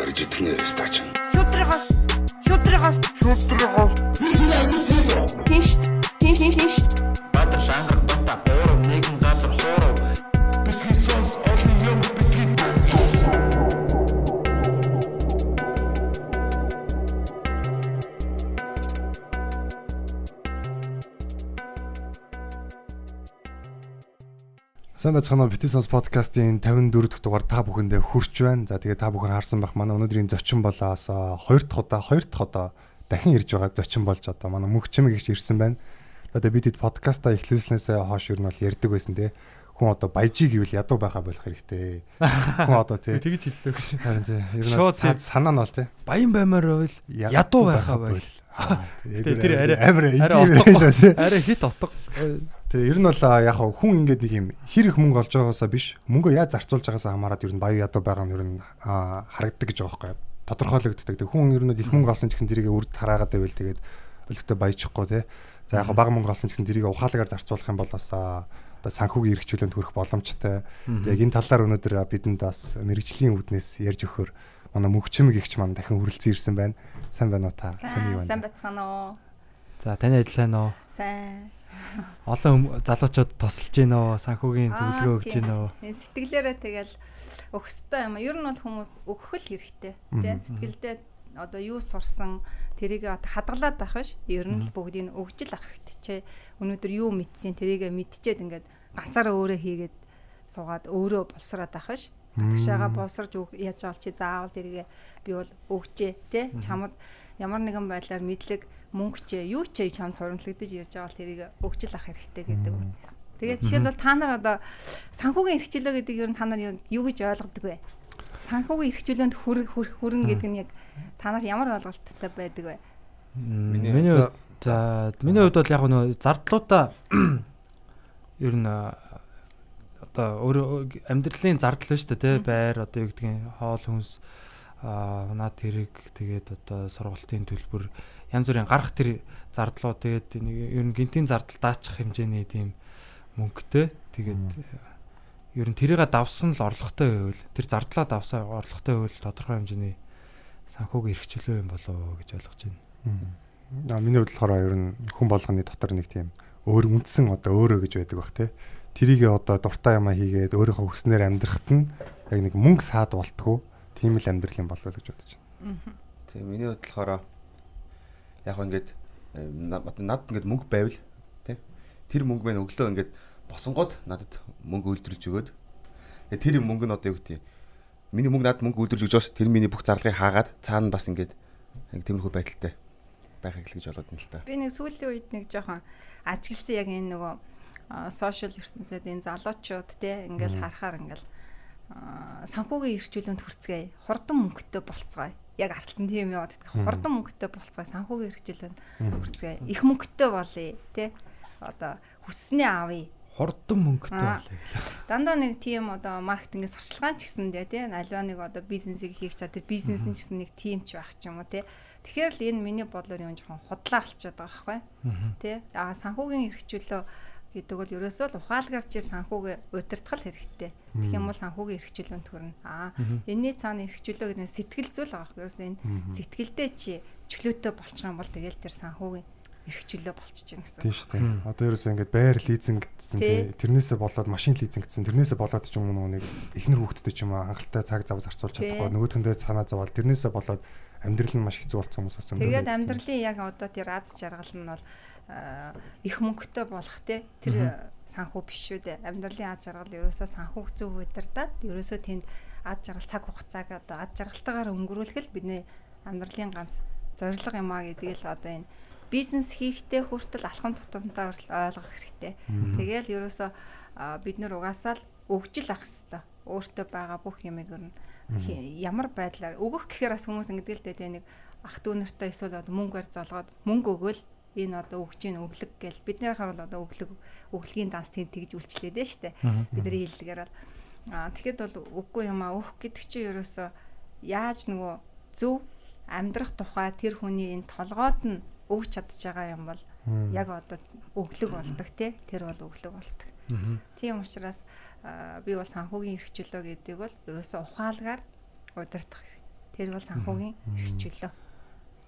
Арж итгэнэ стач. Шудрагаас шудрагаас шудрагаас Тинш тинш тинш Баатар Сайн байцгаана уу Битисонс подкастын 54 дахь дугаар та бүхэндээ хүрч байна. За тэгээ та бүхэн харсан бах манай өнөөдрийн зочин болоос хоёр дахь удаа хоёр дахь удаа дахин ирж байгаа зочин болж одоо манай мөнх чимэг гэж ирсэн байна. Тэгээ бид подкаста эхлүүлснээс хойш юу нь бол ярьдаг байсан те. Хүн одоо баяжиг гэвэл ядуу байхаа болох хэрэгтэй. Хүн одоо те. Тэгж хэллээ гэж. Харин те. Ер нь санаа нь бол те. Баян баймаар байвал ядуу байхаа байл. Тэр арай- арай арай хит утга. Тэгээ ер нь бол яг хүн ингээд нэг юм хэр их мөнгө олж байгаасаа биш мөнгөө яаж зарцуулж байгаасаа хамаарат ер нь баян ядуу байгаа нь ер нь харагддаг гэж байгаа байхгүй. Тодорхойлогддог. Тэгээ хүн ер нь их мөнгө олсон гэсэн тэрийг үрд хараагаад байвал тэгээд өлегтэй баяжихгүй те. За яг бага мөнгө олсон гэсэн тэрийг ухаалагаар зарцуулах юм бол бас одоо санхүүгийн эрхчлөлөнд хүрэх боломжтой. Тэгээ энэ талаар өнөөдөр бидэнд бас мэрэгжлийн үүднээс ярьж өгөхөр манай мөвчмөг ихч маань дахин хүрэлцэн ирсэн байна. Сайн байна уу та? Сайн юу Сайн байна? бацгаана уу? За таны адил сайн уу? Сайн. Олон залуучууд тусалж гин үү? Санхүүгийн зөвлөгөө өгч гин үү? Энэ сэтгэлээрээ тэгэл өгөхтэй юм. а. Ер нь бол хүмүүс өгөх л хэрэгтэй. Тэ сэтгэлдээ одоо юу сурсан тэрийг одоо хадгалаад байх биш. Ер нь л бүгдийг өгж л ах хэрэгтэй. Чи өнөөдөр юу мэдсэн тэрийг мэдчихэд ингээд ганцаараа өөрөө хийгээд суугаад өөрөө боловсраад байх биш. Гадагшаага боловсрж өг- яаж чи заавал тэрийг би бол өгчээ тэ чамд ямар нэгэн байдлаар мэдлэг мөнгө ч юу ч чамд хуримтлагдаж ирж байгаа бол тэрийг өгч л ах хэрэгтэй гэдэг үгнээс. Тэгээд жишээлбэл та нар одоо санхүүгийн эрхчлөө гэдэг ер нь та нар юу- гэж ойлгодог вэ? Санхүүгийн эрхчлөөнд хүр хүр- хүрнэ гэдэг нь яг та нар ямар ойлголттой байдаг вэ? Миний хувьд за миний хувьд бол яг нөө зардлуудаа ер нь одоо өөр амьдралын зардал шүү дээ тий байр одоо юу гэдгийг хоол хүнс а наад хэрэг тэгээд одоо сургалтын төлбөр янз бүрийн гарах тэр зардлууд тэгээд нэг ер нь гинтийн зардал даачих хэмжээний тийм мөнгөтэй тэгээд ер нь тэрийг давсан л орлоготой байвал тэр зардлаа давсан орлоготой байвал тодорхой хэмжээний санхүүгийн эрхчлөө юм болоо гэж ойлгож байна. Аа миний хувьд болохоор ер нь хүн болгоны дотор нэг тийм өөр үндсэн одоо өөрөө гэж байдаг бах те. Тэрийг одоо дуртай юмаа хийгээд өөрийнхөө хүснээр амьдрахад нь яг нэг мөнгө саад болтгоо тийм л амьдрал юм болов уу гэж бодож байна. Тийм миний хувьд болохоор яг ингээд надад ингээд мөнгө байвал тий тэр мөнгө мань өглөө ингээд босонгод надад мөнгө үйлдвэрлэж өгөөд тэр мөнгө нь одоо юу гэдэг юм миний мөнгө надад мөнгө үйлдвэрлэж өгч бас тэр миний бүх зарлагыг хаагаад цаана бас ингээд тиймэрхүү байдалтай байхыг л гэж болгоод байна л та. Би нэг сүүлийн үед нэг жоохон ажигласан яг энэ нөгөө сошиал ертөнцид энэ залуучууд те ингээл харахаар ингээл санхүүгийн эрхчлөөнд хүрцгээе. Хурдан мөнгөтэй болцгоё. Яг арталтан тийм яваад байдаг. Хурдан мөнгөтэй болцгоё. Санхүүгийн эрхчлөөнд хүрцгээе. Их мөнгөтэй болъё те. Одоо хүснээ авъя. Хурдан мөнгөтэй байлаа гэлээ. Дандаа нэг тийм одоо маркетингийн сурчлагын ч гэсэндээ тий альва нэг одоо бизнесийг хийх чад тэр бизнес нь ч гэсэн нэг тим ч байх ч юм уу тий Тэгэхээр л энэ миний бодлоор юм жоохон худлаа болчиход байгаа байхгүй тий аа санхүүгийн эрхчлөө гэдэг бол ерөөсөө л ухаалгаар чи санхүүгээ удирдах хэрэгтэй. Тэгэх юм бол санхүүгийн эрхчлөөнд төрнө. Аа энэний цаана эрхчлөө гэдэг нь сэтгэл зүйл байгаа байхгүй ерөөсөө энэ сэтгэлдээ чи чөлөөтэй болчих юм бол тэгэл тэр санхүүгийн эрхчлөө болчихж байна гэсэн. Тийм шүү дээ. Одоо ерөөсөө ингээд байр лизинг гэсэн Тий. тий. Тэрнээсээ болоод машин лизинг гэсэн. Тэрнээсээ болоод ч юм уу нэг ихнэр хүүхдэд ч юм аа хангалттай цаг зав зарцуулж чадахгүй. Нөгөөдхөндөө санаа зовоод тэрнээсээ болоод амьдрал нь маш хэцүү болсон хүмүүс юм. Тэгээд амьдралын яг одоо тэр аз жаргал нь бол их мөнгөтэй болох те тэр санхүү биш шүү дээ. Амьдралын аз жаргал ерөөсөө санхүү зөв удирдаад ерөөсөө тэнд аз жаргал цаг хугацааг одоо аз жаргалтайгаар өнгөрүүлэх л бидний амьдралын ганц зорилго юм а гэдгийг л одоо энэ бизнес хийхдээ хүртэл алхам тутамдаа ойлгох хэрэгтэй. Тэгээл ерөөсөө бид нар угаасаа л өгжил ах хэвээр өөртөө байгаа бүх юмыг ер нь ямар байдлаар өгөх гэхээр бас хүмүүс ингэдэг л дээ нэг ах дүү нартай эсвэл мөнгөөр золгоод мөнгө өгөөл энэ одоо өгч ийн өглөг гэл бид нэр харвал одоо өглөг өглөгийн данс тэнд тэгж үйлчлээд дээ штэ. Бидний хэллэгээр бол. Аа тэгэхэд бол үггүй юм а өгөх гэдэг чинь ерөөсөө яаж нөгөө зөв амьдрах тухай тэр хүний энэ толгойд нь өгч чадж байгаа юм бол яг одоо өглөг болдог те тэр бол өглөг болдог. Тийм учраас аа, би бол санхүүгийн эрхчлөө гэдэг бол ерөөсөө ухаалгаар удирдах. Тэр бол санхүүгийн эрх чөлөө.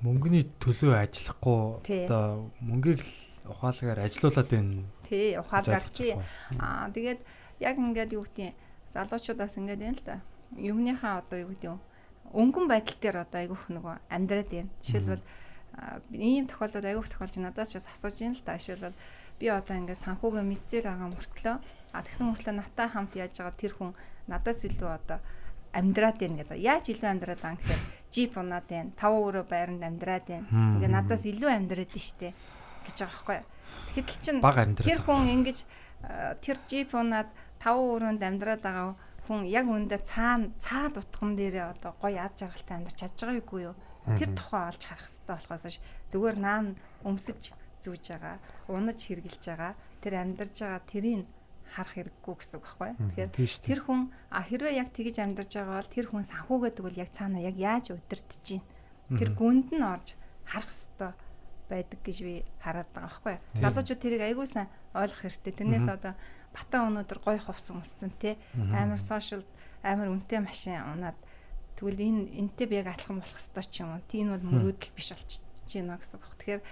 Мөнгөний төлөө ажиллахгүй одоо мөнгийг л ухаалгаар ажилуулад байна. Тий, ухаалгаар тий. Аа тэгээд яг ингээд юу гэдэг залуучуудаас ингээд байна л да. Юмныхаа одоо юу гэдэг өнгөн байдал дээр одоо айгүйх нөгөө амьдраад байна. Жишээлбэл ийм тохиолдолд айгүйх тохиолж надаас ч бас асууж байна л да. Жишээлбэл би одоо ингээд санхүүгээ мэдсээр байгаа мөртлөө а тэгсэн мөртлөө натаа хамт яаж байгаа тэр хүн надаас илүү одоо амьдраад байна гэдэг. Яаж илүү амьдраад байгаа гэхээр джип унаад байна. 5 өрөө байранд амьдраад байна. Ингээ надаас илүү амьдраад нь штэ гэж байгаа байхгүй. Тэгэхэд чин Бага амьдраад тэр хүн ингэж тэр джип унаад 5 өрөөнд амьдраад байгаа хүн яг үүндээ цаана цаад утган дээрээ одоо гоё аз жаргалтай амьдарч чадж байгаа юугүй юу? Тэр тухай олж харах хэрэгтэй болохоос ш зүгээр наан өмсөж зүүж байгаа, унаж хэрглэж байгаа, тэр амьдарж байгаа тэрийг харах хэрэггүй гэсэн үг байхгүй. Тэгэхээр тэр хүн а хэрвээ яг тэгэж амьдарч байгаа бол тэр хүн санхүүгээ тэгвэл яг цаана яг яаж удирдах чинь тэр гүнд нь орж харах хэрэгтэй байдаг гэж би хараад байгаа байхгүй. Залуучууд тэрийг аягүй сайн ойлгох хэрэгтэй. Тэрнээс одоо батан өнөөдөр гой хувцас өмссөн те амар сошиал амар үнэтэй машин унаад тэгвэл энэ энтэй би яг адилхан болох хэрэгтэй ч юм уу. Тийм бол мөрөөдөл биш болчихж байна гэсэн үг. Тэгэхээр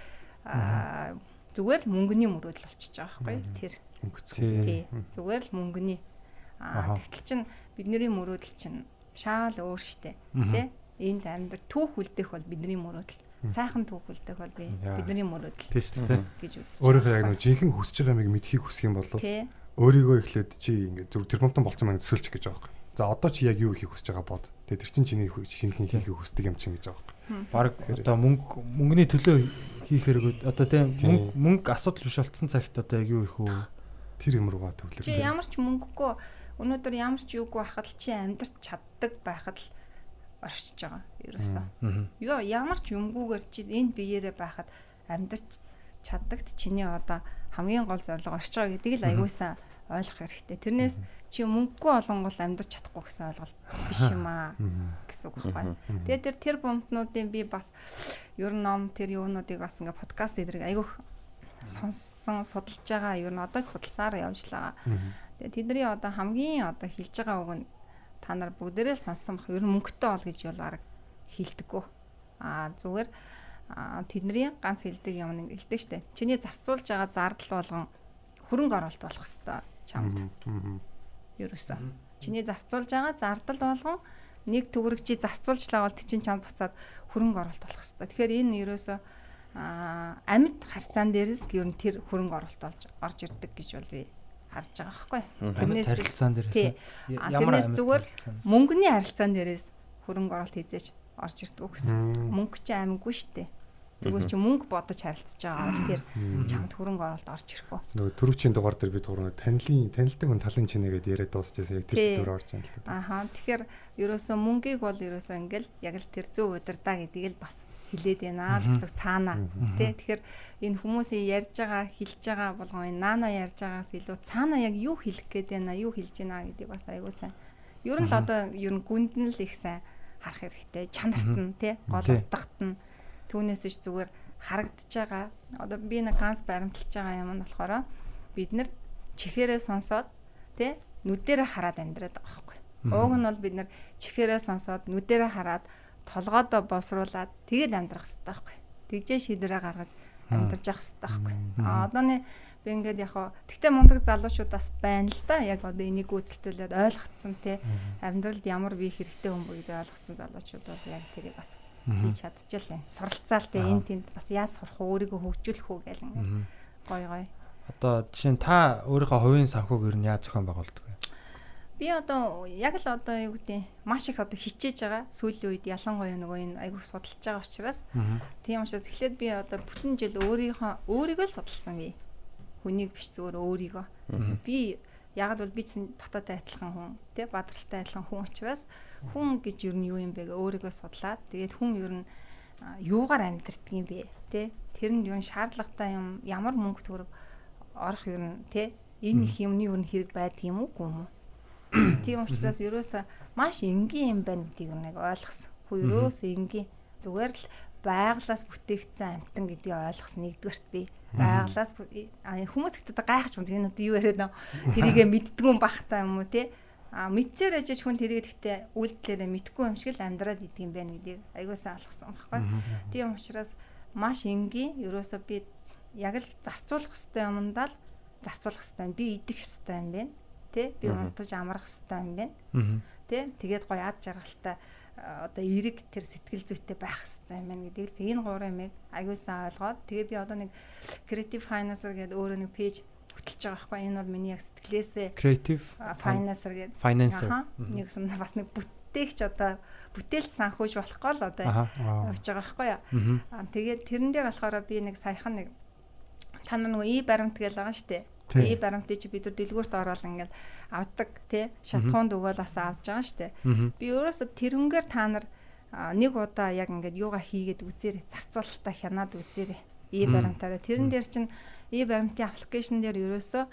зүгээр л мөнгөний мөрөөдөл болчихж байгаа байхгүй. Тэр тий. зүгээр л мөнгөний. Аа тэгтэл чин бидний мөрөөдөл чин шаал өөр штэ. Тий? Энд амьдар түүх үлдэх бол бидний мөрөөдөл. Сайхан түүх үлдэх бол би бидний мөрөөдөл Тийм шүү дээ. гэж үзэж Өөрийнхөө яг нэг жинхэнэ хүсэж байгаа юмыг мэдхийг хүсэх юм бол өөрийгөө эхлээд чи ингээд зүр тэрмонтон болцсон маань төсөөлчих гэж байгаа юм. За одоо чи яг юу хийх хүсэж байгаа бод. Тэгээ тэр чин чиний шинхэн хийхийг хүсдэг юм чинь гэж байгаа юм. Бараг одоо мөнгө мөнгөний төлөө хийх хэрэгүүд одоо тийм Тийм. мөнгө мөнгө асуудал биш болцсон цагт одоо яг юу их үү? Тэр юм руугаа төвлөр. чи ямар ч мөнгөгүй өнөөдөр ямар ч юугүй байхад чи амьдрч чаддаг байхад л оршиж байгаа ерөөсөө. Юу ямар ч юмгүйгээр чи энд биеэрээ байхад амьдарч чаддагт чиний одоо хамгийн гол зорилго оршиж байгаа гэдгийг л аягуулсан ойлгох хэрэгтэй. Тэрнээс чи мөнгөгүй олонгол амьдарч чадахгүй гэсэн ойлголт биш юм аа гэсэн үг байхгүй. Тэгээд тэр тэр бомтнуудын би бас ер нь ном тэр юунуудыг бас ингээ подкаст эдрэг айгүйх сонссон судалж байгаа ер нь одоо судалсаар явж л байгаа. Тэгээд тэдний одоо хамгийн одоо хэлж байгаа үг нь та нар бүгдээрээ сонссон бах. Ер нь мөнгөтэй бол гэж бол арга хилдэггүй. Аа зүгээр тэдний ганц хилдэг юм нэг хэлдэг штэ. Чиний зарцуулж байгаа зардал болгон хөрөнгө оруулалт болох хэвээр чамд ерөөсөө. Чиний зарцуулж байгаа зардал болгон нэг төгрөг чи зарцуулжлаа бол тий чин чамд буцаад хөрөнгө оруулалт болох хэвээр. Тэгэхээр энэ ерөөсөө амьд харьцаан дээрээс л ер нь тэр хөрөнгө оруулалт болж орж ирдэг гэж бол би харж байгаа байхгүй. Амьд харилцаан дээрээс А ямар тэрнээс амьд зүгээр мөнгөний харилцаан дээрээс хөрөнгө оруулалт хийжээч орж ирдэг гэсэн. Мөнгө чи амгүй штэ. Зүгээр чи мөнгө бодож харилцаж байгаа бол тэр чамд хөрөнгө оруулалт орж ирэхгүй. Нөгөө төрөвчийн дугаар дээр би дугаар танилын танилдаг хүн талын чинээгээд яриад дуусчихсан яг тэр зүйл орж байна л да. Ааха. Тэгэхээр ерөөсөө мөнгийг бол ерөөсөө ингээл яг л тэр зөв удирдаа гэдгийг л бас хилээд байна л гэсэн цаана. Тэ тэгэхээр энэ хүмүүсийн ярьж байгаа, хэлж байгаа болгоо энэ наана ярьж байгаас илүү цаана яг юу хэлэх гээд байна, юу хэлж байна гэдгийг бас аягүй сайн. Ер нь л одоо ер нь гүнд нь л их сайн харах хэрэгтэй. Чанарт нь тэ гол Тий. утгат нь түүнээс ш зүгээр харагдаж байгаа. Одоо би нэг ганц баримталж байгаа юм нь болохоор бид нар чихээрээ сонсоод тэ нүдэрээ хараад амьдраад байгаа байхгүй. Ууг нь бол бид нар чихээрээ сонсоод нүдэрээ хараад толгоодоо босруулаад тэгээд амьдрах хэрэгтэй байхгүй. Тэгжээ шийдвэрээ гаргаж амьдарч явах хэрэгтэй байхгүй. А одооны би ингээд яг хаа тэгтээ мундаг залуучуудаас байна л да. Яг одоо энийг гүйцэлтүүлээд ойлгоцсон те амьдралд ямар би хэрэгтэй хүн бэ гэдэг ойлгоцсон залуучууд бол яг тэрийг бас хийж чадчихжээ л байна. Суралцаал те энэ тэнд бас яаж сурах уу өөрийгөө хөгжүүлэх үү гэл ингээд гой гой. Одоо жишээ нь та өөрийнхөө хувийн санхүүг ер нь яаж зохион байгуулдаг вэ? Би одоо яг л одоо юу гэдэг маш их одоо хичээж байгаа. Сүүлийн үед ялангуяа нөгөө энэ айгуур судалж байгаа учраас тийм учраас эхлээд би одоо бүтэн жил өөрийнхөө өөрийгөө л судалсан би. Хүнийг биш зүгээр өөрийгөө. Би яг л бол би чинь бататай адилхан хүн, тий бадралтай адилхан хүн учраас хүн гэж ер нь юу юм бэ? Гэ өөрийгөө судлаад тэгээд хүн ер нь юугаар амьдрдаг юм бэ? Тий тэр нь юу шаардлагатай юм ямар мөнгө төгрөг орох ер нь тий энэ их юмны ер нь хэрэг байдаг юм уу гүм үү Тийм учраас ерөөсөө маш энгийн юм байна гэдгийг нэг ойлгосон. Хөө ерөөсөө энгийн. Зүгээр л байглаас бүтээгдсэн амтан гэдгийг ойлгосон нэгдүгээрт би. А, хүмүүс ихтэй гайхаж байна. Энэ одоо юу яриад нөө тэрийгэ мэддгүн бахтаа юм уу те? А мэдсээр ажиж хүн тэрийг гэхдээ үйлдэлээрээ мэдгүй юм шиг л амьдраад идэг юм байна гэдгийг аягуулсан алгасан байхгүй. Тийм учраас маш энгийн ерөөсөө би яг л зарцуулах хэвээр юмдаа л зарцуулах хэвээр би идэх хэвээр юм байна. Тэ би унтаж амрах хэвээр юм байна. Тэ тэгээд гоё ад жаргалтай одоо эрэг тэр сэтгэл зүйтэй байх хэрэгтэй юм байна гэдгийг би энэ гурван юмыг аягуулсан ойлгоод тэгээ би одоо нэг creative financer гэдэг өөрөө нэг пэйж хөтлөж байгаа байхгүй энэ бол миний яг сэтгэлээсээ Creative financer гэдэг Financer. нэг юм бас нэг бүтээгч одоо бүтээлч санхүүж болохгүй л одоо явж байгаа байхгүй. Аа тэгээд тэрэн дээр болохоор би нэг саяхан нэг та нар нөгөө и баримт гэж байгаа шүү дээ. И баримтыг чи бид нар дэлгүүрт ороод ингээд авдаг тий шатхуунд өгөөл бас авч байгаа. Мгм. Би өөрөөсөө тэрнгээр та нар нэг удаа яг ингээд юугаа хийгээд үзээрэй. Зарцуулалтаа хянаад үзээрэй. И баримтаараа тэрэн дээр чин и баримтын аппликейшн дээр ерөөсөө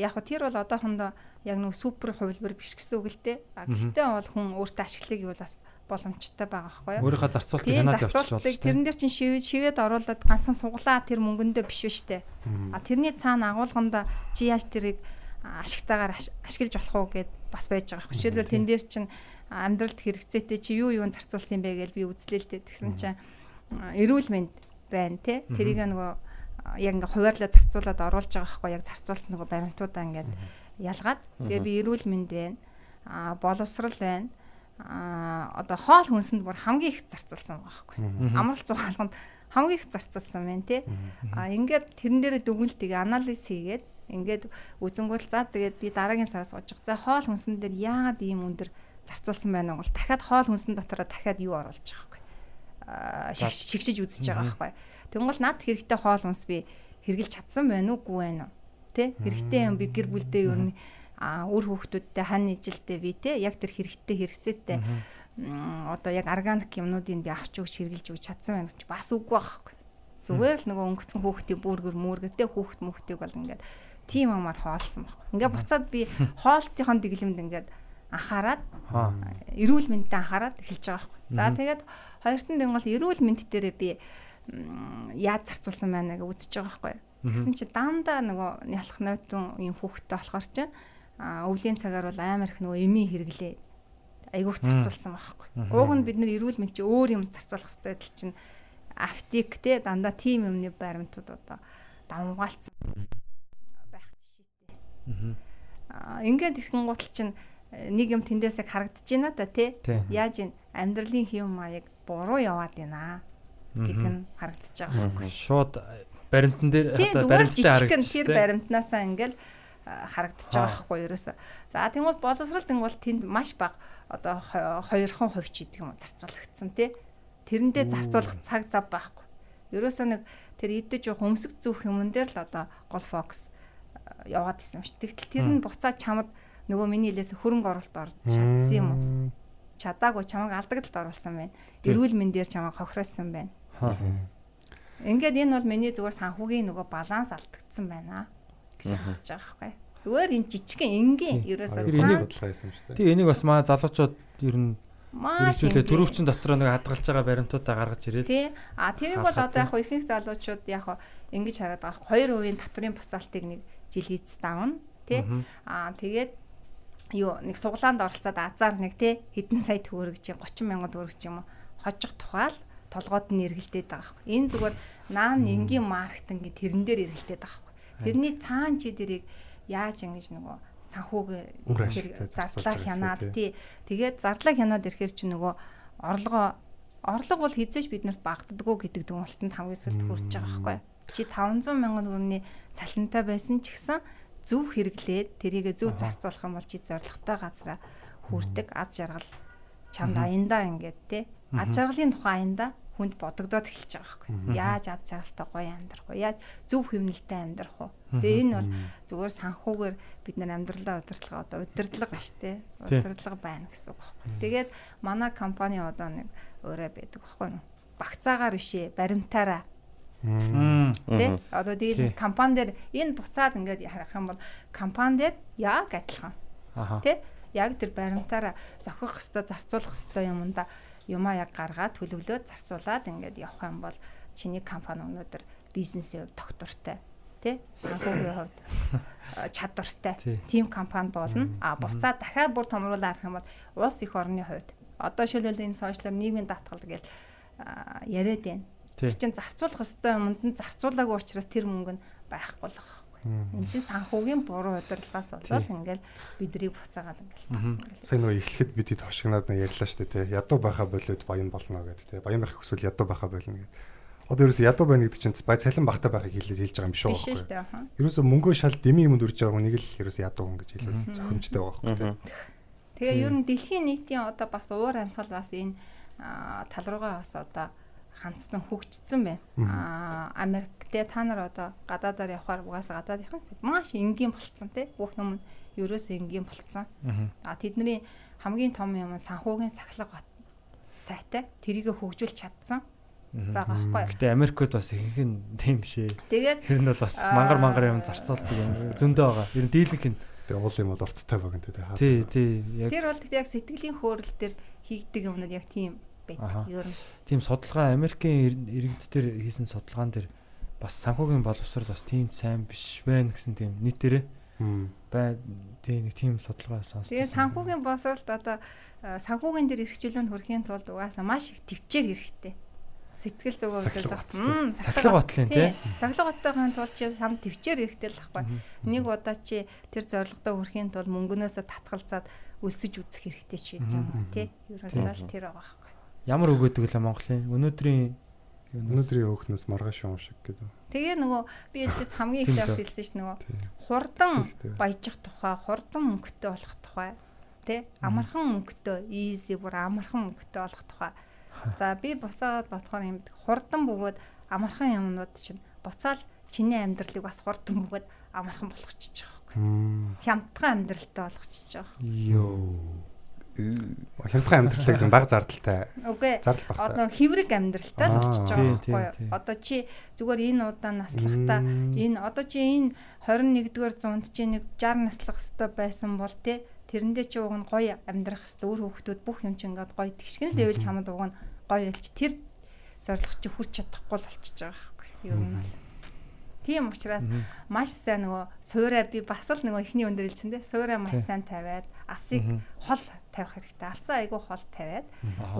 яг хөө тэр бол одоохондоо яг нэг супер хувилбар биш гэсэн үг л дээ. Гэхдээ бол хүн өөртөө ашиглахыг юу бас боломжтой байгаа байхгүй юу? Өөрийнхөө зарцуулалтыг Тийм хянаад явчих болно тэрэн дээр чинь шивэд шивэд оруулаад ганцхан суглаа тэр мөнгөндөө биш биш үү? А тэрний цаана агуулганда чи яаж тэрийг ашигтайгаар аш- ашиглаж болох уу гэд бас байж байгаа. юм. Жишээлбэл тэн дээр чинь амьдралд хэрэгцээтэй чи юу юунд зарцуулсан бэ гэж би үзлээ л дээ. Тэгсэн чинь эрүүл мэнд байна те. Тэрийг нөгөө яг ингээ хуваарлаа зарцуулаад оруулж байгаа байхгүй яг зарцуулсан нөгөө баримтуудаа ингээд ялгаад тэгээ би эрүүл мэнд байна. А боловсрал байна. А одоо хоол хүнсэнд бүр хамгийн их зарцуулсан байгаа байхгүй. Амралт зугаалганд хамгийн их зарцуулсан байна тий. А ингээд тэрэн дээрээ дүгнэлт тэгээ анализ хийгээд ингээд үзэнгүүл за тэгээд би дараагийн сараас сууж байгаа. За хоол хүнсэн дээр яагаад ийм өндөр зарцуулсан байна вэ? Дахиад хоол хүнсэн дотороо дахиад юу оруулж байгаа байхгүй. А шигш- шигшиж үзэж байгаа байхгүй. Тэнгуул над хэрэгтэй хоол хүнс би хэрглэж чадсан байна уугүй байна уу? Тэ хэрэгтэй юм би гэр бүлдээ ер нь а үр хүүхдүүдтэй хань ижилтэй би те яг тэр хэрэгтэй хэрэгцээтэй одоо яг органик юмнуудыг би авч өгч хэрглэж өгч чадсан байна гэж бас үгүй байхгүй. Зүгээр л нөгөө өнгөцөн хүүхдийн бүргэр мөргөтэй хүүхд мөхтийг бол ингээд тийм амаар хоолсон байхгүй. Ингээд буцаад би хоолтынхон дэглэмд ингээд анхаарад Аа. эрүүл мэндэд анхаарад эхэлж байгаа байхгүй. За тэгээд хоёрт нь бол эрүүл мэнд дээрээ би яаж зарцуулсан байна гэж үзэж байгаа байхгүй. Тэгсэн чи дандаа нөгөө нялх нойтон юм хүүхдтэй болохоор чинь өвлийн цагаар бол амар их нөгөө эми хэрэглээ. Айгуух зарцуулсан байхгүй. Ууг нь бид нар эрүүл мэнд чи өөр юм зарцуулах хэрэгтэй тал чинь аптек те дандаа тим юмны баримтууд одоо давмгаалцсан байх жишээтэй. Аа ингээд ихэнх гутал чинь э, нэг юм тэндээс яг харагдаж байна да тий. Яаж ин амьдралын хэв маяг буруу яваад байна гэдэг нь харагдаж байгаа байхгүй. Шууд баримтан дээр одоо баримттай харагдчих тэр баримтнаасаа ингээл а, харагдаж байгаа байхгүй ерөөсө. За тэгвэл боловсрал тэнгуул тэнд маш бага одоо хо- хоёрхан хувь ч гэдэг юм уу зарцуулагдсан тий. Тэрэндээ зарцуулах цаг зав байхгүй. Ерөөсө нэг тэр идэж явах өмсөг зүүх юмн дээр л одоо гол фокус а, яваад исэн юм шиг. Тэгтэл тэр нь буцаад чамд нөгөө миний хэлээс хөрөнгө оруулалт орж чадсан юм уу? Чадаагүй чамайг алдагдлалд оруулсан байна. Эрүүл мэндээр чамайг хохиросон байна. Ингээд энэ бол миний зүгээр санхүүгийн нөгөө баланс алдагдсан байна гэж хэлж байгаа байхгүй. Зүгээр энэ жижигхэн энгийн ерөөсөө дээ. Тий энийг бас маа залуучууд ер нь ерөнхийдөө энгийн. төрөвчин дотор нэг хадгалж байгаа баримтуудаа гаргаж ирээл. Тий. А тэрийг бол одоо яг ихэнх залуучууд яг ингэж хараад байгаа. 2% татврын буцаалтыг нэг жилийц давна. Тий. Аа тэгээд юу нэг суглаанд оролцоод азар нэг тий хэдэн сая төгрөг чинь 30 мянган төгрөг ч юм уу хожих тухайл толгойд нь эргэлдээд байгаа байхгүй. Энэ зүгээр наан энгийн маркетинг тэрэн дээр эргэлдээд байгаа. Тэрний цаана чи дэрийг яаж ингэж нөгөө санхүүгээ Үр тэр байгаа хянаад тий. Тэгээд зарлаа хянаад ирэхээр чи нөгөө орлогоо орлого бол хизээж биднэрт багтдаггүй гэдэг дүгнэлтэнд хамгийн сүүлд хүрч байгаа байхгүй. Чи 500 мянган төгрөгийн цалинтай байсан ч гэсэн зөв хэрэглээд тэрийгэ зөв зарцуулах юм бол чи зоригтой газараа хүрдэг. Аз жаргал чамд аяндаа ингээд те аз жаргалын тухай аяндаа хүнд бодогдоод эхэлж байгаа байхгүй. Яаж аз жаргалтай гоё амьдрах вэ? Яаж зөв хөвнөлтэй амьдрах вэ? Тэгээ энэ бол зүгээр санхүүгээр бид нар амьдралаа удирдлага одоо удирдлага ба штэ. Тий. Удирдлага байна гэсэн үг байхгүй. Тэгээд манай компани одоо нэг өөрөө байдаг байхгүй юу? Багцаагаар бишээ, баримтаараа тий. Одоо тэгээд компани дээр энэ буцаад ингээд харах юм бол компани дээр яг адилхан тий. Яг тэр баримтаараа зохих хөстө зарцуулах хөстө юмда юмаа яг гаргаад төлөвлөөд зарцуулаад ингээд явах юм бол чиний компани өнөөдөр бизнесийн хувьд тогтвортой тий санхүүгийн хувьд а, чадвартай Тий. тим компани болно. А буцаа дахиад бүр томруулаад арах юм бол улс их орны хувьд одоо шилбэл энэ сошиалар нийгмийн даатгал гэж яриад байна. Тэр чинь зарцуулах ёстой юмд нь зарцуулаагүй учраас тэр мөнгө нь байхгүй л. Энд чинь санхүүгийн буруу удирдлагаас болоод ингээл бидрийг буцаагаад ингээл. Сайн нөгөө эхлэхэд бид хэд хошигнаад нэг ярьлаа шүү дээ тий. Ядуу байхаа болоод баян болно гэдэг тий. Баян байх хүсвэл ядуу байхаа болно гэдэг. Одоо ерөөсө ядуу байна гэдэг чинь бай цалин багтаа байхыг хэлээд хэлж байгаа юм биш үү? Биш шүү дээ. Ерөөсө мөнгөө шал дэмий юмд үрж байгаа хүнийг л ерөөсө ядуу хүн гэж хэлээд зохимжтой байгаа байхгүй тий. Тэгээ ер нь дэлхийн нийтийн одоо бас уур амьсгал бас энэ тал руугаа бас одоо хандсан хөгжсөн байна. Аа Америк те та нар одоо гадаадаар явхаар угаасаа гадаадынхан маш энгийн болцсон те бүх юм нь ерөөсөө энгийн болцсон. А тэдний хамгийн том юм нь санхүүгийн сахлага бат сайтай тэрийг хөгжүүлж чадсан байгаа байхгүй. Гэтэ Америкт бас ихэнх нь тийм шээ. Тэгээд Тэр нь бол бас мангар мангар юм зарцуулдаг юм зөндөө байгаа. Ер нь дийлэнх нь Тэгээ уул юм бол урттай байгаа нэ тий. тий тий яг тэр бол яг сэтгэлийн хөөрөл төр хийгдэг юмнууд яг тийм. Байдаг. Ер нь тийм судалгаа Америкийн иргэд төр хийсэн судалгаан дээр бас санхүүгийн боловсрол бас тийм сайн биш байна гэсэн тийм нийтээрээ бай тий нэг тийм судалгаа сонссон. Тэгээ санхүүгийн боловсролд одоо санхүүгийн дээр эрхчлөөнд хүрэхийн тулд угаасаа маш их төвчээр хэрэгтэй. Сэтгэл зүгөө Сахилга бат, Мм, сахилга ботлын тий. Сахилга боттойхын тулд чи сам төвчээр хэрэгтэй л байхгүй. Нэг удаа чи тэр зорилгодоо хүрэхийн тулд мөнгөнөөсөө татгалзаад өлсөж үзэх хэрэгтэй ч юм уу тий. Ерөөсөө л тэр байгаа. Ямар үг гэдэг лээ Монголын өнөөдрийн Өнөөдрийн өөхнөөс маргааш юм шиг гэдэг. Тэгээ нөгөө би ээлжээс хамгийн их л. хэлсэн шүү дээ нөгөө хурдан баяжих тухай, хурдан мөнгөтэй болох тухай, тэ амархан мөнгөтэй, easy бүр амархан мөнгөтэй болох тухай. За би буцаад бодохоор юм хурдан бөгөөд амархан юмнууд чинь буцаал чиний амьдралыг бас хурдан бөгөөд амархан байгаа байхгүй. Хямдхан амьдралтай болгочихж байгаа. ёо Хямдхан амьдралыг баг зардалтай Үгүй ээ. зардал багтай. Одоо хэврэг амьдралтай л Тийм, байгаа байхгүй юу? Одоо чи зүгээр энэ удаа наслахтаа энэ одоо чи энэ 21-р зуунд чи нэг 60 наслах хэвээр байсан бол те тэрэндээ чи уг нь гоё амьдрах хэвээр өөр хүүхдүүд бүх юм чи ингээд гоё тэгшгэн л эвэл чамд уг нь гоё ялч тэр зорилго чи хүрч чадахгүй л болчихж байгаа байхгүй юу? Ер нь бол. Тийм учраас маш сайн нөгөө суурай би бас л нөгөө ихний өндөр хэлсэн те суурай маш Тий. сайн тавиад асыг хол тавих хэрэгтэй. Алсаа айгүй хол тавиад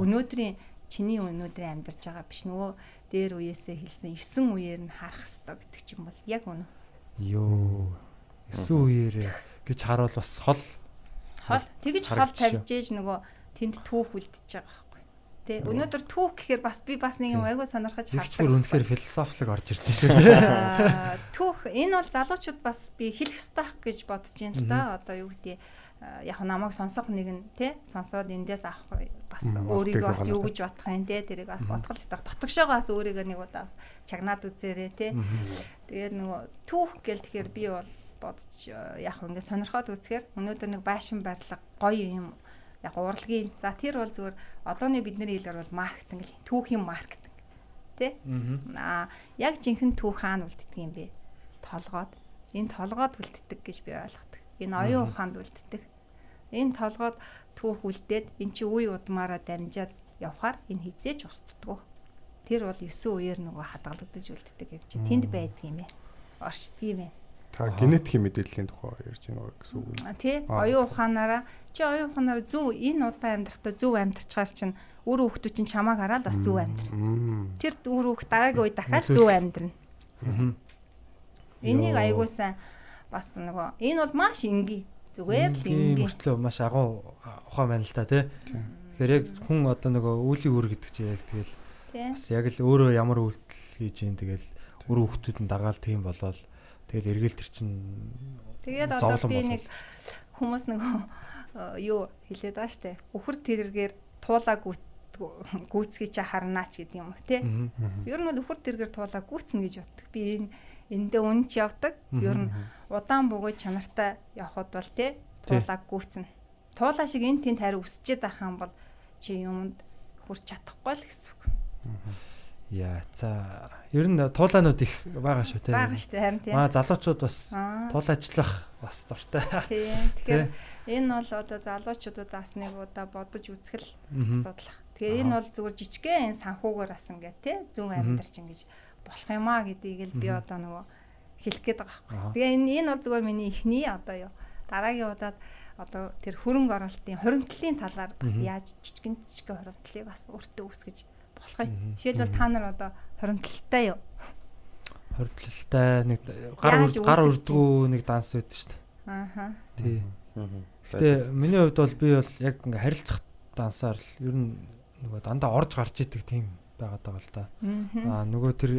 өнөөдрийн чиний өнөөдрийн амьдарч байгаа биш нөгөө дээр үеэсээ хэлсэн 9 үеэр нь харах хэрэгтэй гэдэг ч юм бол яг үнэ. ёо эсүү үеэр гэж харуул бас хол Хол тэгж хол тавьж ээж нөгөө тэнд түүх үлдчихэж байгаа байхгүй. Тэ өнөөдөр түүх гэхээр бас би бас нэг юм айгүй сонирхож Ягч бүр үнэхээр философик орж ирж шүү. Аа, түүх энэ бол залуучууд бас би хэлэх ёстой гэж бодож байна л да. Одоо юу гэдэг яг намайг сонсох нэг нь тий сонсоод эндээс авах бас өөрийгөө бас юу гэж бодох юм тий тэрийг бас бодгол ёстой. Дотгошоогоо бас өөрийгөө нэг удаа бас чагнаад үзээрэй тий. Тэгээд нөгөө түүх гэл тэгэхээр би бол бодож э, яг ингээд сонирхоод үзэхээр өнөөдөр нэг байшин барилга гоё юм. Яг урлагийн. За тэр бол зүгээр одооны бидний хэлээр бол маркетинг л түүхийн маркетинг тий аа яг жинхэнэ түүх хаана үлддэг юм бэ? Толгоод энэ толгоод үлддэг гэж би ойлгодог. Энэ оюун ухаанд үлддэг энэ толгоод түүх үлдээд эн чи үе удмаараа дамжаад явхаар энэ хизээч устддаг тэр бол 9 үеэр нөгөө хадгалагдаж үлддэг юм чи. Тэнд байдаг юм ээ. Орчдөг юм ээ. Та генетикийн мэдээллийн тухай ярьж байна гэсэн үг. А, тий. Оюун ухаанаараа. Чи оюун ухаанаараа зөв энэ удаа амьдрахтаа зөв амьдрчгаар чинь үр хүүхдүүд чинь чамааг хараад бас зөв амьдрна. Тэр үр хүүхд дараагийн үед дахиад зөв амьдрна. Энийг сайн бас нөгөө энэ бол маш энгийн. Зүгээр л энгийн. мөртлөө маш агуу ухаан байна л та тий. Тэгэхээр яг хүн одоо нөгөө үүлийн үр гэдэг чинь яг тэгэл бас яг л өөрөө ямар үйлдэл хийж ийн тэгэл үр хүүхдүүд нь дагаал тийм болоод тэгэл эргэл тэр чинь Тэгээд одоо би нэг хүмүүс нөгөө юу хэлээд байгаа штэ. Үхэр тэргээр туулаа гүйт гүйцгий чи харнаач гэдэг юм уу тий. мгм. Ер нь бол үхэр тэргээр туулаа гүйцнэ гэж боддог. Би энэ эндээ үнч явдаг. Ер нь удаан бөгөөд чанартай явхад бол тий туулаа гүйцнэ. Туулаа шиг энэ тэнд хариу өсчээд байх юм бол чи юмд хүрч чадахгүй л гэсэн үг. Яа за ер нь туулаанууд их байгаа шүү тий. Бага штэ харин тий. Маа залуучууд бас Аа. туул ажиллах бас дуртай. Тий. Тэгэхээр энэ бол одоо залуучуудад бас нэг удаа бодож үзэх л асуудал. Тэгээ энэ бол зүгээр жижигхэн санхүүгээр бас ингээд тий зөв амьдарч ингэж болох юм аа гэдгийг л би одоо нөгөө хэлэх гээд байгаа байхгүй. Тэгээ энэ энэ бол зүгээр миний ихний одоо юу дараагийн удаад одоо тэр хөрөнгө оруулалтын хоримтлын талаар бас яаж жижигэн жижигэн хоримтлыг бас өөртөө үүсгэж болох юм. Жишээлбэл та нар одоо хоримтлалтай юу? хордлолтой нэг гар гар үрдгүү нэг данс байдаг шүү дээ. Ааха. Тий. Гэтэ миний хувьд бол би бол яг ингээ харилцах дансаар л ер нь нөгөө дандаа орж гарч идэг тийм байгаад байгаа л да. Аа нөгөө тэр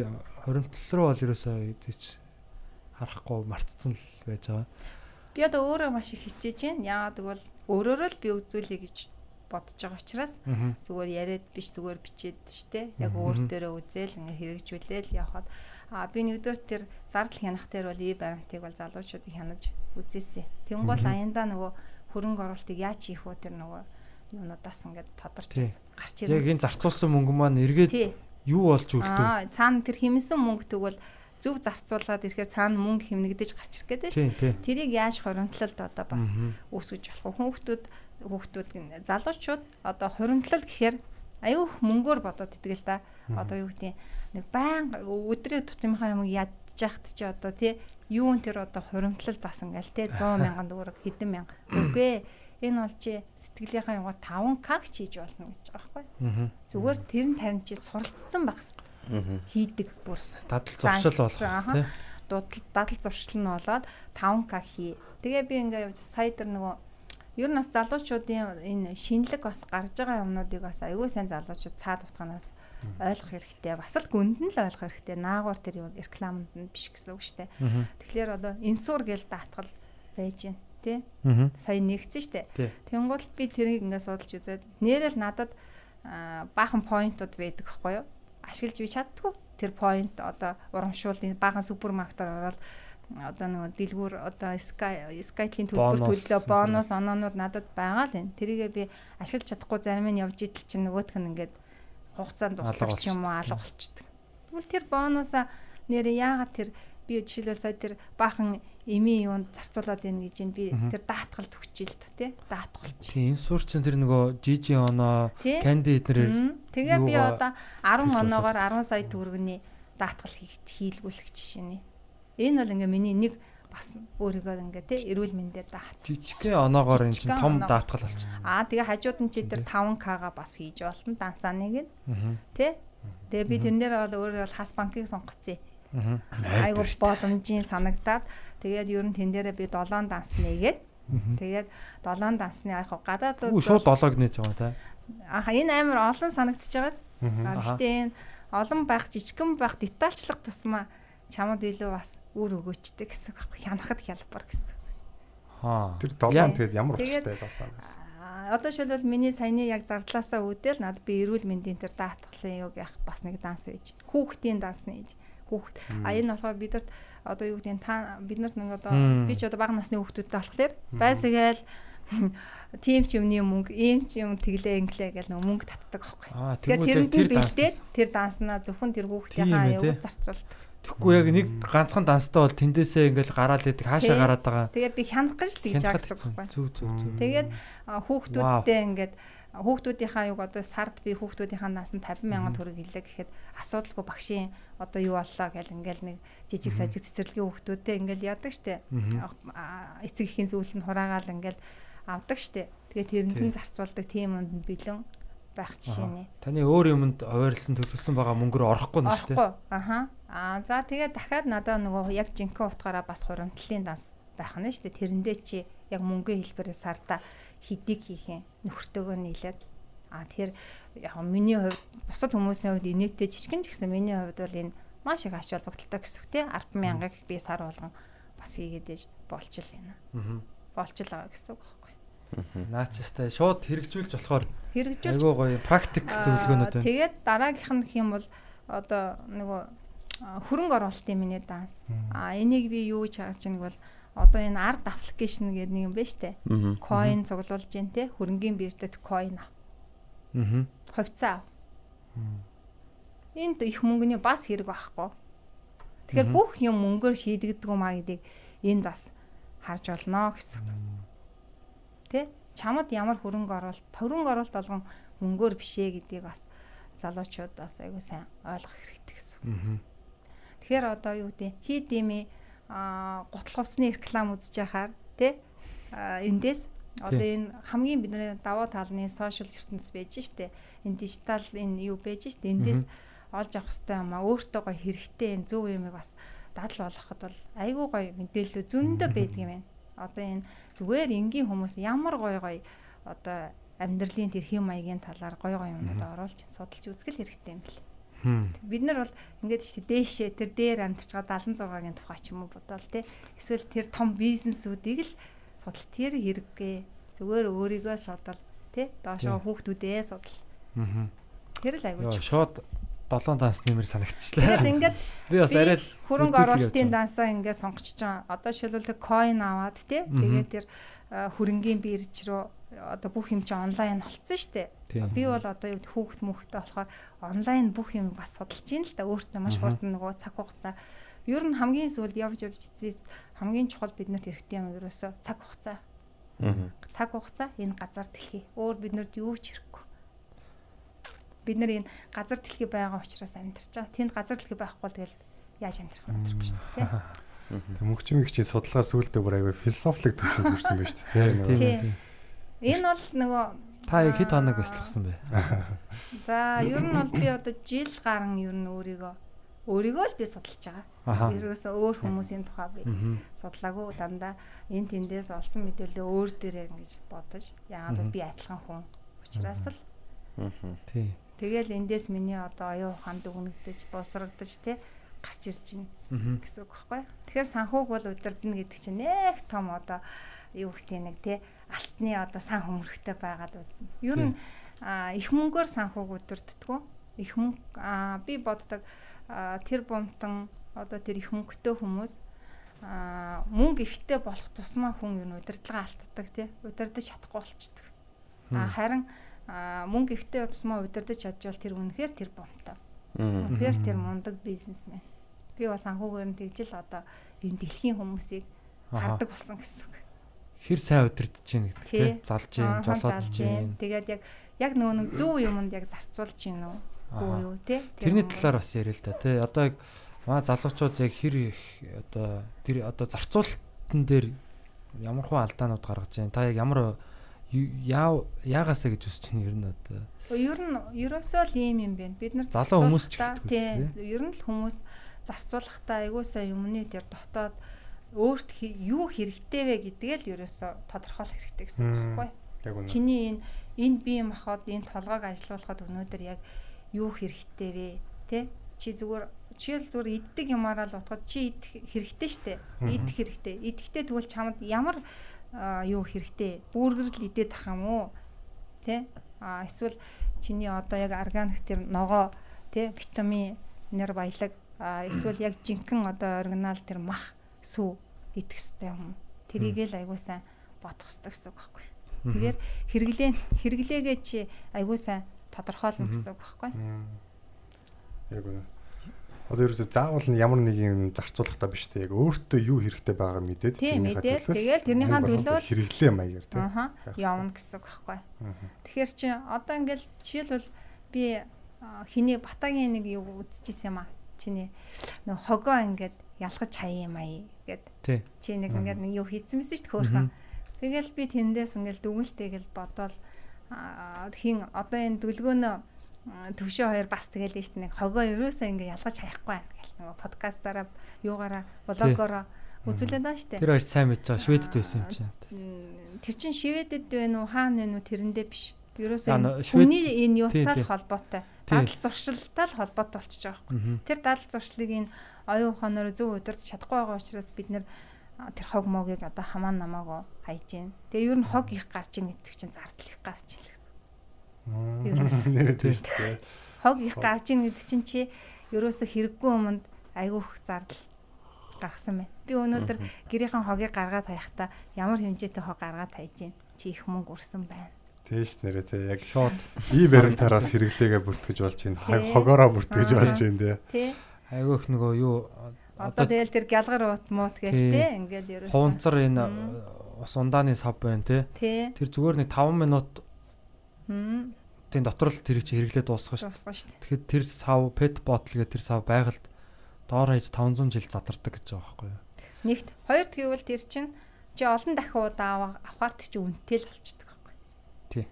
хоримтлал руу бол ерөөсөө эзэж харахгүй мартцсан л байж байгаа. Би одоо өөрөө маш их хичээж байна. Яагаад гэвэл өөрөөрөө л би үзүүлэе гэж бодож байгаа учраас Аа. зүгээр яриад биш зүгээр бичээд штэ. Яг өөр дээрээ үзэл ингээ хэрэгжүүлээл явхад а би нэгдүгээр тэр зардал хянах дээр бол и баримтыг бол залуучуудыг хянаж үзээсэй. Тэнгуул Мгм. аяндаа нөгөө хөрөнгө оруулалтыг яаж хийх вэ тэр нөгөө юунуудаас ингээд тодорч Тий. ирсэн. гарч Яг энэ зарцуулсан мөнгө маань эргээд юу болж үлдв? Аа цаана тэр хэмнсэн мөнгө тэгвэл зөв зарцуулаад ирэхээр цаана мөнгө хэмнэгдэж гарч ирэх гэдэг шүү. Тий. Тэрийг яаж хоримтлалд одоо бас үүсгэж болох вэ? Хүүхдүүд хүүхдүүд залуучууд одоо хоримтлал гэхээр аюу их мөнгөөр бодоод идэг л да. Одоо юу гэдэг нэг байн өдрийн тутмынхаа юм ядчих чи одоо тий юун тэр одоо хоримтлал бас ингээл тий 100 мянган төгрөг хэдэн мянга. Үгүй ээ. Энэ бол чи сэтгэлийнхаа юмгаар 5к хийж болно гэж байгаа байхгүй. Зүгээр тэр нь тарин чи суралцсан байх хэрэгтэй. Хийдэг бүр Дадал зуршил болох Аха. тий. дуудал дадал зуршил нь болоод 5к хий. Тэгээ би ингээ сая тэр нөгөө ер нь бас залуучуудын энэ шинэлэг бас гарч байгаа юмнуудыг бас аюул сайн залуучууд цаад утганаас ойлгох хэрэгтэй. Бас л гүнд нь л ойлгох хэрэгтэй. Наагур тэр юм рекламанд нь биш гэсэн үг шүү дээ. Тэгэхээр одоо инсуур гэл даатгал байж гин тий. Сая нэгцэн дээ. Тэнгуул би тэрийг ингээ судалж үзээд нэрэл надад аа, баахан поинтууд байдаг хгүй юу? Ашиглаж би чаддгүй. Тэр поинт одоо урамшуулын баахан супермаркетаар ороод одоо нөгөө дэлгүүр одоо Sky Skyline төлбөр энэ бонус оноонууд надад байгаа л энэ. Тэрийгээ би ашиглаж чадахгүй зарим нь явж идэл чинь нөгөөх нь ингээд хугацаанд ч юм уу алга болчдөг. Тэгвэл тэр бонусаа нэрээ яагаад тэр би жишээлбэл сая тэр баахан эми юунд зарцуулаад байна гэж энэ би тэр даатгалд өгчил та тий даатгалч. Тий, энэ суурь чинь тэр нөгөө жижи оноо, канди эднэр Мм. Тэгээ би одоо 10 төлж оноогоор 10 сая төгрөгийн даатгал хийлгүүлэх жишээ нэ. Энэ бол ингээ миний нэг бас өөрийгөө ингээ тий эрүүл мэндээр даат. жижигхэн оноогоор эн чинь том даатгал болчихно. Аа тэгээ хажууд нь чи тэр 5к-га бас хийж болно дансааныг нь тий. Тэгээ би тэрнээр бол өөрөө бол хас банкыг сонгоцсон. Аа. Айгу боломжийн санагдаад тэгээд ер нь тэн дээрээ би 7 данс нээгээд тэгээд 7 дансны яг хаа гадаад Үу шууд долоог нээж байгаа та. Аха энэ амар олон санагдчихж байгааз. Аха. Гэхдээ энэ олон байх жижигэн байх детальчлах тусмаа чамд илүү бас үр өгөөчтэй гэсэн байхгүй хянахад хялбар гэсэн. Аа. Тэр Яа. 7 тэгээд ямар учиртай 7 гэсэн. Аа одоо шилбэл миний саяны яг зардлаасаа үүдэл над би эрүүл мэндийн тэр даатгалын юг яах бас нэг данс байж. Хүүхдийн данс нээж. Хүүхд. А энэ болохоор бидэрт одоо юу гэдэг нь та биднэрт нэг одоо би ч одоо бага насны хүүхдүүдтэй болохоор байсагээл тийм ч юмны мөнгө, ийм ч юм тэглээ инглээ гэл нэг мөнгө татдаг аахгүй. Тэрэнд тэр нь бэлдээд тэр данснаа зөвхөн тэр хүүхдийнхаа тий. зарцуулдаг. Тэгэхгүй яг нэг ганцхан данстай бол тэндээсээ ингээл гараал идэг хаашаа гараад байгаа. Тэгээд би хянах гэж л тэгж байгаа гэсэн үг байхгүй. Зүг зүг зүг. Тэгээд хүүхдүүдтэй ингээд хүүхдүүдийнхаа юг одоо сард би хүүхдүүдийнхаа наасан 50 мянган төгрөг хэлээ гэхэд асуудалгүй багшийн одоо юу боллоо гэл ингээл нэг жижиг сажиг цэцэрлэгийн хүүхдүүдтэй ингээл яадаг штэ. Эцэг ихийн зүйл нь хураагаал ингээл авдаг штэ. Тэгээд тэрэнд нь зарцуулдаг тийм үнд бэлэн байх жишээ нэ. Таны өөр юмд хуваарлсан төлөвлөсөн байгаа мөнгөөр орохгүй нь дээ. Орохгүй. Аха. Аа за тэгээд дахиад надад нөгөө яг жинхэнэ утгаараа бас хуримтлалын данс байх нь дээ. Тэрэндээ чи яг мөнгөний хэлбэрээр сарда хидийг хийх юм. Нөхөртөөгөө нийлээд аа тэр яг миний хувьд бусад хүмүүсийн хувьд инээдтэй жижигэн ч гэсэн миний хувьд бол энэ маш их ач холбогдолтой гэсэн үг тий 10 мянгаг би сар болгон бас хийгээд ээж болчл байна. Аа. Болчл байгаа гэсэн үг байхгүй. Наачстай шууд хэрэгжүүлж болохоор Хэрэгжүүлж айгуу гоё практик зөвлөгөөнүүд Аа, байна. Тэгээд дараагийнх нь гэх юм бол одоо нөгөө а, хөрөнгө оруулалтын миний данс. А энийг би юу гэж харж байгааг бол одоо энэ арт аппликейшн гэдэг нэг юм байна штэ. Coin цуглуулж дээ те хөрөнгийн биердэт coin ав. Аа. Ховцоо. Энд их мөнгөний бас хэрэг байхгүй. Тэгэхээр бүх юм мөнгөөр шийдэгддэг юм а гэдгийг энд бас харж болно гэсэн. Тэ? Чамд ямар хөрөнгө оруулалт, хөрөнгө оруулалт болгон мөнгөөр бишээ гэдгийг бас залуучууд бас айгүй сайн ойлгох хэрэгтэй гэсэн. Аа. Тэгэхээр одоо юу гэдэг хий дими аа гутал хувцсны реклам үзэж яхаар тий эндээс одоо энэ хамгийн бидний даваа талны сошиал ертөнц байж штэ. Энэ дижитал энэ юу байж штэ. Эндээс олж авах хэрэгтэй юм а өөртөө гоё хэрэгтэй энэ зөв юмыг бас дадал болгоход бол айгүй гоё мэдээлэл зөндөө байдаг юм байна. Одоо энэ зүгээр энгийн хүмүүс ямар гоё гоё одоо амьдралын тэр хэм маягийн талаар гоё гоё юмнууд оруулж судалж үзгэл хэрэгтэй юм бэл Бид нар бол ингээд чи дээшээ тэр дээр амьдарч байгаа 76-гийн тухай ч юм уу бодоол те. Эсвэл тэр том бизнесүүдийг л судал тэр хэрэггээ зүгээр өөрийгөө судал те. Доошоо хүүхдүүдээ судал. Аа. Тэр л аягүй. Шууд долоон данс нэмэр санагдчихлаа. Тэгээд ингээд би бас арай л хөрөнгө оруулалтын дансаа ингээд сонгочихж байгаа. Одоо шилбэл coin аваад те. Тэгээд тэр хөрөнгийн бирж рүү одоо бүх юм чи онлайн болцсон шүү дээ. Би бол одоо юу хүүхд мөхтэй болохоор онлайн бүх юм бас судалж ийн л да өөртөө маш хурдан нөгөө цаг хугацаа. Ер нь хамгийн сүүлд явж явж зээс хамгийн чухал биднэрт хэрэгтэй юм ерөөсөө цаг хугацаа. Цаг хугацаа энэ газар дэлхий. Өөр биднэрт юу ч хэрэггүй. Бид нар энэ газар дэлхий байгаа учраас амьдарч байгаа. Тэнд газар дэлхий байхгүй бол тэгэл яаж амьдрах вэ гэдэггүй шүү дээ. Тэг мөгчмийг чи судалгаа сүултээ бүр аягүй философик төвшөнд хүрсэн байна шүү дээ. Тийм. Энэ бол нөгөө та яг хэд хоног бяцлахсан бэ? За, ер нь бол би одоо жил гарan ер нь өөрийгөө өөрийгөө л би судалж байгаа. Ерөөсөө өөр хүмүүсийн тухай би судлаагүй дандаа энэ тэндээс олсон мэдээлэл өөр дээрээ ингэж бодож яагаад би адилхан хүн учраас л. Тий. Тэгэл эндээс миний одоо оюун ухаан дүгнэгдэж, босрагдаж тий гарч ирж байна гэсэн үг байхгүй. Тэгэхээр санхүүг бол удирдна гэдэг чинь нэх том одоо юу гэх тийм нэг тий алтны одоо сан хөмөрхтэй байгаад байна. Ер нь их мөнгөөр санхүүг өдөрддгөө. Их мөнгө би боддог тэр бомтон одоо тэр их мөнгөтэй хүмүүс мөнгө ихтэй болох тусмаа хүн юу удирдлага алддаг тий удирдах чадахгүй болчдөг. А харин мөнгө ихтэй тусмаа удирдах чаджвал тэр үнэхээр тэр бомтой. Үнэхээр тэр мундаг бизнесмен. Би бас анхуугаар нь тэгжил одоо энэ дэлхийн хүмүүсийг хардаг болсон гэсэн үг хэр сайн удирдах чинь гэдэг тий. Залж гин жолоодж гин тэгээд яг яг нөгөө нэг зөв юмд яг зарцуулж гин үү? Үгүй юу тий? Тэрний талаар бас яриа л да тий одоо яг маа залуучууд яг хэр их одоо тэр одоо зарцуулалтын дээр ямар хуу алдаанууд гаргаж байна? Та яг ямар яа яагаасаа гэж үсч чинь ер нь одоо? Ер нь ерөөсөө л ийм юм байна. Бид нар залуу хүмүүс ч гэдэг тий. ер нь л хүмүүс зарцуулахдаа айгуусаа юмны тэр дотоод өөрт юу хэрэгтэй вэ гэдгээ л ерөөсө тодорхойлох хэрэгтэй гэсэн үг байхгүй. Чиний энэ энд бие махбод энэ толгойг ажилуулахад өнөөдөр яг юу хэрэгтэй вэ? Тэ? Чи зүгээр жишээл зүгээр иддэг юмараа л утгаад чи идэх хэрэгтэй штэ. Идэх хэрэгтэй. Идэхдээ тэгвэл чамд ямар юу хэрэгтэй? Бүүргэр л идээд ах юм уу? Тэ? А эсвэл чиний одоо яг органик тэр ногоо тэ витамин нэр баялаг а эсвэл яг жинхэнэ одоо оригинал тэр мах сүү идэх хэрэгтэй юм. Тэрийг л айгуу сайн бодох хэрэгтэй гэсэн үг байхгүй. Тэгэхээр хэрэглээ хэрэглээгээ чи айгуу сайн тодорхойлно гэсэн үг байхгүй. Яг үнэ. Одоо ерөөсөө заавал нь ямар нэг юм зарцуулахтаа биш те яг өөртөө юу хэрэгтэй байгаа мэдээд тийм мэдээд тэгэл тэрнийхэн төлөө хэрэглээ маягаар те явна гэсэн үг байхгүй. Тэгэхээр чи одоо ингээл жишээлбэл би хиний батагийн нэг юу үзчихсэн юм а. Чиний нэг хогоо ингээд ялгаж хаяа маяа гэд. Чи нэг ингээд нэг юу хийцэн мэсэн шүү дээ хөөхөн. Тэгэл би тэндээс ингээд дүгнэлтэйгэл бодоол хин одоо энэ дүлгөөнөө төвшөө хоёр бас тэгэл нь шүү дээ нэг хогоо ерөөсөө ингээд ялгаж хаяхгүй байна гэл нөгөө подкастаараа юугаараа блогоороо үзүүлээд байгаа шүү дээ. Тэр хоёр сайн мэдж байгаа шведэд байсан юм чинь. Тэр чин шведэд байна уу хаана байна уу тэрэндээ биш. Ерөөсөө хүний энэ юутай холбоотой. Дадал зуршилтай холбоотой болчихж байгаа байхгүй. Тэр дадал зуршлыг энэ оюун ухаанаар зөв удирдах чадахгүй байгаа учраас бид нэр тэр хог могийг одоо хамаа намаагаа хайж гин. Тэгээ ер нь хог их гарч ийн гэдэг чинь зардал их гарч ийн гэсэн. Тийм шүү дээ. Хог их гарч ийн гэдэг чинь чи ерөөсөө хэрэггүй юмд айгүйх зардал гаргасан байна. Би өнөөдөр гэрийнхэн хогийг гаргаад хаяхдаа ямар хэмжээтэй хог гаргаад хайж гин. Чи их мөнгө өрсөн байна. Тийш нэрээ тий яг шууд и баримтаараас хэрэглээгээ бүртгэж болж байна. Хогоороо бүртгэж болж байна тий. Айгүйх нөгөө юу одоо тэгэл тэр гялгар уут муут гэлтэй ингээд ерөөсөө. Хунцар энэ ус ундааны сав байна тий. Тэр зүгээр нэг 5 минут тийм дотор л тэр чи хэрэглээ дуусгах шүү дээ. Тэгэхээр тэр сав пет ботл гэх тэр сав байгальд доор хаяж 500 жил задардаг гэж байгаа байхгүй юу? Нэгт. Хоёр тэгвэл тэр чинь чи олон дахин удаа авахаар тэр чинь үнэтэй л болчихдог байхгүй. Тий.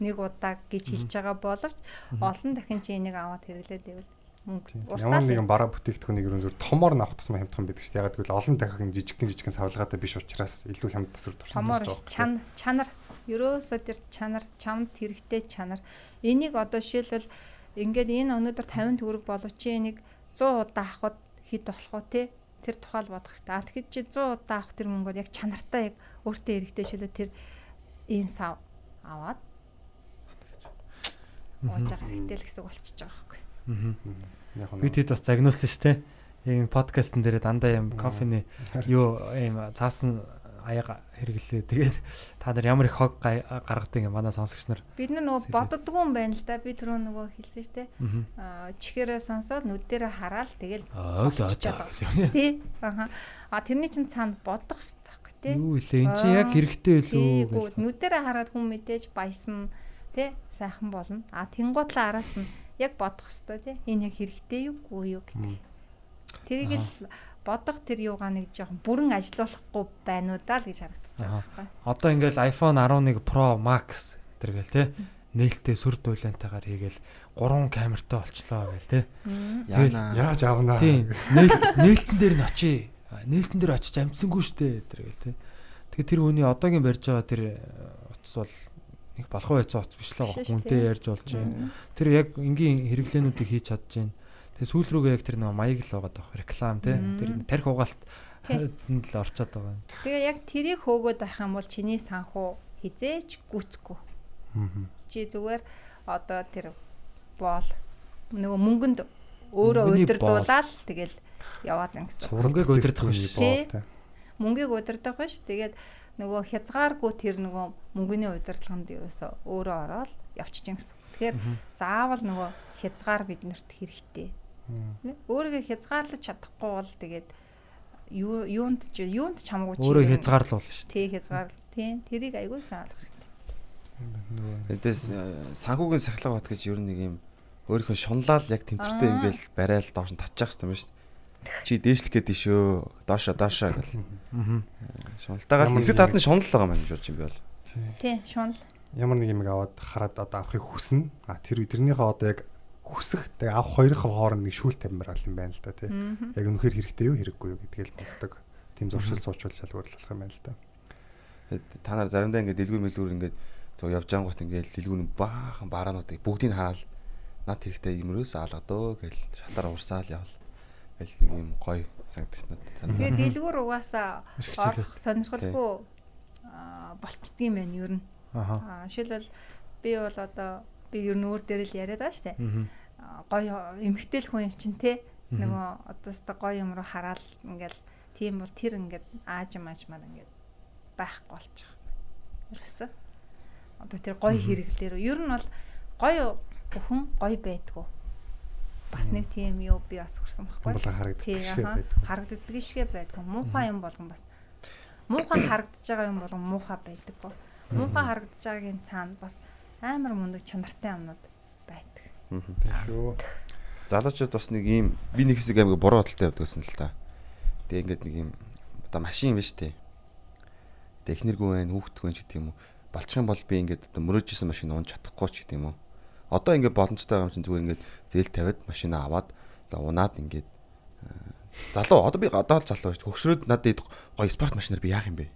Нэг удаа гэж хэлж байгаа боловч олон дахин чи энийг аваад хэрэглээд байвал Ямар нэгэн бараа бүтээгдэхүүнийг ерөн зүгээр томоор тусмаа хямдхан байдаг шүү дээ. Яг гэвэл олон дахин жижигхэн жижигхэн савлгаатай биш учраас илүү хямд тасвар турсан Томоор ш чан чанар. Ерөөсөө тэр чанар чамд хэрэгтэй чанар. Энийг одоо жишээлбэл ингээд энэ өнөөдөр 50 төгрөг болов чи энийг 100 удаа авахд хэд болох вэ те? Тэр тухайл бодох хэрэгтэй. А тэгэхэд чи 100 удаа авах тэр мөнгөөр яг чанартай яг өөртөө хэрэгтэй шилүү тэр ийм сав аваад ууж байгаа хэрэгтэй л гэсэн болчихж байгаа байхгүй. Яг Би тэд бас загнуулсан шүү дээ. Ийм подкастн дээр дандаа юм кофений юу ийм цаасан аяга хэрэглээ. Тэгээд та нар ямар их хог гаргадаг юм манай сонсогч нар. Бид нар нөгөө боддгоо юм байна л да. Би түрүү нөгөө хэлсэн шүү дээ. Аа. Чихээрээ сонсоод нүдэрээ хараад тэгэл байгаа. Тий. Аха. А тэрний чинь цаанд бодох байхгүй тий. Юу илээ эн чи яг хэрэгтэй гүү нүдэрээ хараад хүн мэдээж баясна тий сайхан болно. А тэнгуудлаа араас нь яг бодох хэрэгтэй тий. Энэ яг хэрэгтэй юу гүй юу гэдэг. Тэрийг л бодох тэр юугаа нэг жоохон бүрэн ажилуулахгүй байна уу даа л гэж харагдаж байгаа байхгүй. Одоо ингээл iPhone 11 Pro Max тэргээл те нээлттэй сүр дуулантайгаар хийгээл 3 камертай болчлоо гээл. Яана. яаж авнаа. Нээл нээлтэн дээр нь очие. Нээлтэн дээр очиж амжсангүй штэ тэргээл те. Тэгээ тэр хүний одоогийн барьж байгаа тэр утас бол их болох байсан утас биш л байгаа. Хүнтэй ярьж болж байна. Тэр яг энгийн хэрэглээнүүдийг хийж чадж байна. Тэгээ сүүл рүүгээ яг тэр нэг маяг л байгаа даах реклам. Мм. Тэр тарих угаалт Тий. тэнд л орчод байгаа. юм. Тэгээ яг тэрийг хөөгөөд байх юм бол чиний санхүү хизээч гүцэхгүй. Чи зүгээр одоо тэр боол нөгөө мөнгөнд өөрөө удирдуулаад тэгэл яваад байна гэсэн. Мөнгөийг удирдах биш. Тий. Мөнгийг удирдах биш. Тэгээд нөгөө хязгааргүй тэр нөгөө мөнгөний удирдлаганд ерөөсөө өөрөө ороод явчихжин гэсэн. Тэгэхээр заавал нөгөө хязгаар биднэрт хэрэгтэй. Өөрийгөө хязгаарлаж чадахгүй бол тэгээд юу юунд ч юунд ч хамаагүй чи Өөрөө хязгаарлал шүү дээ. Тий хязгаар тий тэрийг айгүй сайн ойлгох хэрэгтэй. Эндээс санхүүгийн сахилга бат гэж ер нь нэг юм өөрийнхөө шунлал яг тэмдэртэй Аа. ингээл барайл доош нь татчих хэвээр юм шүү дээ. Чи дээшлэх гээд ишөө доошо доошо гэл Аа. шуналтайгаар Ямар хэсэг талд нь шунал байгаа маань гэж бодож юм би бол. Тий шунал. Ямар нэг юм аваад хараад одоо авахыг хүснэ. А тэр тэрнийхээ одоо яг хүсэх тэг авах хоёрын хооронд нэг шүүл тамирал юм байна л да тий. Яг үнэхээр хэрэгтэй юу хэрэггүй юу гэдгийг л боддог. Тим зуршил суучвал шалгуурлах юм байна л да. Та нар заримдаа ингээд дэлгүүр мэлгүүр ингээд зөв явж ангууд ингээд дэлгүүр нь баахан бараануудыг бүгдийг хараад над хэрэгтэй юмрөөс алгадөө гэл шатаар урсаал явал. Гэл нэг юм гоё санагдчих надад. санаа. Тэгээ дэлгүүр угаасаа орох сонирхолгүй болчдгийм байна ер нь. Аа, Жишээлбэл би бол одоо би ер нь өөр дээр л яриад байгаа. Мгм. Аа, Гоё эмхтэл хүн юм чин те. Нөгөө одоо өстө гоё юм руу хараад ингээл тийм бол тэр ингээд аажим аажмаар ингээд байхгүй болчих. Ерөөсөө. Одоо тэр гоё хэрэглээр ер нь бол гоё бүхэн гоё байдгүй. Бас нэг тийм юу би бас хүрсэн байхгүй. Томболоо харагддаг шигэ байдаг. Харагддаг шигэ байдгүй. Муухай юм болгон бас муухай харагдаж байгаа юм болгон муухай байдаггүй. Муухай харагдаж байгаагийн цаана бас амар мундаг чанартай юмнууд байдаг. Шүү. Залуучууд бас нэг ийм би нэг хэсэг аймаг буруу бодолтой явдаг гэсэн л та. Тэгээ ингээд нэг ийм одоо машин биш тий. Технэргүй байх, хүүхдгүй ч гэдэг юм уу. Болчих юм бол би ингээд одоо мөрөөжсэн машин унж чадахгүй ч гэдэг юм уу. Одоо ингээд боломжтой байгаа юм чинь зүгээр ингээд зээл тавиад машинаа аваад ингээд унаад ингээд аа, залуу одоо би одоо л залуу шүү. Хөгшрөөд надад гоё спорт машинаар би яах юм бэ?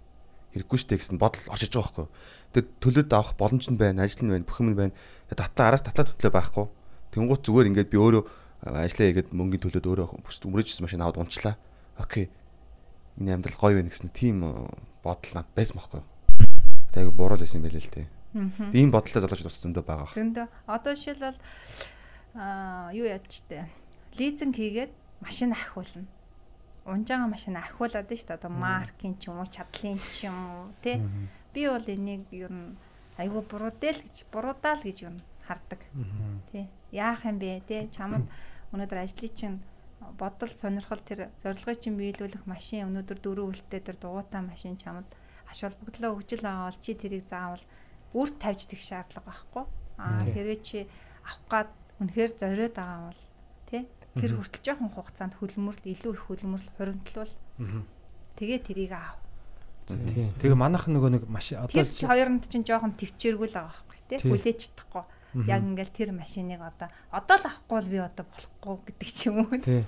Хэрэггүй штэ гэсэн бодол орж иж байгаа байхгүй. Тэгээд төлөөд авах боломж нь байна, ажил нь байна, бүх юм нь байна. Татлаа араас татлаа төтлөө байхгүй. Тэнгуут зүгээр ингээд би өөрөө ажиллаа хийгээд мөнгөний төлөөд өөрөө өмрөөжсэн машин аваад унчлаа. Окей. Миний амьдрал гоё байна гэсэн тийм э, бодол над байсан байхгүй. Тэгээд буруу л байсан юм байлээ л тээ. Аа. Тийм бодолтой залуучууд бас зөндөө байгаа. Зөндөө одоо жишээлбэл аа юу яаж штэ. Лизинг хийгээд машин ахиулна. Унж байгаа машин ахиулаад нь штэ. Одоо маркийн ч юм уу, чадлын ч юм уу, тий. Би бол энийг ер нь айгүй буруудэл гэж буруудаал гэж ер нь хардаг. Тий. Яах юм бэ тий? Чамд өнөөдөр ажлын чинь бодол сонирхол тэр зорилгыг чинь биелүүлэх машин өнөөдөр дөрөв үлтээ тэр дугуйтаа машин чамд аш холбогдлоо хөгжил аваад чи тэрийг заавал үрд тавьж тэх шаардлага байхгүй. Аа Тий. хэрвээ чи авах гад үнэхээр зориод байгаа бол тий тэр хүртэл жоохон хугацаанд хөлмөрл илүү их хөлмөрл хуримтлал Мгм. Тэгээ тэрийг аав. Тийм. Тэгээ манайх нөгөө нэг машин одоо Тэр чи хоёронд чинь жоохон төвчээргүй л байгаа байхгүй тий. Тий. Хүлээж чадахгүй. Яг ингээл тэр машиныг одоо одоо л авахгүй бол би одоо болохгүй гэдэг ч юм уу. тий.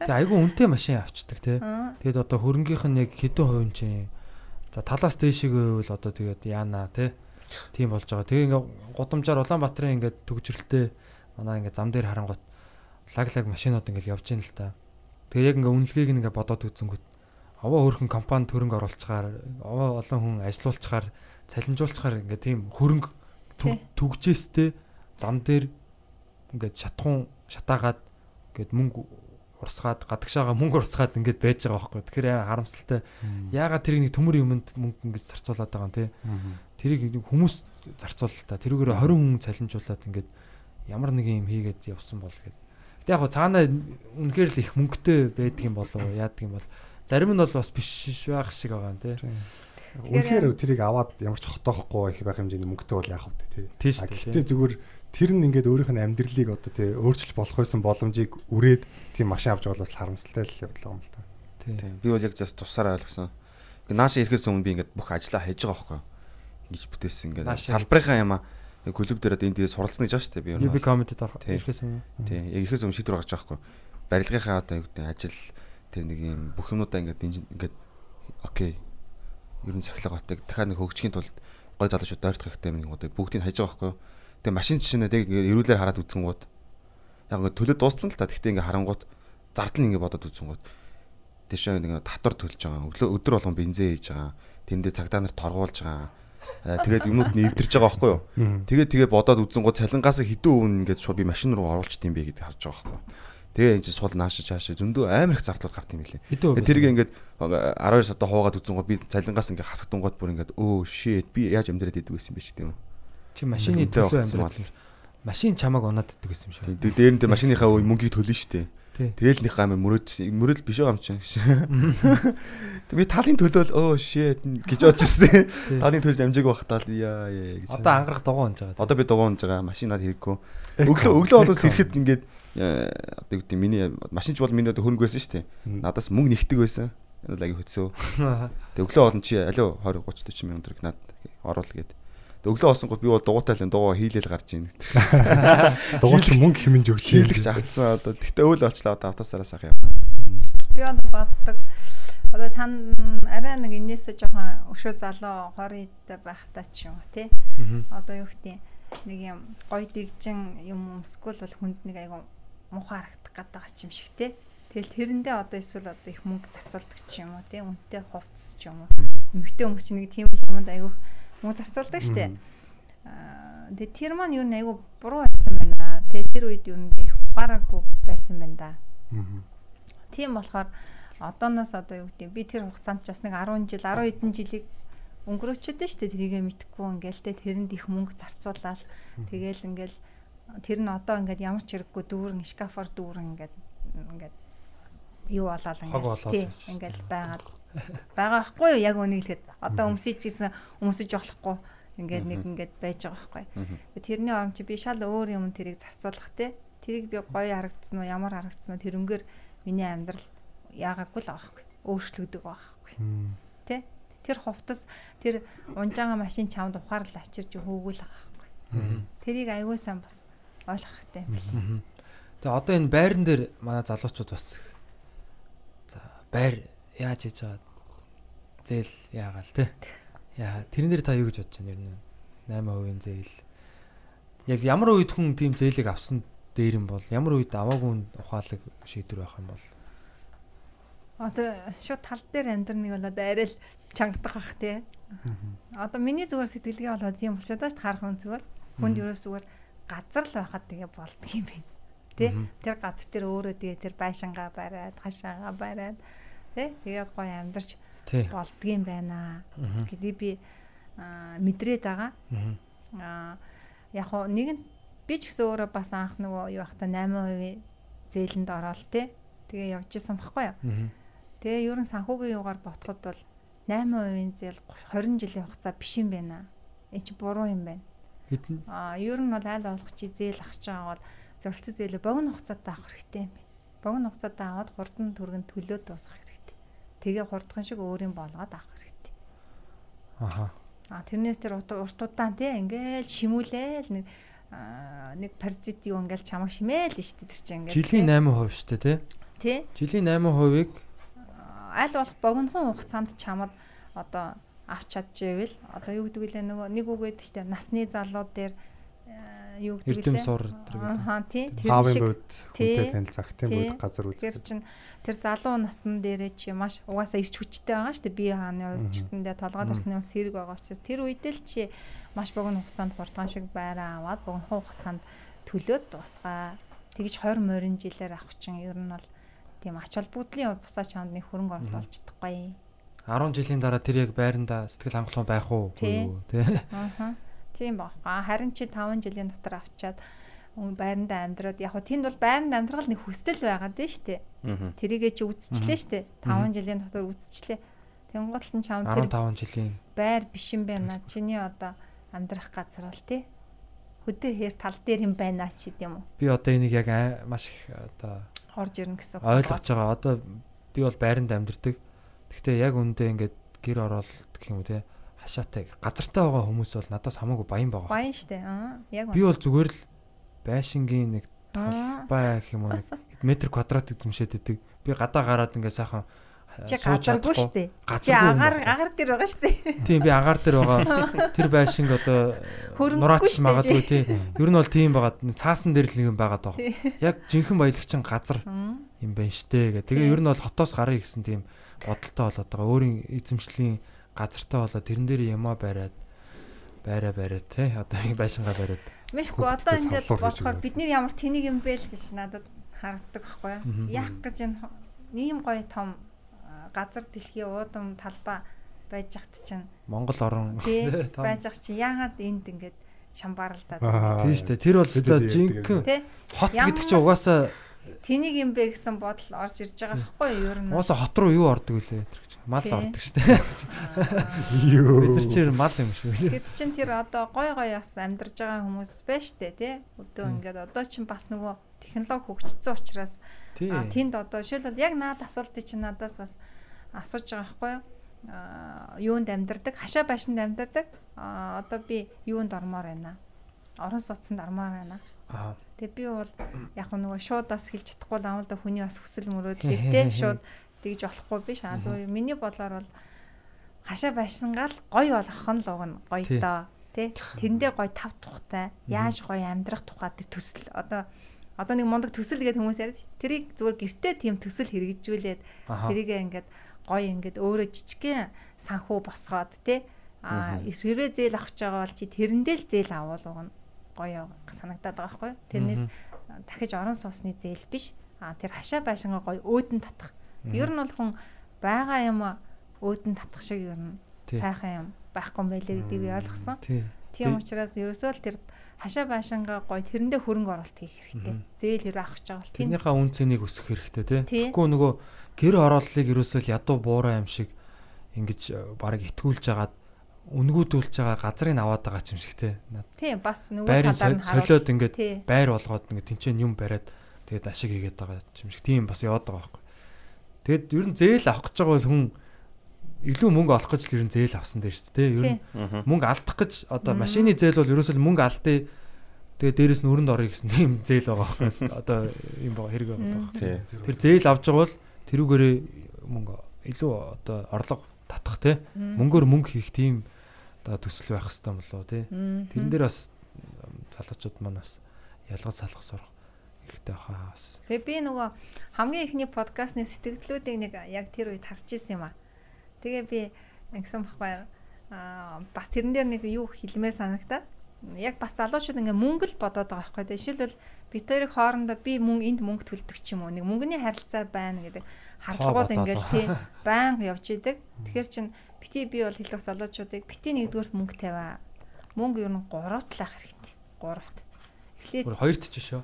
Тэгээ айгүй үнэтэй машин авчдаг тий. Аа. Тэгэд одоо хөрөнгийнх нь яг хэдэн хувийн чинь за талаас дээшээ гэвэл одоо тэгээд яана тий. Тийм болж байгаа. Тэгээ ингээ гудамжаар Улаанбаатарын ингээ төгжрэлтэй манай ингээ зам дээр харангуут лаг лаг машинууд ингээ явж ийн л та. Тэгээ яг ингээ үнэлгээг ингээ бодоод үзэнгүүт овоо хөрхөн компани төрөнг оруулцгаар овоо олон хүн ажилуулцгаар цалинжуулцгаар ингээ тийм хөрөнгө түгжээстэй зам дээр ингээ шатхуун шатаагаад ингээд мөнгө урсгаад гадагшаага мөнгө урсгаад ингээд байж байгаа байхгүй. Тэгэхээр харамсалтай. Яагаад тэрийг нэг төмөр юмд мөнгө ингэж зарцуулаад байгаа юм те. Тэрийг нэг хүмүүс зарцуулал та. Тэрүүгээр 20 хүн цалинжуулаад ингээд ямар нэг юм хийгээд явсан бол гээд. Гэтэ яг хоо цаанаа үнэхээр л их мөнгөтэй байдаг юм болов уу? Яадаг юм бол зарим нь бол бас биш байх шиг байгаа юм те. Үнэхээр тэрийг аваад ямар ч хотоохгүй их байх хэмжээний мөнгөтэй бол яах вэ тий. Гэхдээ зүгээр тэр нь ингээд өөрийнх нь амьдралыг одоо тий өөрчилж болох байсан боломжийг үрээд тийм машин авч байгаа бол харамсалтай л явдлаа юм л та. Тийм. Тийм. Би бол яг just тусаараа ойлгосон. Нааша ирэхээс өмнө би ингээд бүх ажлаа хийж байгаа байхгүй юу? Ингэж бүтээсэн ингээд салбарынхаа юм аа клуб дээр одоо энэ дээр суралцсан гэж байгаа шүү дээ би. UB comedy-д орох Тийм. ирэхээс юм. Тийм. Яг ирэхээс өмнө шийдвэр гаргаж байгаа юу? Барилгынхаа одоо юу гэдэг ажил тийм нэг юм бүх юмудаа ингээд ингээд окей. Ер нь сахилга батыг дахиад нэг хөгжихийн тулд гой залуучууд дойрдох хэрэгтэй юм одоо бүгдийг хайж байгаа юу? Тэгээ машин жишээнээ ингээд эрүүлэр хараад үзэнгууд яг ингээд төлөө дууссан л та. Гэхдээ ингээд харангууд зардал ингээд бодоод үзэнгууд тийшээ нэг татвар төлж байгаа. Өдөр болгон бензин хийж байгаа. Тэндээ цагдаа нарт торгуулж байгаа. Аа, Тэгээд юмуд нь эвдэрж байгаа байхгүй юу? Тэгээд тэгээ бодоод үзэнгууд цалингаас хэдэн өвн ингээд шууд би машин руу оруулчих юм бэ гэдгийг харж байгаа байхгүй юу? Тэгээ энэ чинь сул наашаа чаашаа зөндөө амар их зардал гарт юм билээ. Тэгээд тэрийг ингээд 12 сарда хуугаад үзэнгууд би цалингаас ингээд хасагдангууд бүр ингээд өө shit би яаж амьдраад идэв гэсэн юм бэ ч тийм үү? чи машины төлөө амьдраад юм. Машин чамааг унаад иддэг гэсэн юм шиг. Тийм дээр нь машиныхаа мөнгийг төлнө штэ. Тий. Тэгэл нэг гам мөрөөд мөрөөд биш байгаа юм чинь. Би талын төлөөл өө shit гэж бодож ирсэн. Талын төлж амжааг бахтаал яа яа гэж. Одоо ангарах дугуй унж байгаа. Одоо би дугуунж байгаа машинаад хэрэггүй. Өглөө өглөө болоос ирэхэд ингээд э, одоо юу гэдэг миний машинч бол миний одоо хөрөнгө байсан шүү дээ. Надаас мөнгө нэгдэг байсан. Энэ л аяги хөтсөө. Тэг өглөө олон чи алио 20 30 40 мянган төгрөг над оруул гээд. Өглөө олсон гот би бол дугуйтай л дугуй хийлэл гарч ийн. Дугуйч мөнгө хэмнж өгч Хийлэгч авцсан одоо. Тэгтээ өөл очлаа одоо автосараас авах юм. Би одоо боддог. Одоо тань арай нэг энээсээ жоохон өшөө залуу хорийтай байхтаа ч юм уу тий. Одоо юу гэдэг нэг юм гой дэгжин юм өмсгөл бол хүнд нэг айгу муухай харагдах гээд байгаа юм шиг тий. Тэгэл тэрэндээ одоо эсвэл одоо их мөнгө зарцуулдаг ч юм уу тий. Үнэтэй хувцс ч юм уу. Эмэгтэй хүмүүс чинь нэг тийм л юмд айгу мөнгө зарцуулдаг штэ. Аа тэгээ тэр маань юу нэг айгу буруу байсан байна. Тэгээ тэр үед юу нэг ухаараагүй байсан байна да. Тийм болохоор одооноос одоо юу гэдэг би тэр хугацаанд ч бас нэг 10 жил 10 хэдэн жилийг өнгөрөөчөөд штэ тэрийгэ мэдхгүй ингээл тэрэнд их мөнгө зарцуулаад тэгэл ингээл тэр нь одоо ингээд ямар ч хэрэггүй дүүрэн шкафор дүүрэн ингээд ингээд юу болоод ингээд болоод тий байна. ингээд байгаад байгаа байхгүй юу яг үнийг хэлэхэд одоо өмсөж гэсэн өмсөж болохгүй. Ингээд нэг ингээд байж байгаа байхгүй. Тэрний оронд чи би шал өөр юм тэрийг зарцуулах те. Тэрийг би гоё харагдсан уу ямар харагдсан уу тэрнгээр миний амьдрал яагаагүй л байгаа байхгүй өөрчлөгдөг байхгүй тэ? Тэр хувцас тэр унжаага машин чамд ухаарл авчирч хөөгөл байгаа байхгүй тэрийг аягүй сайн бас ойлгох хэрэгтэй. Юм байна. Тэгээ одоо энэ байран дээр манай залуучууд бас за байр яаж хийж байгаа зээл яагаал те. Яа тэрэн дээр та юу гэж бодож байна ер нь 8% зээл. Яг ямар үед хүн тийм зээлийг авсан дээр юм бол ямар үед аваагүй ухаалаг шийдвэр байх юм бол Одоо шууд тал дээр амьдрныг бол одоо арай л чангадах бах тий. Одоо миний зүгээр сэтгэлгээ болоод юм болчиход байна шүү дээ харах хүн зүгээр. Хүнд ерөөс зүгээр газар л байхад тэгээ болдго юм байна. Тий. Тэр газар дээр өөрөө тэгээ тэр байшингаа бариад, хашаага бариад тий. Тэгээд гоё амьдарч юм байна гэдгийг би мэдрээд байгаа. Аа яг хоо нэг нь би ч гэсэн өөрөө бас анх нөгөө юу бахта 8% зээлэнд ороод тий. Тэгээ явж исэн баггүй юу? Тэгээ ерөн санхүүгийн югаар ботход бол 8% зээл 20 жилийн хугацаа биш юм байна. Энэ чи буруу юм байна. Хэдэн Аа ер нь бол аль болох чи зээл авах байгаа бол зорилттой зээлээ богино хугацаатай авах хэрэгтэй юм байна. Богино хугацаатай аваад хурдан түргэн төлөө дуусгах. Тэгээ хурдхан шиг өөрийн болгоод авах хэрэгтэй. Аха. А тэрнээс тэр урт удаан тий ингээл шимүүлээл нэг нэг паразит юу ингээл чамаг шимээл нь штэ тэр чинь ингээл Жилийн 8% шүү дээ тий. тий Жилийн 8%-ыг аль болох богинохон хугацаанд чамд одоо авч чадчихвэл одоо юу гэдэг вэ нөгөө нэг үг гэдэг штэ насны залууд дээр юу гэдэг эрдэм вэ сур гэдэг. Аа тий тэр шиг хүнтэй танилцах тийм Тий. бод газар тэр үздэг. чин тэр залуу насн дээрээ чи маш угаасаа ирч хүчтэй байгаа штэ бие хааны Мгм. өвчтөндөө толгойд орхины ус хэрэг байгаа учраас тэр үед л чи маш богино хугацаанд хурдхан шиг байраа аваад богино хугацаанд төлөөд дуусгаа. Тэгж 20 морин жилээр авах чинь ер нь бол тийм ач холбогдлын бусаа чамд нэг хөрөнгө оруулалт болж чадахгүй. 10 жилийн дараа тэр яг байранда сэтгэл хангалуун байх уу? Тий. Аа. Тийм баггаа. Харин чи 5 жилийн дотор авчаад байранда амьдраад яг хөө тэнд бол байранд амьдрал нэг хүсэл байгаад дээ штэ. Тэрийгээ чи үзчихлээ штэ. 5 жилийн дотор үзчихлээ. Тэнгуут нь чам тэр 15 жилийн байр биш юм байна. Чиний одоо амьдрах газар бол тий. Хөдөө хэр тал дээр юм байна ч гэдэм үү. би одоо энийг яг маш их одоо Орж ирнэ гэсэн. ойлгож байгаа. Одоо би бол байранд амьдардаг. Гэхдээ яг үндэ ингээд гэр ороод гэх юм уу те хашаатай газартаа байгаа хүмүүс бол надаас хамаагүй баян байгаа. Баян штэ. Аа. Яг Би бол зүгээр л байшингийн нэг Аа. бай гэх юм уу нэг метр квадрат эзэмшээд идэг. Би гадаа гараад ингээд сайхан чи газаргүй чадахгүй. штэ. Чи агаар агаар дээр байгаа штэ. Тийм би агаар дээр байгаа. Тэр байшинг одоо Хөрөнгөгүй нураач магадгүй чи. тий. Ер нь бол тийм байгаад цаасан дээр л нэг юм байгаад байгаа. Яг жинхэнэ баялагчин газар юм байна штэ гэх. Тэгээ Тийм. ер нь бол хотоос гарыг гэсэн тийм бодолтой болоод байгаа. Өөрийн эзэмшлийн газартаа болоод тэрэн дээр ямаа бариад байраа бариад тий. Одоо ингэ байшингаа бариад. Мэшгүй одоо ингээд бодохоор бид нар ямар тэнийг юм бэ л гэж надад харагддаг байхгүй юу? Яг гэж энэ ийм гоё том газар дэлхийн уудам талбай байж хат чинь Монгол орон байж ах чи яагаад энд ингээд шамбаралдаад Аа. Тийм штэ. Тэр бол хэд жинхэнэ хот гэдэг чинь угаасаа тэнийг юм бэ гэсэн бодол орж ирж байгаа байхгүй юу? Ер нь угаасаа хот руу юу ордог вүлээ тэр гэж. Мал ордог штэ. Юу. Бид нар чинь мал юм шүү. Гэт чин тэр одоо гой гой бас амьдарж байгаа хүмүүс байна штэ тий. Өдөө ингээд одоо чин бас нөгөө технологи хөгжсөн учраас тэнд одоо жишээлбэл яг наад асуултыг чинь надаас бас асууж байгаа байхгүй юу? Аа юунд амьдардаг? Хашаа байшинд амьдардаг. Аа одоо би юунд ормоор байна? Орон сууцнд ормоор байна. Тэгээ би бол яг нөгөө шууд бас хэлж чадахгүй л амал да хүний бас хүсэл мөрөөдлөлтэй шууд тэгж болохгүй биш. Аа зүгээр миний бодлоор бол хашаа байшингаал гоё болгох нь л уг нь гоё Тий. доо. Тэ? Тэндээ гоё тав тухтай. Яаж гоё амьдрах тухай тэр төсөл одоо одоо нэг мундаг төсөл гэдэг хүмүүс яриад тэрийг зүгээр гэртээ тийм төсөл хэрэгжүүлээд Аха. тэрийгээ ингээд гоё ингээд өөрөө жижигхэн санхүү босгоод тэ а хэрвээ зээл авах гэж байгаа бол чи тэрэндээ л зээл авал уг нь гоё санагдаад байгаа байхгүй тэрнээс дахиж орон суусны зээл биш. А тэр хашаа байшингаа гоё өөдөн татах. Ер нь бол хүн байгаа юм өөдөн татах шиг ер нь сайхан юм байхгүй юм байлээ гэдгийг би ойлгосон. Тий. тийм Тий. учраас ерөөсөө л тэр хашаа байшингаа гоё тэрэндээ хөрөнгө оруулалт хийх хэрэгтэй. Зээл хэрэг авах гэж байгаа бол тийм. Тэрнийхээ үн цэнийг өсгөх хэрэгтэй тий. Тий. Тэгэхгүй нөгөө гэр орооллыг ерөөсөө л ядуу буурай юм шиг ингэж бараг итгүүлж агаад үнгүүдүүлж байгаа газрыг аваад байгаа ч юм шиг. Над- тийм бас нөгөө талаар нь сол- солиод ингээд байр болгоод ингээд тэнцэн юм бариад тэгээд ашиг хийгээд байгаа ч юм шиг тийм бас яваад байгаа байхгүй. Тэгэд ер нь зээл авах гэж байгаа бол хүн илүү мөнгө олох гэж л ер нь зээл авсан дээр шүү дээ. Ер нь мөнгө алдах гэж одоо машины зээл бол ерөөсөө мөнгө алдъя. Тэгээд дээрэс нь өрөнд орё гэсэн тийм зээл байгаа байхгүй. Одоо юм байгаа хэрэг байгаа байхгүй. Тэр зээл авч байгаа бол тэрүүгээрээ мөнгө илүү одоо орлого татах те мөнгөөр мөнгө хийх тийм одоо төсөл байх юм болоо те. Тэрэн дээр бас залуучууд маань бас ялгаж салах сурах хэрэгтэй баха бас. Тэгээ би нөгөө хамгийн ихний подкастны сэтгэлдлүүдийг нэг яг тэр үед харж исэн юм аа. Тэгээ би ингэсэн баггүй аа бас тэрэн дээр нэг юу хэлмээр санагтаа. Яг бас залуучууд ингээ мөнгө л бодоод байгаа байхгүй. Жишээлбэл бид хоёрын хоорондоо би мөнгө энд мөнгө төлдөг ч юм уу. Нэг мөнгөний харилцаа байна гэдэг хардлагууд ингээл тий байнга явж идэг. Тэгэхээр чин бити би бол хэлэх залуучуудыг бити нэгдүгээр мөнгө тавиа. Мөнгө ер нь гуравт л ах хэрэгтэй. Гуравт. Эхлээд хоёрт ч шүү.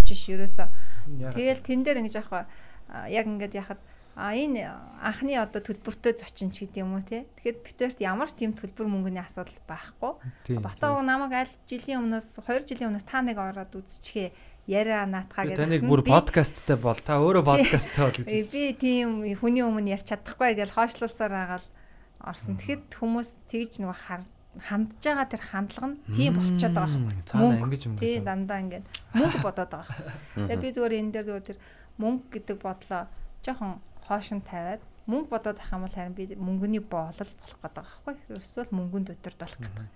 ч ерөөсөө Яг Тэгэл тэн дээр ингэж яах вэ? Яг ингэж яхад а энэ анхны одоо төлбөртөө зочин ч гэдэг юм уу те. Тэгэхэд битэрт ямар ч тийм төлбөр мөнгөний асуудал байхгүй. тийм. Батаа уг намайг аль жилийн өмнөөс 2 жилийн өмнөөс та нэг ороод үзчихээ. яриа наатхаа гэдэг. Таныг бүр подкасттай бол та өөрөө подкасттай бол гэж. Би тийм хүний өмнө ярьж чадахгүй гэж хойшлуулсаар агаал орсон. Тэгэхэд хүмүүс тэгж нэг хар хандж байгаа тэр хандлага нь тийм болчиход байгаа байхгүй. Цаана ингэж юм Тий байна. дандаа ингээд мөнгө бодоод байгаа. Тэгээ би зүгээр энэ дээр зүгээр тэр мөнгө гэдэг бодлоо жоохон хоошин тавиад мөнгө бодоод ах юм бол харин би мөнгөний боолол болох гэдэг байхгүй. Ерөөсөө мөнгөнд өдөрт болох гэдэг.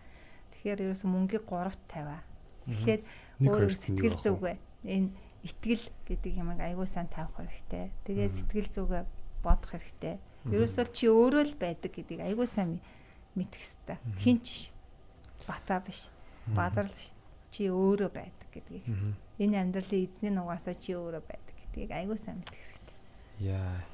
Тэгэхээр ерөөсөө мөнгийг гуравт тавиа. Тэгэхэд Нэг өөр сэтгэл зүгээ энэ итгэл гэдэг юмыг аягүй сайн тавих хэрэгтэй. Тэгээ сэтгэл зүгээ бодох хэрэгтэй. Ерөөсөө чи өөрөө л байдаг гэдгийг аягүй сайн мэдэх хэрэгтэй. Хин ч. Бата биш. Бадар л биш. Чи өөрөө байдаг гэдгийг. Энэ амьдралын эзний нугасаа чи өөрөө байдаг гэдгийг аягүй сайн мэдэх хэрэгтэй. Яа.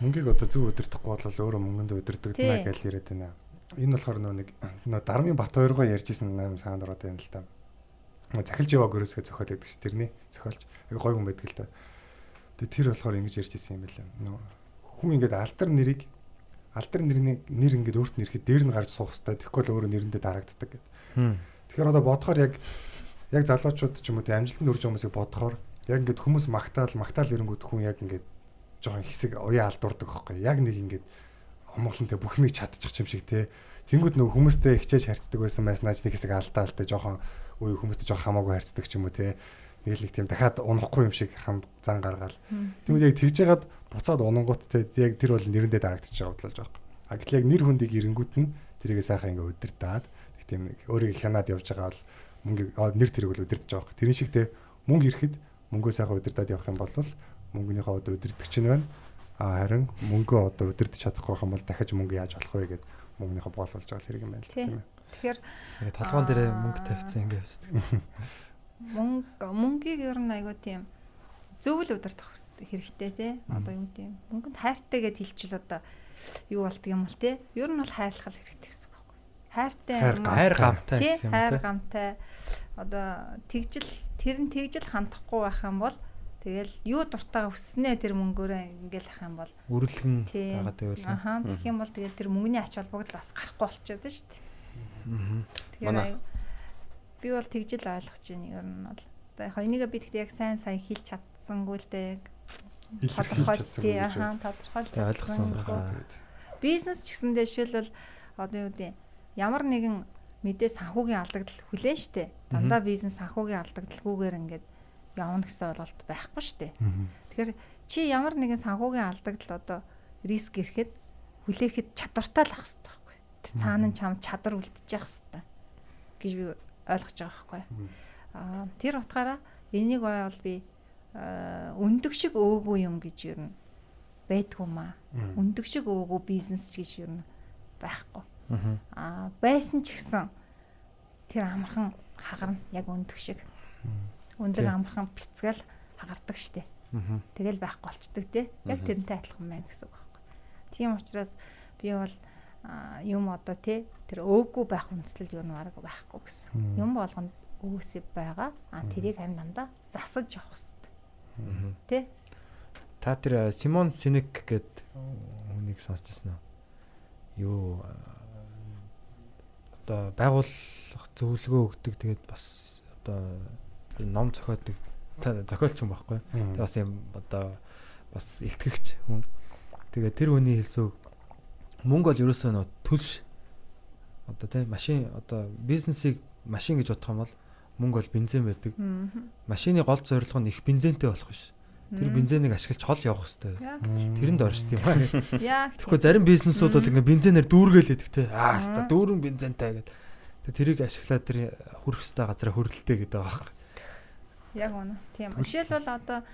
Мөнгийг одоо зөв өдөртөхгүй бол өөрөө мөнгөнд өдөрдөг Тий. даа гэж яриад байна. Энэ болохоор нөө нэг нөө Дармын Бат хоёргоо ярьжсэн юм саанд ороод байна л та. Нөө захилж яваа гөрөөсгөө зохиол байдаг ш тэрний зохиолч. Аяг гой хүн байдаг л та. Тэгээ тэр болохоор ингэж ярьжсэн юм байна. Нөө хүн ингээд алдар нэрийг алдар нэрний нэр ингээд өөрт нь ирэхэд дээр нь гарч суух хэрэгтэй. Тэгэхгүй л өөрөө нэрэндээ дарагддаг гэдэг. Тэгэхээр одоо бодохоор яг яг залуучууд ч юм уу те амжилтанд байгаа хүмүүсийг бодохоор яг ингээд хүмүүс магтаал магтаал ирэнгүүт хүн яг ингээд жоохон хэсэг уяа алдуурдаг байхгүй яг нэг ингээд омглонтэй бүх юмыг чадчих юм шиг те. Тэнгууд нөгөө хүмүүстэй хичээж харьцдаг байсан байснаач нэг хэсэг алдаалтай жоохон үе хүмүүстэй жоохон хамаагүй харьцдаг ч юм уу те. Нэг л нэг тийм дахиад унахгүй юм шиг хам зан гаргаал тэгвэл яг тэгж яагаад буцаад унангууд те. Яг тэр бол нэрэндээ дарагдчих байгаа бодлоо жоохон. А гэтэл яг нэр хүндийг ирэнгүүт нь тэрийг сайхан ингээд удирдаад тэг тийм нэг өөрийг хянаад явж байгаа бол мөнгө нэр тэрийг бол удирдах байгаа. Тэрэн шиг те. Мөнгө ирэхэд мөнгөө сайхан удирдах явах юм бол мөнгөнийхөө одоо удирдах чинь байна. А харин мөнгөө одоо удирдах чадахгүй юм бол дахиж мөнгө яаж болох вэ гэд мөнгөнийхөө боол болж байгаа хэрэг юм байна л Тий. тийм ээ. Тэгэхээр толгоон дээр мөнгө тавьчихсан ингэ байна. мөнгө мөнгийг ер нь айгуу тийм зөв л удирдах хэрэгтэй тий. Одоо юу гэдэг юм. Мөнгөнд хайртай гэд хэлчихвэл одоо юу болдго юм бол тий. Ер нь бол хайрлах хэрэгтэй гэсэн үг байхгүй. Хайртай Хайр гамтай тий хайр гамтай одоо тэгжил тэр нь тэгжил хандахгүй байх юм бол тэгэл юу дуртайгаа өснөө тэр мөнгөөрөө ингээл ах юм бол. Үрлэгэн тий. байгаа тэгвэл. аха тэгэх юм бол тэгэл тэр мөнгөний ач холбогдол бас гарахгүй болчиход байна шүү дээ Манай- аюу- би бол тэгжил ойлгож байна ер нь бол. Одоо яг энийгээ би тэгтээ яг сайн сайн хэлж чадсангүй л дээ. Тодорхойлж тий гэж аха тодорхойлж ойлгосон. Тэгээд бизнес ч гэсэндээ жишээлбэл одоо юу гэдэг ямар нэгэн мэдээ санхүүгийн алдагдал хүлээн штэ. Дандаа бизнес санхүүгийн алдагдалгүйгээр ингээд явна гэсэн ойлголт байхгүй штэ. мгм. Тэгэхээр чи ямар нэгэн санхүүгийн алдагдал одоо риск ирэхэд хүлээхэд чадвартай л ах хэрэгтэй байхгүй. Тэр цаана нь чам чадвар үлдчих хэвээр гэж би ойлгож байгаа байхгүй. Аа тэр утгаараа энийг бол би өндөг шиг өөгүй юм гэж юу н байдгүй маа. Өндөг шиг өөгүй бизнес ч гэж юу н байхгүй. Аа байсан ч гэсэн тэр амархан хагарна яг өндөг шиг. Өндөг амархан бяцгаал хагардаг штеп. Тэгэл байхгүй болчдөг тий. Яг тэрнтэй адилхан байна гэсэн үг байхгүй. Тийм учраас би бол юм одоо тий тэр өөгүй байх үндслэл юу нэг байхгүй гэсэн. Юм болгонд өөсөй байгаа. Аа тэрийг харин дандаа засаж явах хэрэгтэй. Тий. Та тэр Симон Синек гэд хүнийг сонсч ирсэн үү? Юу одоо байгууллах зөвлөгөө өгдөг тэгээд бас одоо ном зохиодог зохиолч юм байхгүй. Тэгээ бас юм одоо бас илтгэгч хүн. Тэгээ тэр хүний хэлсүү мөнгө бол ерөөсөө нөө төлш одоо тийм машин одоо бизнесийг машин гэж бодох юм бол мөнгө бол бензин байдаг. Машины гол зорилго нь их бензинтэй болох биш. Тэр бензинийг ашиглаж хол явах хэрэгтэй. Тэрэнд оршд юм аа. Тэгэхгүй зарим бизнесүүд бол ингээ бензинээр дүүргээл идэг те. Аа, хаста дүүрэн бензинтай гэдэг. Тэрийг ашиглаад тэр хүрэх хэвээр газараа хөрөлтэй гэдэг байгаа. Яг үнэ. Тийм. Жишээлбэл одоо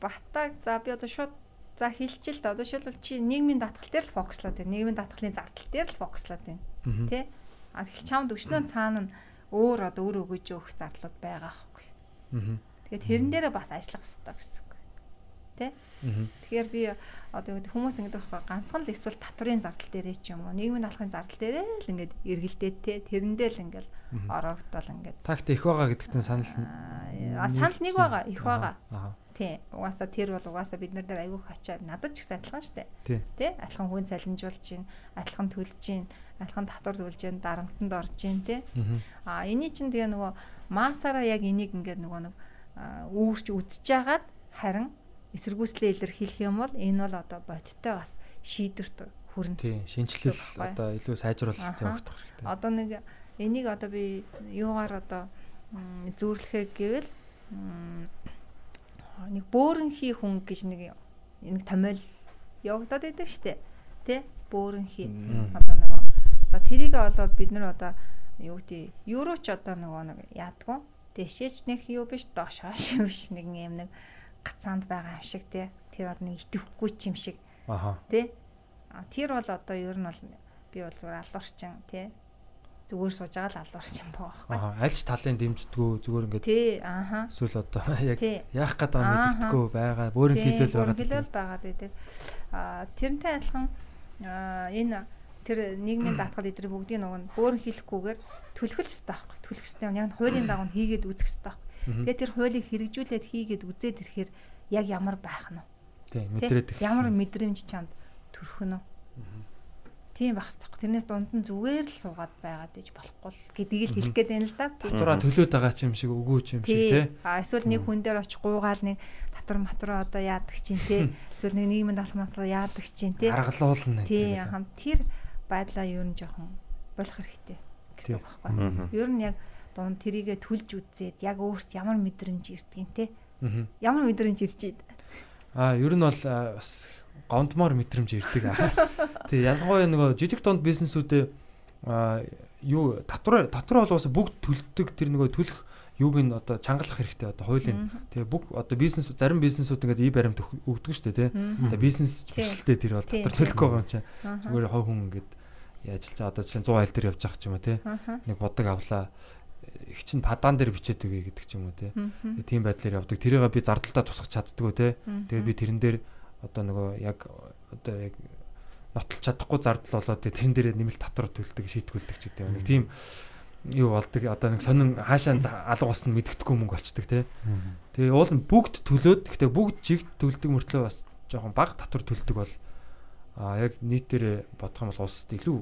батаг за би одоо шууд за хэлчихэл да. Одоо жишээлбэл чи нийгмийн даатгал дээр л фокуслаад байна. Нийгмийн даатгалын зардал дээр л фокуслаад байна. Тэ? А тэгэл чамд өчнөө цаана нь өөр одоо өөр өгөж өгөх зарлууд байгаа байхгүй. Тэгээд тэрэн дээрээ бас ажиллах хэрэгтэй гэсэн Мгм. Тэгэхээр би одоо хүмүүс ингэдэг байхгүй ганцхан л эсвэл татврын зардал дээрээ ч юм уу нийгмийн даатгалын зардал дээрээ л ингээд эргэлдээд те тэрэндээ л ингээд Мгм. ороогдол ингээд Тагт их байгаа гэдэгтэн санал санал нэг байгаа их байгаа. Аа. Тий. Угаасаа тэр бол угаасаа бид нар дээр аюух ачаа надад ч гэсэн адилхан дээ. Тий. Тий. Адилхан хүн цалинжуулж гин, адилхан төлж гин, адилхан татвар төлж гин, дарамтанд орж гин тий. А эний чинь тэгээ нөгөө масаараа яг энийг ингээд нөгөө нэг үүрч үдсэж яагаад харин эсэргүүцлээ илэрхийлэх юм бол энэ бол одоо бодиттой бас шийдвэрт хүрнэ. Тий. Шинжлэл Гэсэн үг байхгүй. одоо илүү сайжруулалт Аха. явагдах хэрэгтэй. Одоо нэг энийг одоо би юугаар одоо зүүрлэхээ гэвэл нэг бөөрөнхий хүн гэж нэг нэг томьёол явагдаад байдаг штэ тий бөөрөнхий одоо нөгөө за тэрийг болоод бид нар одоо юу гэдэг евроч одоо нөгөө нэг яадгүй дэшээч нэг юу биш доош хойш биш нэг юм нэг гацаанд байгаа юм шиг тий тэр бол нэг итгэхгүй ч юм шиг Аха. тий тэр бол одоо ер нь бол би бол зүгээр алуурчин тий зүгээр сууж байгаа л алуурчин байгаа байхгүй Аха. Аль ч талын дэмждэггүй зүгээр ингээд тий ааха эсвэл одоо яг тий яах гээд байгааг Ааха. мэддэггүй байгаа. Бөөрийн хилэл байгаа. хилэл байгаад байдаг а тэрнтэй адилхан энэ тэр нийгмийн даатгал эдрийг бүгдийг нөгөө нь бөөрн хийлэхгүйгээр төлөх л хэрэгтэй байхгүй төлөх хэрэгтэй юм яг хуулийн дагуу хийгээд үзэх хэрэгтэй байхгүй. Тэгээ тэр хуулийг хэрэгжүүлээд хийгээд үзээд ирэхээр яг ямар байх нь вэ Тий. Тэ? Мэдрээд их. Ямар мэдрэмж чамд төрөх нь вэ? Тийм байх хэрэгтэй. Тэрнээс дунд нь зүгээр л суугаад байгаад иж болохгүй л гэдгийг л хэлэх гээд байна л да. Татвараа төлөөд байгаа ч юм шиг үгүй ч юм шиг тий. А эсвэл нэг хүн дээр очих гуугаал нэг татвар матвар одоо яадаг чинь тий. Эсвэл нэг нийгмийн далах матвар яадаг чинь тий. Аргалуулна. Тий. хам тэр байдлаа ер нь жоохон болох хэрэгтэй гэсэн үг байхгүй. Ер нь яг дунд тэрийгэ түлж үзээд яг өөрт ямар мэдрэмж ирдгийг. Мгм. Ямар мэдрэмж ирж ийд. Аа, ер нь бол бас гомдмоор мэдрэмж ирдэг. Тий, ялангуяа нөгөө жижиг дунд бизнесүүдээ а юу татвар татвар болоос бүгд төлдөг тэр нөгөө төлөх юуг нь одоо чангалах хэрэгтэй одоо хуулийн. Тэгээ бүх одоо бизнес зарим бизнесүүд ингээд и баримт өг- өгдөг шүү дээ тий. Одоо бизнес Тий. бишэлтэй тэр бол татвар төлөхгүй байгаа юм чинь. Зүгээр. Хой хүн ингээд яаж л чаа одоо чинь 100 айл дээр явж байгаа ч юм уу тий. Нэг бодог авлаа их чинь падаан дээр бичээд өгье гэдэг ч юм уу тий. Тэгээ тийм байдлаар явдаг. Тэрийг би зардалтаа тусгах чаддгүй тий. Тэгээ би тэрэн дээр одоо нөгөө яг одоо яг нотлох чадахгүй зардал болоод тэрэн дээр нэмэлт татвар төлдөг шийтгүүлдэг ч гэдэг юм. Нэг тийм юу болдог одоо нэг сонин хаашаа алга усна мэддэхгүй мөнгө болчдөг тий. Тэгээ уул нь бүгд төлөөд гэхдээ бүгд жигт төлдөг мөртлөө бас жоохон бага татвар төлдөг бол а яг нийтээр бодох юм бол улсад илүү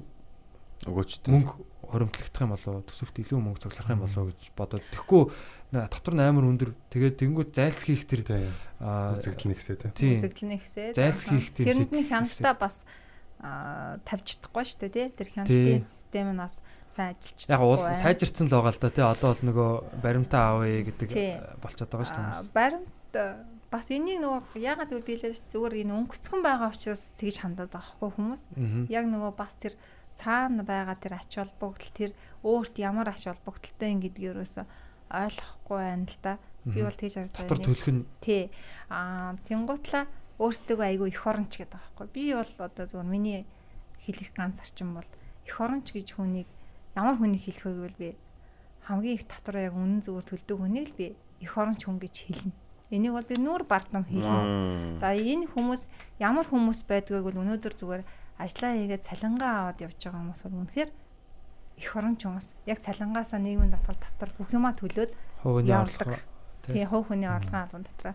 Өгөөчтэй. мөнгө хоримтлагдах юм болоо төсөвт илүү мөнгө цуглах юм болоо гэж бодоод. Тэгэхгүй татвар нь амар өндөр. Тэгээд тэнгууд зайлс хийх тэр Үзэгдэл нэгсээ тий. тийм үзэгдлэн ихсээ. Зайлс хийх тийм тэрний хяналтаа бас тавьж чадахгүй шүү дээ тий. Тэр хяналтын систем нь бас сайн ажиллаж яг уул сайжирцсан л байгаа л да тий. Одоо бол нөгөө баримтаа авъя гэдэг болчиход байгаа шүү дээ баримт э, бас энийг нөгөө ягаад гэвэл биелээ зүгээр энэ өнгөцгөн байгаа учраас тэгж хандаад байгаа хгүй хүмүүс яг нөгөө бас тэр цаана байгаа тэр ач холбогдол тэр өөрт ямар ач холбогдолтой юм гэдгийг ерөөсө ойлгохгүй байна л да. Би бол тэгж харж Татвар байна. төлөх нь Тий. Аа, тэнгуутлаа өөртөө айгүй их оронч гэдэг байхгүй. Би бол одоо зөвхөн миний хэлэх ганц зарчим бол их оронч гэж хүнийг ямар хүнийг хэлэх вэ гэвэл би хамгийн их татвараа яг үнэн зөвөөр төлдөг хүнийг л би их оронч хүн гэж хэлнэ. Энийг бол би нүүр бардам хэлнэ. За энэ хүмүүс ямар хүмүүс байдгийг бол өнөөдөр зүгээр ажлаа хийгээд цалингаа аваад явж байгаа хүмүүс бол үнэхээр их оронч хүмүүс. Яг цалингаасаа нийгмийн татвар татвар бүх юма төлөөд Тий. тий. хувь хүний орлогын албан дотроо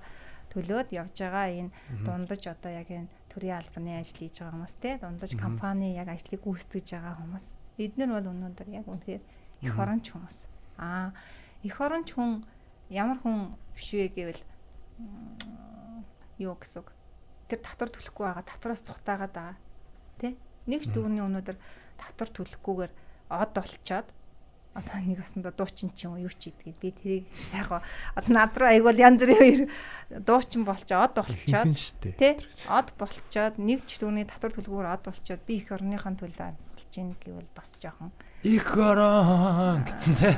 төлөөд явж байгаа энэ дундаж одоо яг энэ төрийн албаны ажил хийж байгаа хүмүүс те дундаж компани яг ажлыг гүйцэтгэж байгаа хүмүүс. Эдгээр бол өнөөдөр яг үнэхээр их оронч хүмүүс аа их оронч хүн ямар хүн биш вэ гэвэл юу гэсэн тэр татвар төлөхгүй байгаа татвараас цухтаагаад байгаа тэ нэг ч дүүрний өнөөдөр татвар төлөхгүйгээр од болчоод одоо нэг басанда дуучин ч юм уу юу ч идгээд би тэрийг цаага одоо над руу айгуул янз бүрийн хоёр дуучин болчоод од болчоод дээ. од болчоод нэг ч түүний татвар төлгөөр од болчоод би их орныхаа төлөө амьсгалж ийн гэвэл бас жоохон Их орон гэсэн тий.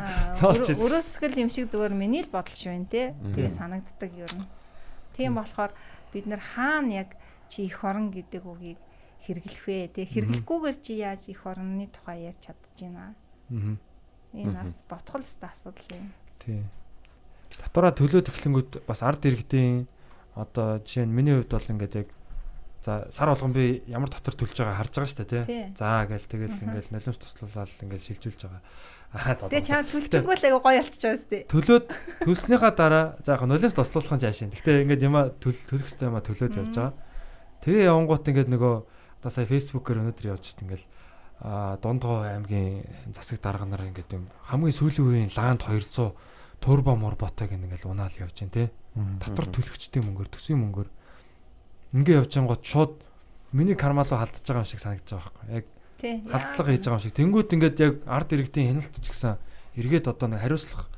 өрөөсгөл юм шиг зүгээр миний л бодол шүү энэ тий. Тэгээ санагддаг юм. Тийм болохоор бид нэр хаана яг чи их орон гэдэг үгийг хэрэглэх вэ тий. Хэрэглэхгүйгээр чи яаж их орны тухай ярьж чадчихна. Мгм. Энэ Мгм. бас бодгол өстой асуудал юм. Тий. Татвараа төлөөд эхлэнгүүт бас ард иргэдийн одоо жишээ нь миний хувьд бол ингээд яг За сар болгон би ямар дотор төлж байгаа харж байгаа шүү дээ Тий. За гээл тэгэл ингээл нулимс туслуулаад ингээл шилжүүлж байгаа. Аа Тэгээ чам түлчингүү л гоё болчихж байгаа сте. төлөөд төлснийхаа дараа за яг нулимс туслуулах нь жаашин. Гэтэ ингээд яма төл төлөх хэрэгтэй юма төлөөд явж байгаа. Тэгээ явангууд ингээд нөгөө одоо сая фэйсбүүкээр өнөөдөр явж шít ингээл а дундгоо аймгийн засаг дарга нар ингээд юм хамгийн сүүлийн үеийн ланд 200 турбо морботог ингээл унаал явж байна те. Татвар төлөгчдийн мөнгөөр төсвийн мөнгөөр ингээ явж ангууд шууд миний карма руу халдж байгаа юм шиг санагдаж байгаа байхгүй. Яг халдлага хийж байгаа юм шиг. Тэнгүүд ингээд яг ард иргэдийн хяналт ч гэсэн эргээд одоо нэг хариуцлах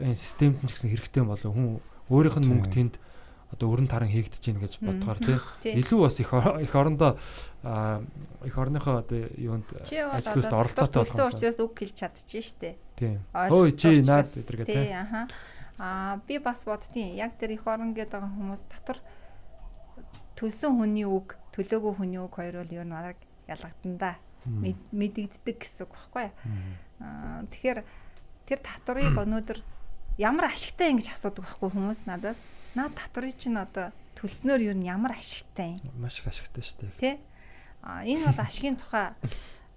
энэ системд ч гэсэн хэрэгтэй болов хүн өөрийнх нь мөнгө тэнд одоо өрн таран хийгдэж гин гэж бодгоор тий. Тий. Илүү бас их их орондоо их орныхоо одоо юунд ажил одоо оролцоотой болох юм. учраас үг хэлж чадчих штэ. Ойлгох Хөөе чи наад өдргээ тий тий. аха аа би бас боддгийн яг тэр их орон гэдэг байгаа хүмүүс татвар төлсөн хүний үг төлөөгүй хүний үг хоёр бол ер нь арга ялгагдана да Мэд- мэдэгддэг гэсэн үг байхгүй аа тэгэхээр тэр татварыг өнөөдөр ямар ашигтай юм гэж асуудаг байхгүй хүмүүс надаас наа татварыг чинь одоо төлснөөр ер нь ямар ашигтай юм? Маш их ашигтай шүү дээ. тий а энэ бол ашигын тухай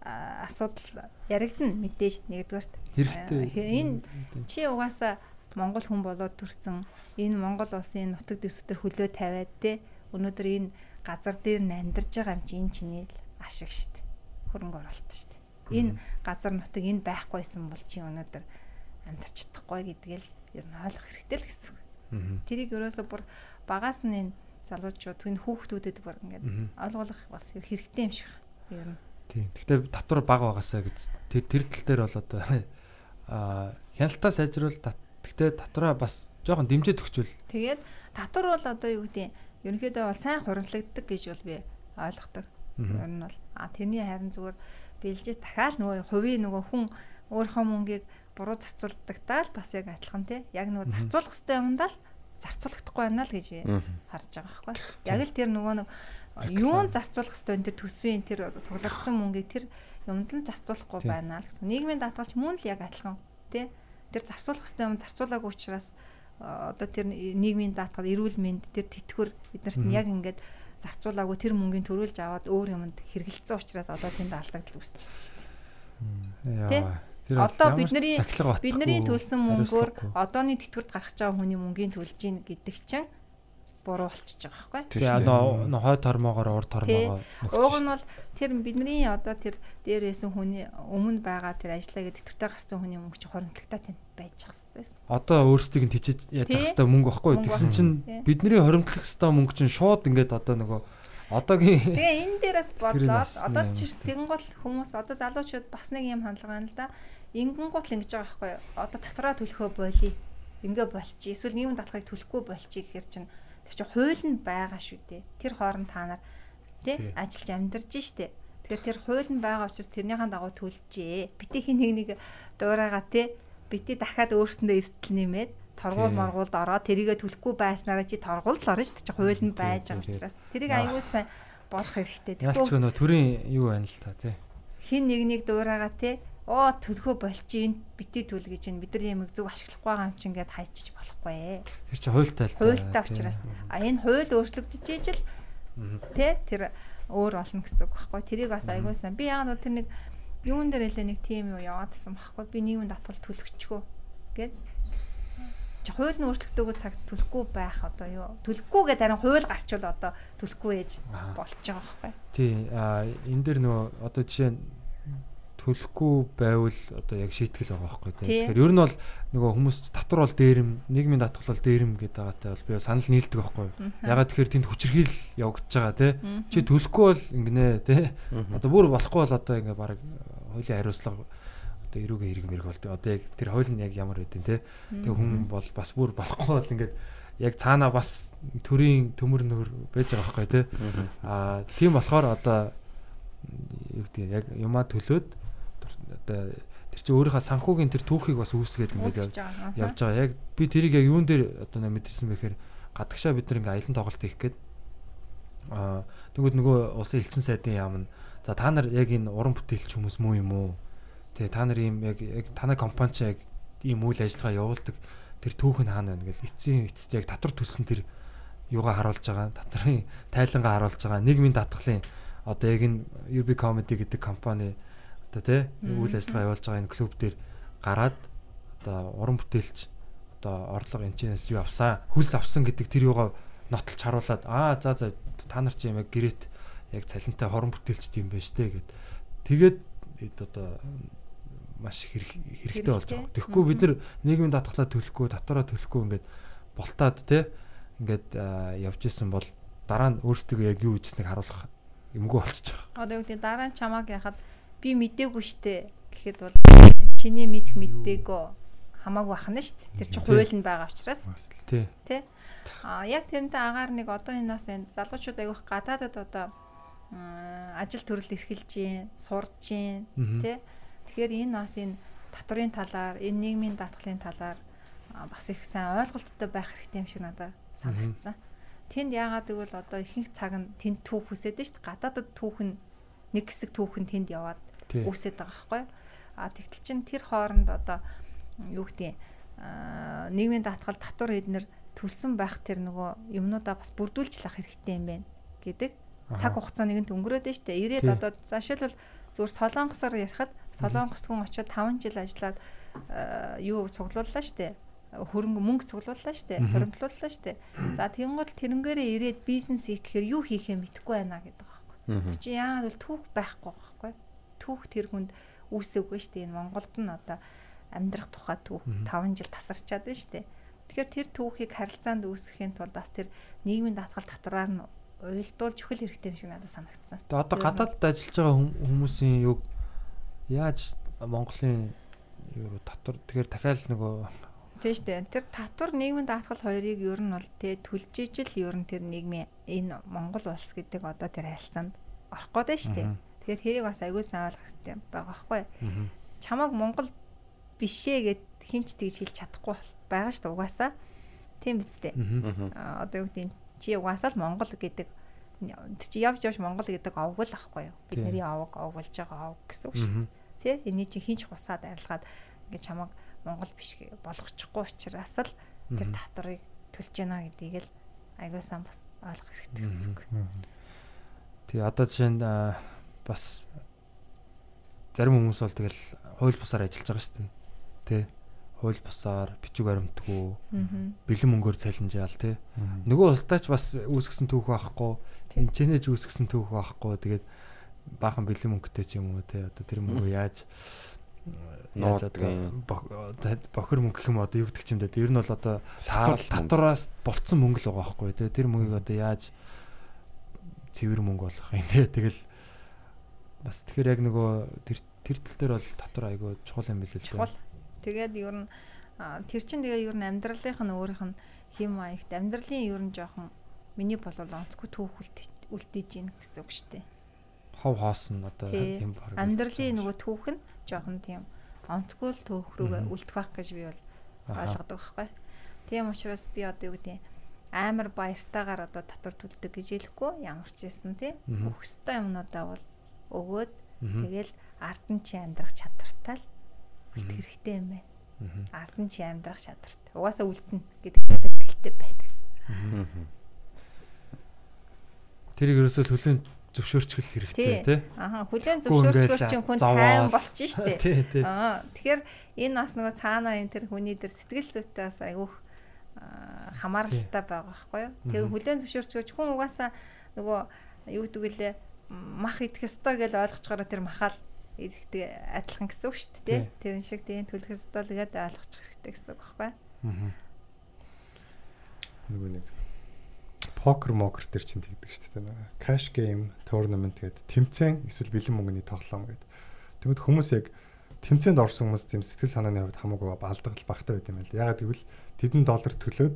асуудал яригдана мэдээж нэгдүгээрт. Хэрэгтэй. Хэ- энэ чи угаасаа Монгол хүн болоод төрсэн энэ Монгол улсын нутаг дэвсгэр хөлөө тавиад те өнөөдөр энэ газар дээр амьдарч байгаа юм чи энэ чиний ашиг штт. Хөрөнгө оруулалт штт. Энэ газар нутаг энэ байхгүйсэн бол чи өнөөдөр амьдарч чадахгүй гэдгийг л ер нь ойлгох хэрэгтэй л гэсэн үг. Тэрийг ерөөсө бүр багаас нь энэ залуучууд энэ хүүхдүүдэд бүр ингээд ойлгох бас хэрэгтэй юм шиг нь. Тийм. Гэхдээ татвар бага байгаасаа гэж тэр тэр тал дээр бол одоо аа хяналтаа сайжруул тат- гэхдээ татвараа бас жоохон дэмжиж өгчвөл Тэгээд татвар бол одоо юу гэдэг ерөнхийдөө бол сайн хуримтлагддаг гэж бол би ойлгодог. Ер нь бол а тэрний харин зүгээр бэлжиж дахиад нөгөө хувийн нөгөө хүн өөрийнхөө мөнгийг буруу зарцуулдагтаа л бас яг адилхан тий. Яг нөгөө зарцуулах хэрэгтэй юмдаа л зарцуулахдаггүй байна л гэж би харж байгаа байхгүй. Яг л тэр нөгөө нэг юун зарцуулах энэ тэр төсвийн тэр сугларсан мөнгийг тэр юмд нь зарцуулахгүй байна л гэсэн. Нийгмийн даатгалч мөн л яг адилхан тий. Тэр зарцуулах хэрэгтэй юм зарцуулаагүй учраас одоо тэр нийгмийн даатгал эрүүл мэнд тэр тэтгэвэр биднэрт нь яг ингээд зарцуулаагүй тэр мөнгөний төрүүлж аваад өөр юмд хэрэгэлцсэн учраас одоо тэнд алдагдал үүсчихдээ шүү дээ. Яа. Одоо бидний- Бидний төлсөн мөнгөөр одооны тэтгэврт гаргаж байгаа хүний мөнгөний төлж ийн гэдэг чинь буруу болчихж байгаа байхгүй. Тэгээ одоо нөө хой тормоогоор урд тормоогоо Ууг нь бол тэр бидний одоо тэр дээр байсан хүний өмнө байгаа тэр ажиллаа гэдэг төтэй гарсан хүний мөнгө чинь хоримтлагтай тань байж ах хэвээр. одоо өөрсдийг нь тижиж яаж ах хэвээр мөнгө баггүй Мөнгө тэгсэн чинь бидний хоримтлах хэвээр мөнгө чинь шууд ингээд одоо нөгөө одоогийн Тэгээ энэ дээрээс Тэр нь бодлоод бас одоо чи дээ. тэгэн гол хүмүүс одоо залуучууд бас нэг юм хандлага байна л да. Ингэн гол ингэж байгаа байхгүй юу? Одоо татвараа төлөхөө болий. Ингээ болчих. Эсвэл нийгэм даатгалыг төлөхгүй болчих гэхэр чинь тэр чинь хууль нь байгаа шүү дээ. Тэр хооронд та нар тий Тий. ажиллаж амьдарч штэ. Тэгэхээр тэр хууль нь байгаа учраас тэрнийхэн дагуу төлжээ. Бити хин нэг нэг дуурайгаа тий бити дахиад өөрсөндөө эрсдэл нэмээд торгуул Тий. моргуулд ороод тэрийгэ төлөхгүй байснараа чи торгуулд л орно шүү дээ. Чи хууль нь Тий, байж тий, байгаа тий. учраас тэрийг аягүй сайн бодох хэрэгтэй. яалч нөө төрийн юу байна л та тий. хин нэг нэг дуурайгаа те оо төлөхөө болчих энэ бити төл гэж энэ бид нар юм зөв ашиглахгүй байгаа юм чинь гээд хайчиж болохгүй. Тэр чинь хуультай л тий. учраас а энэ хууль өөрчлөгдөж ижил те тэр өөр болно гэсэн үг байхгүй. Тэрийг бас аягүй сайн. Би яг нь тэр нэг юун дээр хэлээ нэг тим юу яваадсан байхгүй. Би нийгмийн татвал төлөгчгөө гээд чи хууль нь өөрчлөгдөөгүй цаг төлөхгүй байх одоо юу төлөхгүй гэдэг харин хууль гарчвал одоо төлөхгүй ээж болж байгаа байхгүй. Тий, энэ дэр нөгөө одоо жишээ нь төлөхгүй байвал одоо яг шийтгэл байгаа байхгүй тий. Тий. Тэгэхээр ер нь бол нөгөө хүмүүс татвар бол дээрэм, нийгмийн татвар бол дээрэм гэдэг байгаатай бол би санал нийлдэг байхгүй. Ягаад тэгэхээр тэнд хүчрхийл явагдаж байгаа тий. Чи төлөхгүй бол ингэнэ тий. Одоо бүр болохгүй бол одоо ингээ баг хуулийн хариуцлага одоо эрүүгээ хэрэг мэрэг бол одоо яг тэр хууль нь яг ямар байдیں۔ тий. Тэгээ хүн бол бас бүр болохгүй бол ингээд яг цаанаа бас төрийн төмөр нөр байж байгаа байхгүй тий. Аа тийм болохоор одоо юу гэдэг яг юмаа төлөөд одоо тэр чинь өөрийнхөө санхүүгийн тэр түүхийг бас үүсгээд ингээд явж байгаа. Яг би тэрийг яг юун дээр одоо нэ мэдсэн бэхээр гадагшаа бид нэг аялан тоглолт хийх гээд аа тэгвэл нөгөө улсын элчин сайдын яам нь за та нар яг энэ уран бүтээлч хүмүүс мүү юм уу? Тэгээ та нар ийм яг яг танай компани ч яг ийм үйл ажиллагаа явуулдаг тэр түүх нь хаана байна гэл эцсийн эцэст яг татвар төлсөн тэр юугаа харуулж байгаа татрын тайлангаа харуулж байгаа нийгмийн татгалын одоо яг энэ UB Comedy гэдэг компани одоо тий үйл ажиллагаа явуулж байгаа энэ клуб дээр гараад одоо уран бүтээлч одоо орлого энэчнээс юу авсан хөлс авсан гэдэг тэр юугаа нотолж харуулад аа за за та нар чи юм яг гэрэт яг цалинтай хорон бүтээлч тийм байж тээ гэд тэгээд одоо маш хэрэгтэй болж байгаа. Тэгэхгүй бид нар нийгмийн татгалаа төлөхгүй, татвараа төлөхгүй ингээд болтаад те ингээд явж исэн бол дараа нь өөрсдөө яг юу хийжсэнийг харуулах юмгүй болчихж байгаа. Одоо юу гэдэг дараа нь чамааг яхад би мдээгүй штэ гэхэд бол чиний мэдх мэддээгөө хамаагүй бахна штэ. Тэр чинь хууль нь байгаа учраас. Тий. Тэ. А яг тэрнтэй агаар нэг одоо энэ нас энэ залуучууд аявих гадаадад одоо ажил төрөл эрхэлж гин, сурж гин, тэ. Тэгэхээр энэ бас энэ татврын талаар, энэ нийгмийн даатгалын талаар бас их сайн ойлголттой байх хэрэгтэй юм шиг надад санагдсан. Тэнд яагаад гэвэл одоо ихэнх цаг нь тэнд түүх үсээд нь шүү дээ. Гадаадад түүх нь нэг хэсэг түүх нь тэнд яваад үсээд байгаа байхгүй. А тэгтэл чин тэр хооронд одоо юу гэдэг нийгмийн даатгал татвар эднэр төлсөн байх тэр нөгөө юмнуудаа бас бүрдүүлж лах хэрэгтэй юм байна гэдэг. Цаг хугацаа нэгэнт өнгөрөөд нь дээ. Ирээд одоо заашилбал зүгээр солонгосоор ярихад солонгост хүн очиод 5 жил ажиллаад юу цуглууллаа дээ хөрөнгө мөнгө цуглууллаа штэ. Хоригдлууллаа штэ. За тэгэнгүүт тэрнгээрээ ирээд бизнес хийх гэхээр юу хийхээ мэдэхгүй байна гэдэг байхгүй чи яагаад бол түүх байхгүй байхгүй түүх тэр хүнд үүсэвгүй штэ энэ Монголд нь одоо амьдрах тухай түүх 5 жил тасарчаад байна штэ тэгэхээр тэр түүхийг харилцаанд үүсгэхийн тулд бас тэр нийгмийн даатгал татвараар нь уйлдуулж өгөх хэрэгтэй юм шиг надад санагдсан. Тэгээ одоо гадаадд ажиллаж байгаа хүмүүсийн юг яаж Монголын юу татвар тэгэхээр дахиад нөгөө Тийм шүү дээ. Тэр татвар нийгмийн даатгал хоёрыг ер нь бол тэ түлж ижил ер нь тэр нийгмийн энэ Монгол улс гэдэг одоо тэр харилцаанд орох гээд шүү дээ. Тэгэхээр тэрийг бас аягүй сайн ойлгох хэрэгтэй байгаа байхгүй. Чамаг Монгол бишээ гэд хинч тэгж хэлж чадахгүй байгаа шүү дээ угаасаа. Тийм биз дээ. Одоо юу гэдэг чи угаасаа л Монгол гэдэг тэр чи явж явж Монгол гэдэг овг л ахгүй юу. Бидний овг овг болж байгаа овг гэсэн үг шүү дээ. Тэ энийг чи хинч хусаад арилгаад ингээд чамаг Монгол биш болгочихгүй учраас л тэр татварыг төлж гинэ гэдгийг л аягүй сан бас ойлгох хэрэгтэй гэсэн үг. Тэгээ одоо жишээ нь бас зарим хүмүүс бол тэгэл хууль бусаар ажиллаж байгаа шүү дээ. Тэ хууль бусаар бичиг баримтгүй бэлэн мөнгөөр цалинжаал тий. Нөгөө улсдаач бас үүсгэсэн түүх байхгүй, энэ чэнэж үүсгэсэн түүх байхгүй. Тэгээд баахан бэлэн мөнгөтэй ч юм уу тий. Одоо тэр мөнгөө яаж яаж одоо бохир мөнгө гэх юм одоо юу гэдэг ч юм даа. Ер нь бол одоо татвараас болцсон мөнгө л байгаа байхгүй тий. Тэр мөнгийг одоо яаж цэвэр мөнгө болгох юм тий. Тэгэл бас тэгэхээр яг нөгөө тэр тэр тал дээр бол татвар айгүй чухал юм билээ л дээ. Тэгээд ер нь тэр чин тэгээ ер нь амьдралынх нь өөрийнх нь хим маягт амьдралын ер нь жоохон миний болвол онцгүй түүх үлдээж гин гэсэн үг шүү дээ. Хов хоос нь одоо тийм баг. Амьдралын нөгөө түүх нь жоохон тийм онцгүй л төөх рүүгээ үлдэх байх гэж би бол ойлгодог байхгүй. Тийм учраас би одоо юу гэдэг амар баяртайгаар одоо татвар төлдөг гэж хэлэхгүй ямар ч юмсан тий өгөхстой юмнуудаа бол өгөөд тэгэл ард нь чи амьдрах чадвартай л үлдэх хэрэгтэй юм байна. Ард нь чи амьдрах чадвартай. Угаасаа үлдэнэ гэдэг бол итгэлтэй байдаг. Тэр ерөөсөө төлөв зөвшөөрчгөл хэрэгтэй тий. Аха хүлэн зөвшөөрчгөл чинь хүн тайван болчих штэ. Аа тэгэхээр энэ бас нөгөө цаанаа энэ тэр хүний тэр сэтгэл зүйтэй бас айгүйх хамааралтай байгаа байхгүй юу. Тэгээ хүлэн зөвшөөрчгөж хүн угаасаа нөгөө юу гэдэг вүлээ мах идэх ёстой гэж ойлгочгоороо тэр махаал эзэгтэй адилхан гэсэн үг шүү дээ тий. Тэрэн шиг тийм төлөх ёстой л гэдэг ойлгочих хэрэгтэй гэсэн үг байхгүй. Аа. Нөгөө нэг покер мокер төр чинь тэгдэг шүү дээ. Cash game tournament гэдэг тэмцээн эсвэл бэлэн мөнгөний тоглоом гэдэг. Тэгмэд хүмүүс яг тэмцээнд орсон хүмүүс тийм сэтгэл санааны хувьд хамаагүй алдагдал багтаа байт юм байл. Ягаад гэвэл тэдэн доллар төлөөд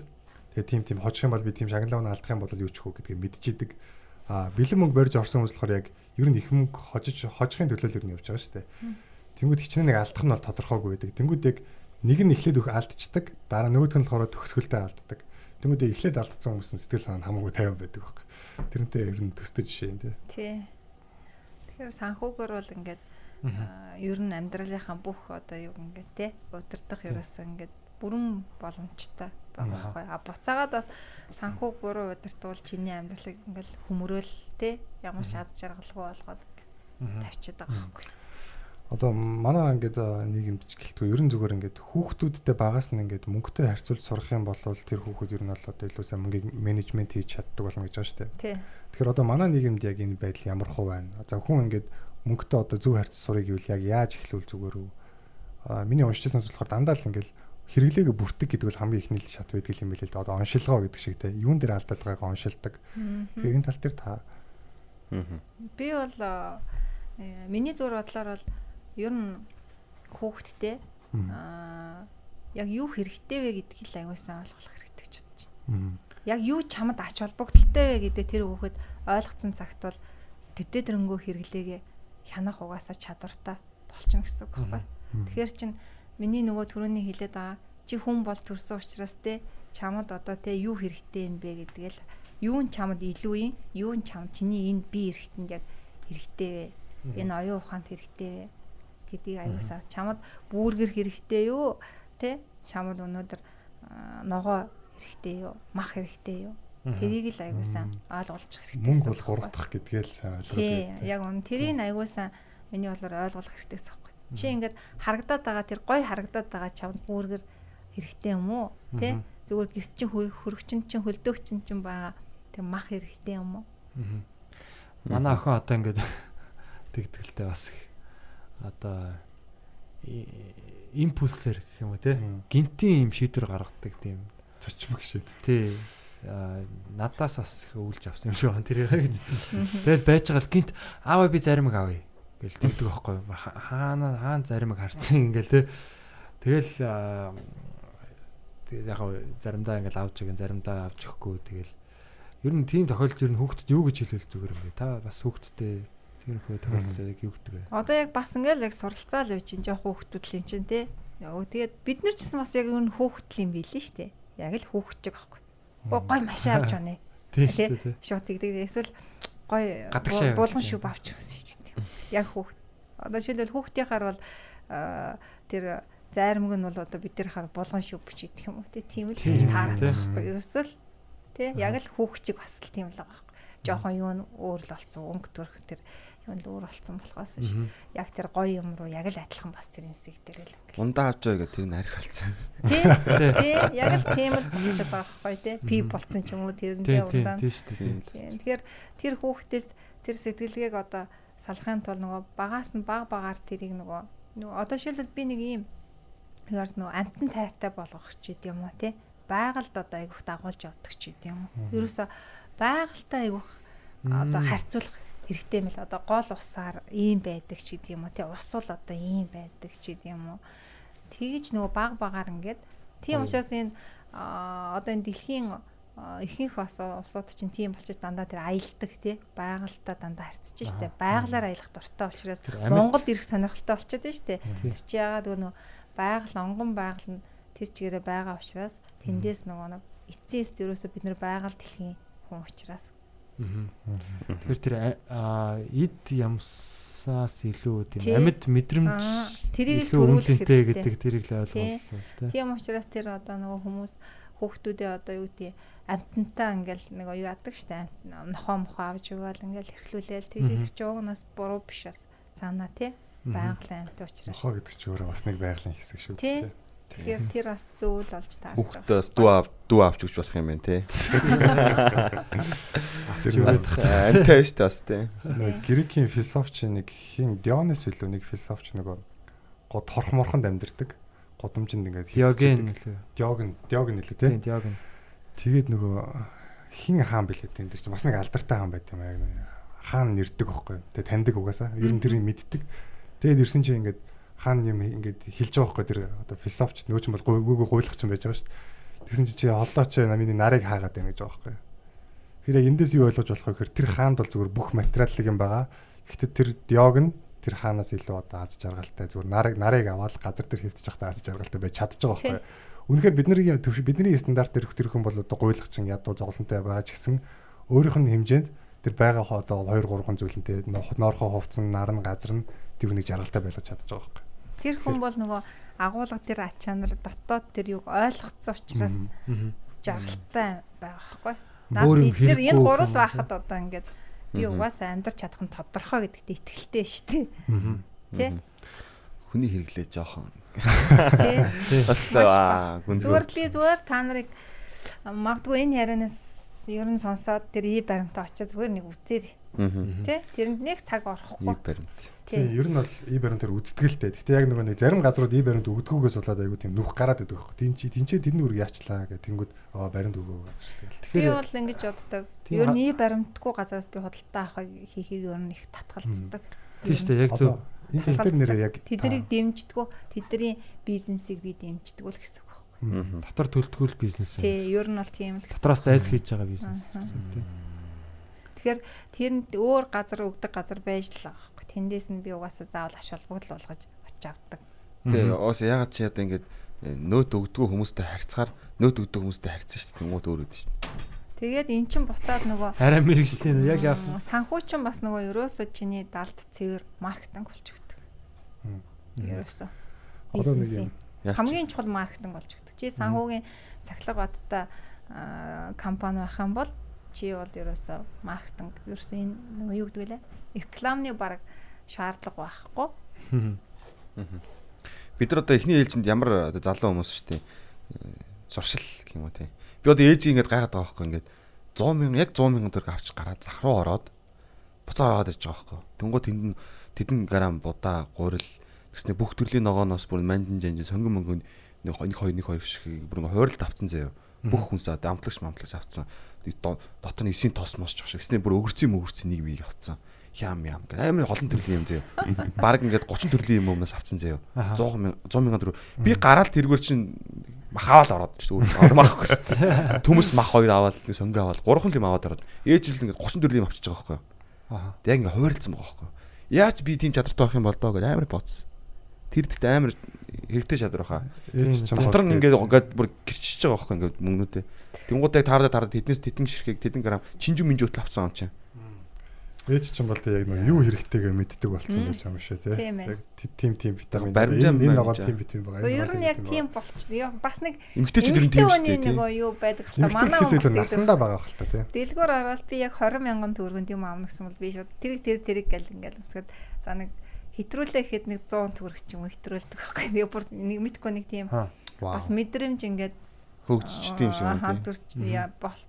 тэгээ тим тим хожих юм бол би тим шагналаа алдах юм бол юу ч хөө гэдгийг мэдчихэдэг. А бэлэн мөнгө барьж орсон хүмүүс болохоор яг ер нь их мөнгө хожиж хожихын төлөө л ер нь явж байгаа шүү дээ. Тэнгүүд хичнээн нэг алдах нь бол тодорхойгүй байдаг. Тэнгүүд яг нэг нь эхлээд өх алдчихдаг. Дараа нөгөөх нь болохоор төгсгөлтэй алддаг. Тэнгүүдээ эхлээд алдсан хүмүүс нь сэтгэл санаа хамаагүй тайван байдаг баг. Тэрнтэй ер нь төстэй жишээ юм тий. Тий. Тэгэхээр санхүүгээр бол ингээд ер нь амьдралынхаа бүх одоо юу ингээд тий удирдах ерөөсөө ингээд бүрэн боломжтой байгаа байхгүй. А буцаагаад бас санхүүг буруу удирдвал чиний амьдралыг ингээл хүмрөөл те ямар ад жаргалгүй болгоод тавьчихад байгаа байхгүй. Одоо манай ингээд нийгэмд гэлтгүй ерэн зүгээр ингээд хүүхдүүдтэй багаас нь ингээд мөнгөтэй харьцуулж сурах юм бол тэр хүүхэд ер нь бол одоо илүү сайн мөнгийг менежмент хийж чаддаг болно гэж байгаа шүү дээ. Тэгэхээр одоо манай нийгэмд яг энэ байдал ямар хувь байна? За хүн ингээд мөнгөтэй одоо зөв харьцаж сурах гэвэл яг яаж эхлүүл зүгээр үү? Аа миний уншижсанаас болохоор дандаа л ингээд хэрэглээгээ бүртэг гэдэг бол хамгийн ихний шат байдаг юм билээ л дээ. Одоо оншилгоо гэдэг шиг те. Юун дээр алдаад байгааг оншилдаг. Тэгэхээр энэ тал дээр та Би бол э, миний зүр бодлоор бол ер нь хүүхдтэй аа яг юу хэрэгтэй вэ гэдгийг л аягуулсан ойлгох хэрэгтэй гэж бодож байна. Яг юу чамд ач холбогдолтой вэ гэдэг тэр хүүхэд ойлгоцсон цагт бол төдөө дөрөнгөө хэрэглээгээ хянах угаасаа чадвартай болчихно гэсэн үг байхгүй. Тэгэхээр чин миний нөгөө түрүүний хэлээд байгаа чи хүн бол төрсөн учраас те чамд одоо те юу хэрэгтэй юм бэ гэдгээл юу нь чамд илүү юм юу нь чам чиний энэ бие эрхтэнд яг хэрэгтэй вэ? Энэ оюун ухаанд хэрэгтэй вэ? гэдгийг аюусаа чамд бүүргэр хэрэгтэй юу? те чамд өнөөдөр ногоо хэрэгтэй юу? мах хэрэгтэй юу? Тэрийг л аюусаа ойлгуулчих хэрэгтэй мөнгө бол гурдах гэдгээл ойлгох тий яг үн тэрийг аюусаа миний болоор ойлгуулах хэрэгтэй гэсэн үг чи ингээд харагдаад байгаа тэр гой харагдаад байгаа чамд бүүргэр хэрэгтэй юм уу те зүгээр гэрч чинь хөрөгчин чинь хөлдөөгчин чинь байгаа тэр мах хэрэгтэй юм уу? Манай охин одоо ингээд тэгтгэлтэй бас их одоо импульсээр гэх юм уу те гинтийн юм шийдвэр гаргадаг тийм. Цочмог шийд. Тий. Надаас бас их өвлж авсан юм шиг байна тэрийг гэж. Тэгэл байж байгаа л гинт ааваа би заримыг авъя гэл тэгдэг байхгүй хаана хаана заримыг харцсан ингээл те. Тэгэл тэгээд яг заримдаа ингээл авч ихэн заримдаа авч ихгүй тэгэл ер нь тийм тохиолдолд ер нь хүүхдэд юу гэж хэлвэл зүгээр юм бэ? Та бас хүүхдтэй тиймэрхүү тохиолдолд юу гэдэг вэ? Одоо яг бас ингээл яг суралцаал үе чинь жоох хүүхдүүд л юм чинь те. Өө тэгээд бид нар ч гэсэн бас яг энэ хүүхдл юм билээ штэ. Яг л хүүхдчиг байхгүй. Гой машин авч онё. Тийм дээ. Шууд тэгдэг. Эсвэл гой булган шүб авч үзэж гэдэг. Яг хүүхд. Одоо жишээлбэл хүүхдийнхаар бол тэр зайрамг нь бол одоо бид нар хаар булган шүб бичиж юм уу тийм л гэж таарах байхгүй. Ерөөсөө л тий яг л хүүхчиг бас л тийм л байгаа байхгүй. Жохон юу нь өөр л болсон өнгө төрх тэр юу л өөр болсон болохоос ш. Яг тэр гоё юм руу яг л адилхан бас тэр инсиг дээр л. Ундаа авч байгаа гэх тэр нь арх алдсан. Тий. Тий яг л тийм л болчиход байгаа байхгүй тий. Пи болцсон ч юм уу тэрэндээ ундаа. Тийм шүү дээ. Тэгэхээр тэр хүүхдээс тэр сэтгэлгээг одоо салахын тулд нөгөө багаас нь баг багаар тэрийг нөгөө нөгөө одоо шилбэл би нэг ийм юугаарс нөгөө амтан тайртай болгох ч гэдэм юм уу тий? Байгальд одоо айгуух дагуулж явдаг ч гэдэм юм уу. Ерөөсө байгальтай айгуух одоо харьцуулах хэрэгтэй мэл одоо гол усаар ийм байдаг ч гэдэг юм уу тий? Ус бол одоо ийм байдаг ч гэдэг юм уу. Тэгэж нөгөө баг багаар ингээд тийм учраас энэ одоо энэ дэлхийн ихэнх бас улсууд чинь тийм болчих дандаа тэр аялдаг тий? Байгальтаа дандаа харьцаж штэ байгалаар аялах дуртай учраас Монголд ирэх сонирхолтой болчиход штэ тэр чи яагаад нөгөө байгаль онгон байгаль нь тэр чигээрээ байгаа учраас тэндээс нөгөө нэг эцсийн эст ерөөсө бид нэр байгаль дэлхийн хүн учраас. Тэгэхээр тэр эд ямсаас илүү тийм амьд мэдрэмж тэрийг л төрүүлэх хэрэгтэй. гэдэг тэрийг л ойлгуулсан тийм учраас тэр одоо нөгөө хүмүүс хүүхдүүдээ одоо юу гэдэг амтантаа ингээл нэг юу яадаг штэ нохоо мохоо авч өгөөл ингээл эрхлүүлээл тэгээд чи угнаас буруу биш бас цаана тий байгалийн амт учраас нохоо гэдэг чи өөрөө бас нэг байгалийн хэсэг шүү дээ Тэгэхээр тэр бас зүйл болж таарч байгаа. Хүүхдээс дүү ав дүү авч өгч болох юм байна те. Тэр бас антай шүү дээ бас те. Грекийн философч нэг хин Дионис билүү нэг философч нөгөө гоо торх морхонд амьдэрдэг. Годомжинд ингээд Диоген. Диоген Диоген хэлээ те. Тийм Диоген. Тэгээд нөгөө хин хаан билээ те. Тэр чинь бас нэг алдартай хаан байт юм аа. Хаан нэрдэг байхгүй. Тэгээд таньдаг угаасаа. Ер нь тэрийг мэддэг. Тэгээд ирсэн чинь ингээд хаан юм ингээд хэлж байгаа байхгүй тэр одоо философч нөөч бол гүйгөө гуйлах ч юм байж байгаа шүү дээ. Тэгсэн чи чи одоо ч намын нарыг хаагаад байна гэж байгаа байхгүй. Тэр яг эндээс юу ойлгож болох вэ гэхээр тэр хаанд бол зүгээр бүх материалыг юм байгаа. Гэхдээ тэр диог нь тэр хаанаас илүү одоо аз жаргалтай зүгээр нарыг нарыг аваад газар дээр хэвтэж явахдаа аз жаргалтай байж чадчих байгаа байхгүй. Үнэхээр бидний төв бидний стандарт дээр тэрхэн бол одоо гуйлах чинь ядуу зоглонтой байгаа ч гэсэн өөрийнх нь хэмжээнд тэр байгаа одоо 2 3 зүйлэнтэй ноорхоо хувцсан нар нь газар нь тэр нэг жаргалтай байлгаж чадчих байгаа байхгүй. Тэр хүн бол нөгөө агуулга тэр ач чанар дотоод тэр юг ойлгоцсон учраас жаргалтай байгаа байхгүй. Наад тэр энэ хэрэггүй гурал байхад одоо ингээд би угаасаа амьдарч чадах нь тодорхой гэдэгт итгэлтэй шүү дээ. Тэ? Хүний хэрэглээ жоохон. Тэ? Зүгээр би зүгээр та нарыг магадгүй энэ ярианаас ер нь сонсоод тэр ий баримтаа очиж зүгээр нэг үзээрэй. Аа. Тэ? Тэрэнд нэг цаг И орохгүй. баримт. Тийм Тэ. ер нь бол и баримт төр үздэгэлтэй. Гэхдээ яг нөгөө нэг зарим газрууд и баримт өгдгөөс болоод айгу тийм нүх гараад байдаг байхгүй. Тин чи тин чи тэрний үрг яачлаа гэх тэнгүүд аа баримт өгөө газар шүү дээ. Би бол ингэж боддог. Ер нь ий баримтгүй газараас би худалдаа авахыг хийхийг ер нь их татгалздаг. тийм шүү дээ яг зөв. Энэ тэр нэрээ яг тэднийг дэмждэггүй тэдний бизнесийг би дэмждэг л гэсэн үг байна. Дотор төлтгүүл бизнес. юм. Тий, ер нь бол тийм л гэсэн. Дотроос зайс хийж байгаа бизнес. Гэсэн үг тийм. Тэгэхээр тэрэнд өөр газар өгдөг газар байж л байгаа байхгүй. Тэндээс нь би угаасаа заавал аш холбогдол болгож очиж авдаг. Тий, оос ягаад чи одоо ингэж э, нөөт өгдгөө хүмүүстэй харьцахаар нөөт өгдөг хүмүүстэй харьцсан шүү дээ. Тэнгууд өөр өдөө шүү дээ. Тэгээд эн чин буцаад нөгөө Арай мэрэгчлийн яг яах м, санхүүчин бас нөгөө ерөөсө чиний далд цэвэр маркетинг болж өгдөг. Ерөөсө. Одоо нэг юм хамгийн чухал маркетинг болж өгдөг. Чи санхүүгийн сахилга баттай компани байх юм бол чи бол ерөөсөө маркетинг ерөөсөө энэ нөгөө юу гэдэг вэ? Рекламны баг шаардлага байхгүй. бид нар одоо эхний ээлжинд ямар залуу хүмүүс шүү дээ. Э, Зуршил уу тий. Би одоо ээжийг ингэж гайхаад байгаа байхгүй ингэж 100 мянган яг 100 мянган төгрөг авч гараад зах руу ороод буцаа ороод ирж байгаа байхгүй. Тэнгуү тэнд нь тэдэн грамм будаа гурил тэгснэ бүх төрлийн ногооноос бүр манжин жанжин сонгон мөнгөнд нэг 2 2 2 шиг бүр ингээ хууралт авцсан заяа. Бүх хүнс одоо амтлагч амтлагч авцсан. Дотор нь 9-ийн тос мос жоох шиг. Тэснэ бүр өгөрцөн мөгөрцөн нэг бий авцсан. Ям ям гэх амар олон төрлийн юм заяа. Бараг ингээд 30 төрлийн юм өмнөөс авцсан заяа. Аха. 100 мянган 100 мянган төгрөг. Би гараал тэргээр чинь махаал ороод шүү дээ. Ормаахгүй шүү дээ. Төмөс мах хоёр аваад сөнгө аваад гурван юм аваад ороод ээж л ингээд 30 төрлийн юм авчиж байгаа байхгүй юу? Аа. Тэг яг ингээд хуваарилсан байгаа байхгүй юу? Яаж би тийм чадртай байх юм бол доо гэж амар бодсон. Тэр дэхт амар хэрэгтэй чадвар баха. Дотор нь ингээд ингээд бүр гэрчиж байгаа байхгүй ингээд мөнгнүүдээ. Тэнгуудаа таарда таарда тэднээс тэдэн ширхэг тэдэн грамм чинжүү минжүү хөтл авсан юм чинь. ээж ч юм бол яг нөгөө юу хэрэгтэйгээ мэддэг болсон гэж юм шиг тий. Тийм. Яг тийм тийм витамин. Энэ баримжаа. тийм витамин байгаа. Ер нь яг тийм тийм. Яа бас нэг Эмгтээчүүд ер нь тийм шүү дээ. нөгөө юу байдаг байгаа. хта манай хүмүүс насандаа байгаа хэл та тий. Дэлгүүр ороод би яг 20 мянган төгрөгөнд юм аавна гэсэн бол би шууд тэрэг тэрэг тэрэг гэл ингээл өсгöd за нэг хэтрүүлээ гэхэд нэг 100 төгрөг ч юм уу хэтрүүлдэг байхгүй. Нэг бүр нэг мэдгүй нэг тийм бас мэдрэмж ингээд хөгжчтэй юм шиг байна тий. хандурч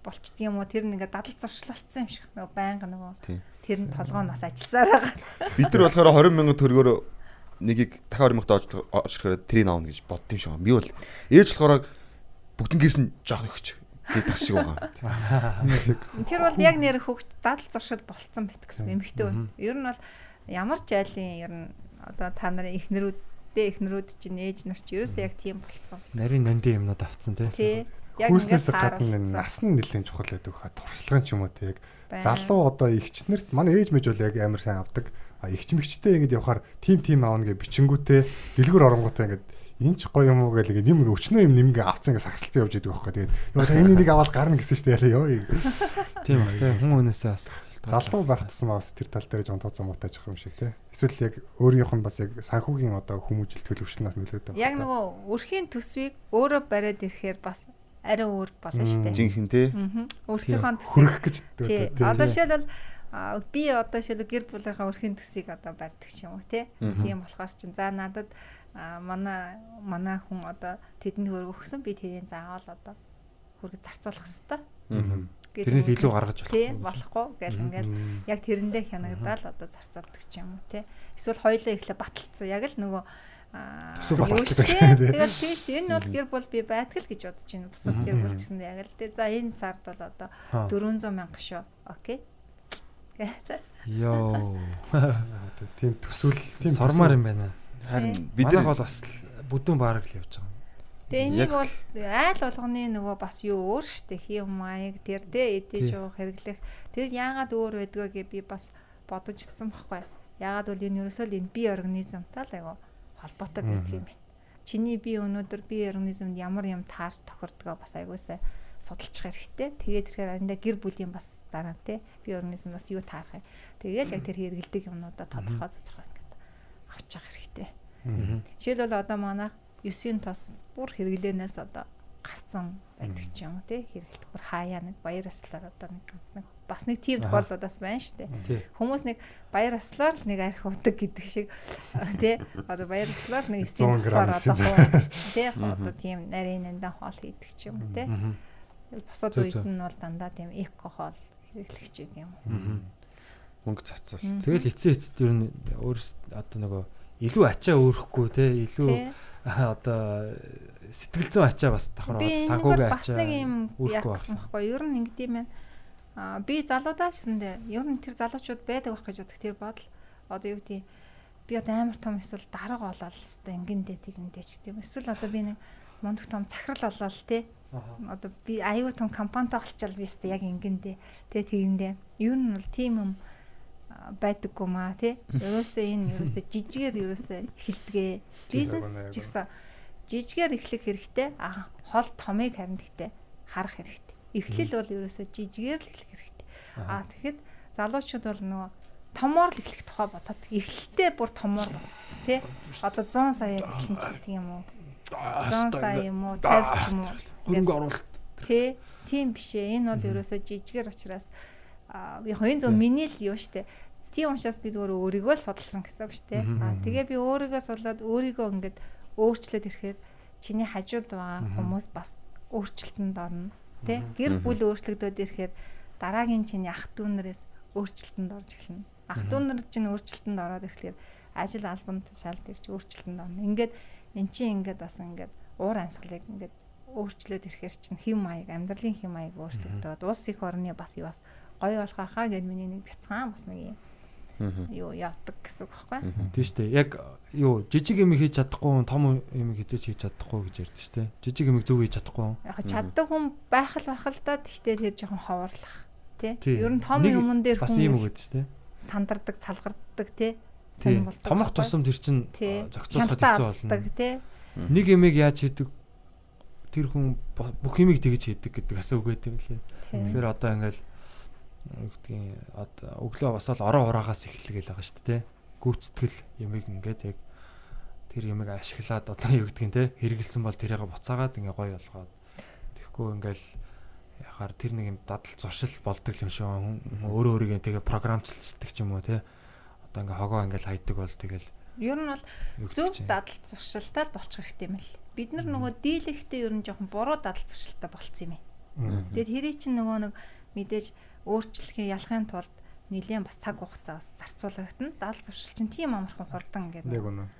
болчдөг юм уу тэр нь ингээд дадал зуршлалцсан юм шиг нөгөө байнга нөгөө тэр нь толгоо нас ажилласаар байгаа. Бид нар болохоор 20 мянган төгрөгөөр нэгийг дахиад 20 мянган очихоор трийг аавна гэж бодсон юм шиг байна. Би бол ээж болохоор бүгднгээс нь жоох өгч гэдэг шиг байгаа. Тэр бол яг нэр хөгж дадал зуршил болцсон байт гэсэн эмхтэй байна. Ер нь бол ямар ч айлын ер нь одоо та нарын ихнэрүүдтэй ихнэрүүд чинь ээж нар ч ерөөсөө яг тийм болцсон. Нарийн нандин юмнууд авцсан тий. Яг ингээд гадна нас нь нэлээд чухал байдаг хаа. Туршлагын ч юм уу тий. Яг залуу одоо ихчнэрт манай ээж мэж бол яг амар сайн авдаг. А ихч мэгчтэй ингэж явахаар тим тим аавна гэж бичингүүтээ дэлгүр оронгуудаа ингэж энэ ч гоё юм уу гэл ингэ юм өчнөө юм нэмгээ авцсан ингэ сагсалцсан явж идэг байхгүй тэгээд ёо та энэ нэг аваад гарна гэсэн шүү дээ ёо Тийм ба. Хүн өнөөсөө бас залуу байх тусам бас тэр тал дээр жоон тооцоо муутай жоох юм шиг те эсвэл яг өөрийнх нь бас яг санхүүгийн одоо хүмүүжил төлөвшнөөс нөлөөд Яг нөгөө өрхийн төсвийг өөрөө бариад ирэхээр бас арай өөр болно шүү дээ. Жинхэнэ тий. Аа. Өрхийнхөө төсвийг хүрэх гэж Тий. Одоо жишээлбэл а, би одоо жишээлбэл гэр бүлийнхаа өрхийн төсвийг одоо барьдаг ч юм уу тий. Тийм болохоор чинь за надад манай манай хүн одоо тэдэнд хөрөг өгсөн би тэрийг заавал одоо хөргө зарцуулах хэвээр. Тэрнээс илүү гаргаж болохгүй. болохгүй гэл ингээл яг тэрэндээ хянагдаал одоо зарцуулдаг ч юм уу тий. Эсвэл хоёлоо ихлэ баталцсан яг л нөгөө. Тэгэл тийм шүү дээ. Энэ бол гэр бүл би байдаг л гэж бодож байна. Бусад гэр бүл гэсэн яг л тий. За энэ сард бол одоо Ха. 400 мянга шүү. Окей. Йоо. тийм төсөөл тийм Сормаар юм байна. Харин бид нар бол бас бүдүүн баараг л явж байгаа. Тэгээ энийг бол айл болгоны нөгөө бас юу өөр штэ хэм маяг тэр дээ эдэж уух хэрэглэх. Тэр яагаад өөр байдгаа гэ би бас бодож утсан байхгүй. Яагаад бол энэ ерөөсөө л энэ бие организмтай л айгу холбоотой байдаг юм байна чиний бие өнөөдөр бие организмд ямар юм таарч тохирдгоо бас айгуусаа судалчих хэрэгтэй. Тэгээд тэрхээр андаа гэр бүлийн бас дараа те бие организм бас юу таарах юм. Тэгээд яг тэр хэрэгэлдэг юмнуудаа тодорхой тодорхой ингээд авчих хэрэгтэй. Жишээлбэл одоо манай 9-ийн тос бүр хэрэглэнээс одоо гарцсан байдаг ч юм уу тий хэрэглэх бүр хаяа нэг баяр ёслоор одоо нэг ганц нэг бас нэг тийм тохиолдлууд бас байна шүү дээ. Тий. Хүмүүс нэг баяр ёслоор л нэг арх удаг гэдэг шиг тий одоо баяр ёслоор нэг 100 9-ийн тосоор одоо тий одоо тийм нарийн нандан хоол хийдэг ч юм уу тий. Босоод үед нь бол дандаа тийм эко хоол хэрэглэх ч юм уу. Мөнгө цацвал. Тэгэл эцээ эцэд ер нь өөрс одоо нөгөө илүү ачаа өөрөхгүй те илүү Тий. Одоо сэтгэл зүйн ачаа бас давхар Би энэ санхүүгийн бас ачаа нэг юм яасан байхгүй? Ер нь ингэдэм байна. Аа би залуудаа гэсэндээ ер нь тэр залуучууд байдаг байх гэж бодох тэр бодол одоо юу гэдэг би одоо амар том эсвэл дарга болоод хэвээр ингэндээ тэгэндээ ч гэдэг юм. Эсвэл одоо би нэг мундаг том захирал болоод те одоо би аюу том компанитай олчвал би өстө яг ингэндээ тэгээ тэгэндээ ер нь бол тийм юм байдаггүй маа тий. Ерөөсөө энэ ерөөсөө жижигээр ерөөсөө эхэлдэгэ. Бизнес ч гэсэн жижигээр эхлэх хэрэгтэй. А хол томыг харин гэхдээ харах хэрэгтэй. Эхлэл бол ерөөсөө жижигээр л эхлэх хэрэгтэй. А тэгэхэд залуучууд бол нөгөө томоор л эхлэх тухай бодоод эхлэлтэй бүр томоор бодсон тий. Одоо 100 саяар эхлэн ч гэдэг юм уу? 100 сая юм уу? 50 ч юм уу? хөрөнгө оруулалт Тэ тийм биш ээ. Энэ бол ерөөсөө жижигээр учраас аа яг энэ зөв миний л юу штэ. Тийм учраас би зүгээр өөрийгөө л судалсан гэсэн үг штэ. Аа тэгээ би өөрийгөө судлаад өөрийгөө ингээд өөрчлөөд ирэхээр чиний хажууд байгаа хүмүүс бас өөрчлөлтөнд орно. Тэ гэр бүл өөрчлөгдөөд ирэхээр дараагийн чиний ах дүүнэрээс өөрчлөлтөнд орж эхэлнэ. Ах дүүнэр чинь өөрчлөлтөнд ороод ирэхээр ажил албанд шалд ирж өөрчлөлтөнд орно. Ингээд эн чинь ингээд бас ингээд уур амьсгалыг ингээд өөрчлөөд ирэхээр чинь хэм маяг амьдралын хэм маяг өөрчлөгдөд улс их орны бас юу бас гоё болох хаа гэд миний нэг бяцхан бас нэг юм юу явдаг гэсэн үг байхгүй. тийм шүү дээ яг юу жижиг юм хийж чадахгүй том юм хийж хийж чадахгүй гэж ярьдэн шүү дээ жижиг юм зөв хийж чадахгүй. Яг чаддаг хүн байх л байх л да. Гэхдээ тэр жоохон ховоорлох тий. Ер нь том юмн дээр бас хүн үг гэдэг шүү дээ сандардаг салгардаг тий. томрох тусам тэр чин зохицуулахад хэцүү болно. тий. нэг юмыг яаж хийдэг? Тэр хүн бүх юмыг тэгж хийдэг гэдэг асуу үг гэдэг юм лээ. Тэгэхээр одоо ингээл одоо өглөө босоод ороо ураагаас эхэлгээл байгаа шүү дээ. Гүйцэтгэл ямиг ингээд яг тэр ямиг ашиглаад одоо юу гэдгийг те хэрэгэлсэн бол тэрийг буцаагаад ингээ гоё болгоод тэгэхгүй ингээл яхаар тэр нэг юм дадал зуршил болдог юм шиг өөрөө өөрийгөө тэгээ програмчлалцдаг ч юм уу те одоо ингээ хогоо ингээл хайдаг бол тэгэл Ер нь бол зөв дадал зуршилтай болчих хэрэгтэй юм л. Бид нар нөгөө дийлэхдээ ер нь жоохон буруу дадал зуршилтай болцсон юм байна. Тэгээд хэрий чинь нөгөө нэг мэдээж өөрчлөлхий ялахын тулд нэлээд бас цаг хугацаа бас зарцуулагдана. Дадал зуршил чинь тийм амархан хурдан ингээд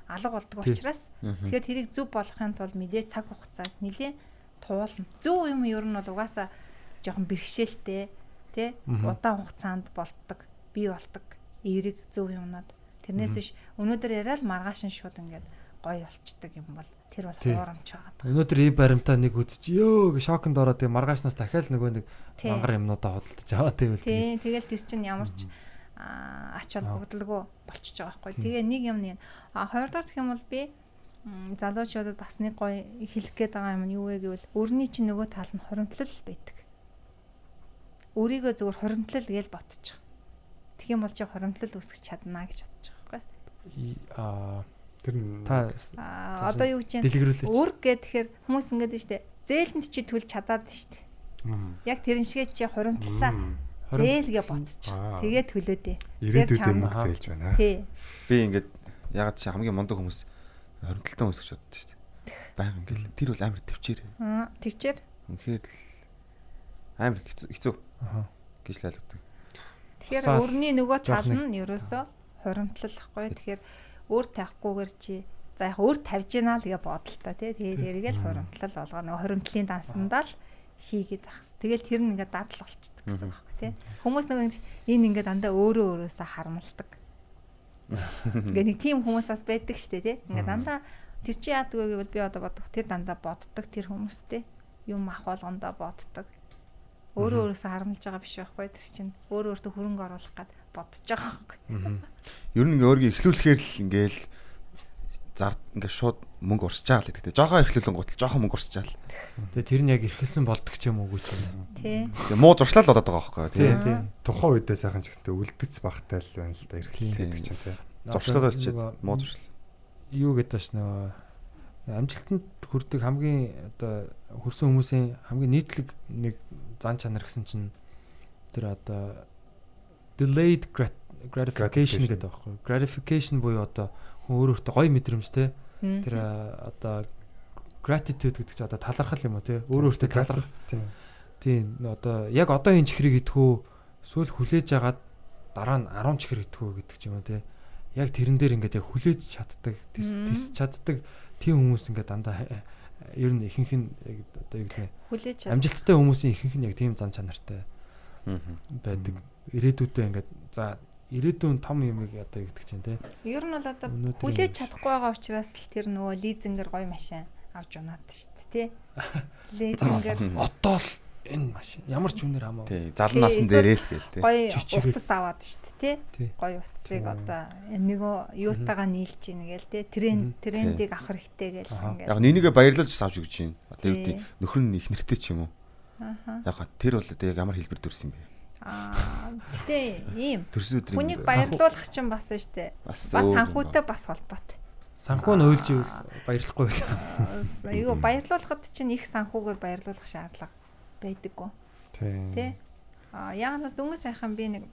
алга болдог Тий. учраас тэгэхээр тэрийг зөв болгохын тулд мэдээж цаг хугацааг нэлээд туулна. Зөв юм ер нь бол угаасаа жоохон бэрхшээлтэй тий удаан хугацаанд болдог, бий болдог эерэг зөв юмнууд. Тэрнээс биш өнөөдөр яриад маргааш нь шууд ингээд гоё болчдөг юм бол тэр бол хуурамч байгаа. Өнөөдөр и баримтаа нэг үзэж ёо гэ шоконд ороод тэгээ маргаашнаас дахиад нөгөө нэг мангар юмнуудаа худалдаж аваад байвал Тий, тэгэл тэр чинь ямар ч аа, ач холбогдолгүй болчихж байгаа байхгүй. Тэгээ нэг юм нэг а хоёрдугаар гэх юм бол би залуучуудад бас нэг гоё хэлэх гээд байгаа юм нь юу вэ гэвэл өрний чинь нөгөө тал нь хоримтлал байдаг. Өөрийгөө зөвхөн хоримтлал гэж ботчих. Тэгэх юм бол чи хоримтлал үүсгэж чадна гэж бодож байгаа байхгүй. Аа Тэр та Аа одоо юу гэж юм дэлгэрүүлээч. Өөр гэхээр хүмүүс ингэдэг штэ. Зээлэнд чи төлж чадаад штэ. Яг тэрэн шигээ чи хоримтлаа Мм. зээлгээ ботчих. Аа. Тэгээ төлөөдөө. Мөнгө чамд- зээлж байна. Тий. Би ингээд ягаад чи хамгийн мундаг хүмүүс хоримтлалтаа өсгөж боддоо шүү дээ. Баян ингээл тэр бол амар төвчээр. Аа төвчээр Үнэхээр л амар хэцүү Аха. гэж л ойлгодог. Тэгэхээр өрний нөгөө тал нь ерөөсөө хоримтлахгүй. Тэгэхээр өөр тавихгүйгээр чи за яг өөр тавьж гинаа л гэ бодолтой тий. Тэгээ тэргээл хоримтлал болгоо. Нөгөө хоримтлын дансандаа л хийгээд ахс. Тэгэл тэр нь ингээд дадал болчдөг гэсэн байна тий. Хүмүүс нөгөө энэ ингээд дандаа өөрөө өөрөөсөө харамлдаг. Ингээ нэг тийм хүмүүс бас байдаг штэ тий. Ингээ дандаа тэр чи яадаг вэ гэвэл би одоо бодох тэр дандаа боддог тэр хүмүүстэй юм ах болгондоо боддог. Өөрөө өөрөөсөө харамлж байгаа биш байхгүй тэр чинь өөр өөртөө хөрөнгө оруулах гад бодож байгаа байхгүй. Ер нь ингээ өөргөө эхлүүлэхээр л ингээл зар ингээ шууд мөнгө урсж байгаа л гэдэг. Жохоо эхлүүлэн гутал жохоо мөнгө урсж байгаа л. Тэгээ тэр нь яг эрхэлсэн болдог ч юм уу гэж байна. Тий. Тэгээ муу зуршлал болоод байгаа байхгүй Тий, тий. Тухайн үедээ сайхан ч гэсэнтэй үлдэц багтай л байна л да эрхлэл гэдэг чинь тий. Зуршлал болчиход муу зуршлал. Юу гэдэг ш нөгөө амжилтанд хүрдэг хамгийн одоо хүрсэн хүмүүсийн хамгийн нийтлэг нэг зан чанар гэсэн чинь тэр одоо delayed grat- gratification гэдэг байхгүй юу? gratification буюу одоо хүн өөр өөртөө гоё мэдрэмж те. Тэр одоо gratitude гэдэг чинь одоо талархал юм уу те? Өөр өөртөө талархах Тийм. тийм одоо яг одоо энэ чихрийг идэхүү эсвэл хүлээж агаад дараа нь 10 чихэр идэхүү гэдэг ч юм уу те. Яг тэрэн дээр ингээд яг хүлээж чаддаг тис чаддаг тийм хүмүүс ингээд дандаа ер нь ихэнх нь яг одоо юу гэх хүлээж юм амжилттай хүмүүсийн ихэнх нь яг тийм зан чанартай байдаг. Ирээдүйдээ ингээд за ирээдүйн том юм одоо гэдэг чинь те. Ер нь бол одоо хүлээж чадахгүй байгаа учраас л тэр нөгөө лизингээр гоё машин авч унаад шүү дээ тий. Лизингээр одоо л энэ машин ямар ч үнээр хамаагүй Тий, залан насан дээрээ л гээл тий. гоё утас аваад шүү дээ Тий. Гоё утасыг одоо нөгөө юутагаа нийлж ийн гээл тий. Тренд трендийг авах хэрэгтэй гээл ингээд. Яг нинийгээ баярлуулж авч өгч байна. Одоо юу Тий. гэдэг нөхөр нь их нэртэй ч юм уу. Аха. Яг тэр бол яг ямар хэлбэр төрсөн юм бэ? Аа гэтээ ийм Төрсөн өдрийн хүнийг баярлуулах чинь бас шүү дээ. бас юм санхүүтэй ба. бас холбоотой. санхүү нь уйлж ивэл баярлахгүй байл Аа, Юу баярлуулахад чинь их санхүүгээр баярлуулах шаардлага байдаггүй. Тийм. Тэ? А яг нь дөнгөж сайхан би нэг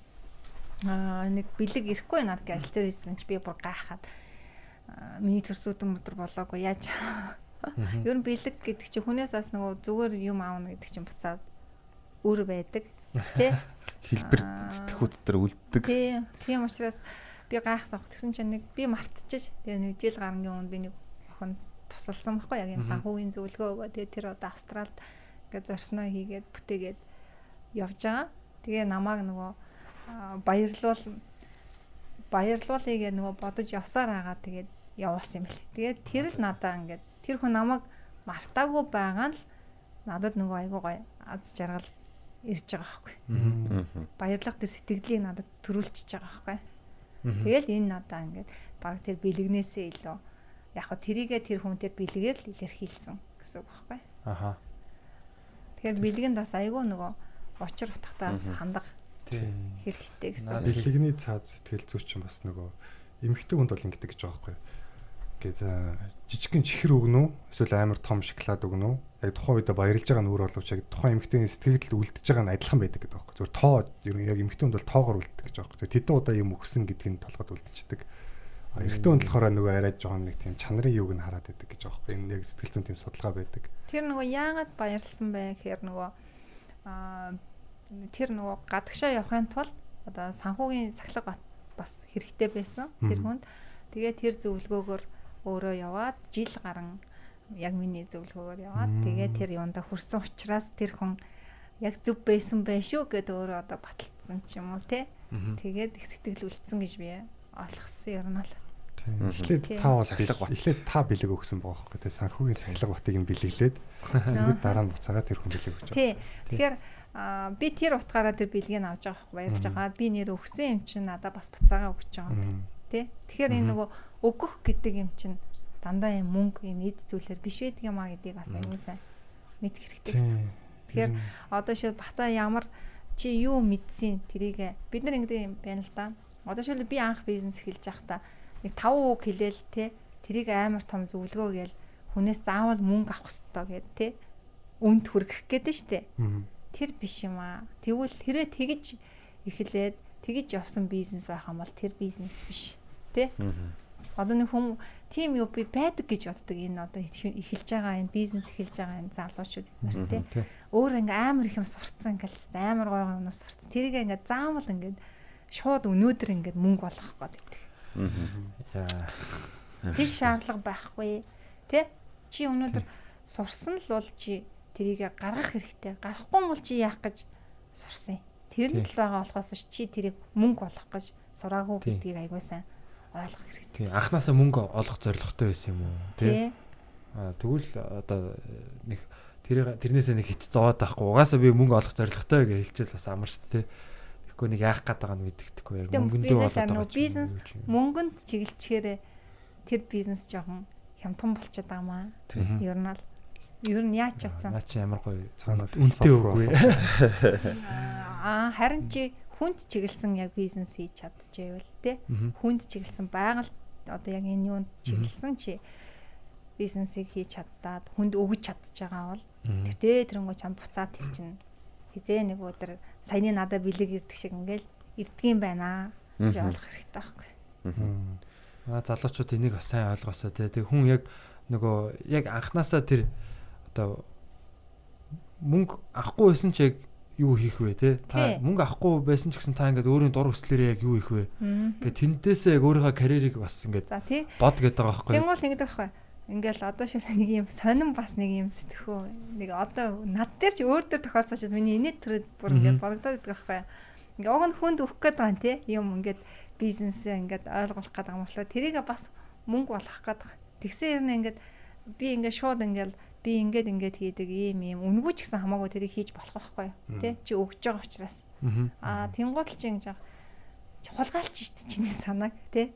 аа нэг бэлэг ирэхгүй надад ажил дээр ирсэн чи би бүр гайхаад аа, миний төрсөдөн өдөр болоогүй яаж ер нь бэлэг гэдэг чи хүнээс бас нөгөө зүгээр юм аавна гэдэг чинь буцаад өөр байдаг тий хэлбэр Аа. сэтгхүүд дээр үлддэг. тий тийм учраас би гайхсан. Тэгсэн чинь нэг би мартчихэж тэгээ нэг жил гарангийн өмнө би нэг охин тусалсан байхгүй яг юм санхүүгийн зөвлөгөө өгөө тэгээ тэр одоо Австралид ингээд зорсноо хийгээд бүтээгээд явж байгаа. Тэгээ намааг нөгөө баярлуул баярлуулъя гэ нөгөө бодож явсаар байгаа тэгээд явуулсан юм бэл. Тэгээд тэр л надаа ингээд тэр хүн намайг мартаагүй байгаа нь л надад нөгөө айгуу гоё аз жаргал ирж байгаа байхгүй. Баярлах тэр сэтгэлийг надад төрүүлчихэж байгаа байхгүй. Тэгэл энэ надаа ингээд баг тэр бэлгнээсээ илүү яг хөө тэрийгээ тэр хүн тэр бэлгээр л илэрхийлсэн гэсэн үг байхгүй. аха Тэгэхээр бэлгэнд бас айгүй нөгөө очир утгатаас тийм хэрэгтэй гэсэн. Бэлэгний цаад сэтгэл зүйч чинь бас нөгөө эмэгтэй хүнд бол ингэдэг гэж байгаа байхгүй. Ингээд аа, жижигхэн чихэр өгнө үү? Эсвэл амар том шоколад өгнө үү? Яг тухайн үедээ баярлж байгаа нь өөр боловч яг тухайн эмэгтэйний сэтгэлд үлдэж байгаа нь адилхан байдаг гэдэг байхгүй. Зүгээр тоо ер нь яг эмэгтэй хүнд бол тоогоор үлддэг гэж байгаа байхгүй. Тэдэн удаа юм өгсөн гэдг нь толгойд үлдчихдэг. А эрэгтэй хүнд болохоор нөгөө арай жоохон нэг тийм чанарын юуг нь хараад байдаг гэж байхгүй. Энэ яг сэтгэл зүйн тийм судалгаа байдаг. Тэр нөгөө яагаад баярлсан бэ гэхээр нөгөө аа тэр нөгөө гадагшаа явахын тулд одоо санхүүгийн сахилга бат- бас хэрэгтэй байсан тэр хүнд. Тэгээ тэр зөвлөгөөгөөр өөрөө яваад жил гарan яг миний зөвлөгөөгөөр яваад Мм. тэгээ тэр юунда хүрсэн учраас тэр хүн яг зөв байсан байх шүү гэдээ өөрөө одоо баталцсан ч юм уу те. Тэгээд их сэтгэл үлдсэн гэж би ойлгосон ер нь бол. Эхлээд та бол Сахилга бат. эхлээд та бэлэг өгсөн байгаа байхгүй. Тэгээ санхүүгийн сахилга батыг нь бэлэглээд тэгвэл дараа нь буцаагаад тэр хүн бэлэг өгч байгаа. Тий. Тэгэхээр би тэр утгаараа тэр бэлгийг авч байгаа байхгүй баярлж байгаа. Би нэр өгсөн юм чинь надад бас буцаагаа өгч байгаа юм тий. Тэгэхээр энэ нөгөө өгөх гэдэг юм чинь дандаа юм мөнгө юм эд зүйлэр биш байдаг юм а гэдгийг бас аюул сайн мэдэх хэрэгтэй гэсэн. Тэгэхээр Одоо шил бата ямар чи юу мэдсэн тэрийг бид нар ингэдэг юм байна л да. Одоо шил би анх бизнес эхэлж байхдаа нэг 5 үг хэлээл те тэрийг амар том зөвлөгөө гээл хүнээс заавал мөнгө авах хэрэгтэй гэд те үнд хүргэх гэдэг штэ. Тэр биш юм аа. Тэгвэл тэрэ тэгж эхлээд тэгж явсан бизнес байх юм бол тэр бизнес биш. Мгм. Одоо нэг хүм тим юу би байдаг гэж боддог энэ одоо эхэлж байгаа энэ бизнес эхэлж байгаа энэ залуучууд нар тий өөр ингээ амар их юм сурцсан ингээл амар гой юмнаас сурцсан. Тэрийг ингээ заамал ингээ шууд өнөөдөр ингээ мөнгө болгох гээд байдаг. Тэг шаардлага байхгүй. Тэ? Чи өнөөдөр сурсан л бол чи тэрийг гаргах хэрэгтэй. Гарахгүй бол чи яах гэж сурсан юм. Тэр нь л байгаа болохоос чи тэрийг мөнгө олох гэж сураагүй гэдгийг айгуу сайн ойлгох хэрэгтэй. анханасаа мөнгө олох зорилготой байсан юм уу Тий. А тэгвэл одоо нэг тэр тэрнээсээ нэг хит зовоод байхгүй. Угаасаа би мөнгө олох зорилготой гэж хэлчихэл бас амар шүү дээ. Тэгэхгүй нэг яах гээд байгаа нь мэддэхгүй яг мөнгөндөө болоод байгаа бизнес Мөнгөнд чиглэлчгээрээ тэр бизнес жоохон хямдхан болчиход байгаа маа. Ер нь л ер нь яач чадсан. Наа чи ямар гоё Цаана үнэтэй үгүй. Аа харин чи хүнд чиглэсэн яг бизнес хийж чадчихвэл те Мгм. хүнд чиглэсэн байгаль одоо яг энэ юунд чиглэсэн чи бизнесийг хийж чаддаад хүнд өгж чадж байгаа бол тэр тэ тэрнгөө чам буцаад тэр чинь хизээ нэг өдөр саяны надад бэлэг ирдэг шиг ингээл ирдгийм байна гэж ойлгох хэрэгтэй байхгүй. Аа. Залуучууд энийг бас сайн ойлгосоо те. Тэг хүн яг нөгөө яг анханасаа тэр одоо мөнгө авахгүй байсан ч яг юу хийх вэ те? Та мөнгө авахгүй байсан ч гэсэн та ингээд өөрийн дур хүслээрээ яг юу хийх вэ? Ингээд тэнтээсээ яг өөрийнхөө карьерийг бас ингээд бод гэдэг байгаа байхгүй. Тийм бол ингэдэг байхгүй ингээл одоо шиг нэг юм сонирн бас нэг юм сэтгэхүү нэг одоо над дээр ч өөр дээр тохиолцсон ч миний инээд төрөд бүр ингээд бодогдоод идэх байхгүй ингээ уг нь хүнд өгөх гээд байгаа те. Юм ингээд бизнесээ ингээд ойлгох гээд байгаа юм болоо. Тэрийг бас мөнгө болох гээд байгаа. Тэгсэн юм ингээд би ингээд шууд ингээд би ингээд ингээд хийдэг ийм ийм үнгүү ч гэсэн хамаагүй тэрийг хийж болох байхгүй тий чи өгж байгаа учраас. Аа тэнгуут л чи ингэж хулгайлч чиний санааг тий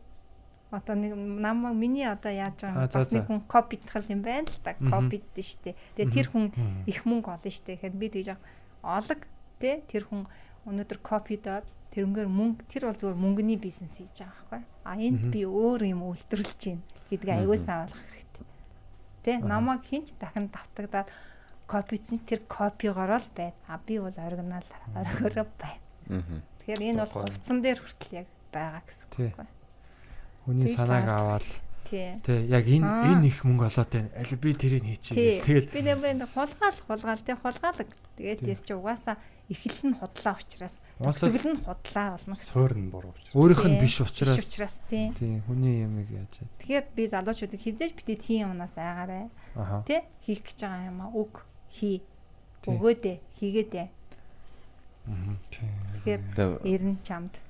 одоо нэг намайг миний одоо яаж байгаа бас нэг хүн копидтал юм байна л та копид штэ. Тэгээ тэр хүн их мөнгө олно штэ. Гэхэд би тэгж олог тий тэр хүн өнөөдөр копидод тэрнгээр мөнгө тэр бол зүгээр мөнгөний бизнес хийж байгаа байхгүй. А энд би өөр юм үйлдвэрлэж байна гэдгийг сайн ойлгох хэрэгтэй. Тэ намайг хинч дахин давтагдаад копицэн тэр копигоор л байна. А би бол оригинал оригороо байна. Тэгэхээр энэ бол хувцсан дээр хүртэл яг байгаа гэсэн үг байна. Хүний санааг аваад Тий. Яг энэ энэ их мөнгө олоод байна. Аль би тэрийг хийчихье. Тэгэл би нэмээ хулгаал хулгаал тий хулгаалаг. Тэгээд тэр чи угаасаа эхлэл нь худлаа учраас төгсгөл нь худлаа болно гэсэн. Суур нь буруу учраас. Өөрийнх нь биш учраас. Биш учраас тий. Тий, хүний юмыг яаж. Тэгэхээр би залуучуудыг хизээж битээ тийм юмнаас айгаарай. Тий, хийх гэж байгаа юм аа үг хий. Өгөөдэй, хийгээдэй. Аа. Тэгэхээр эрен чамд.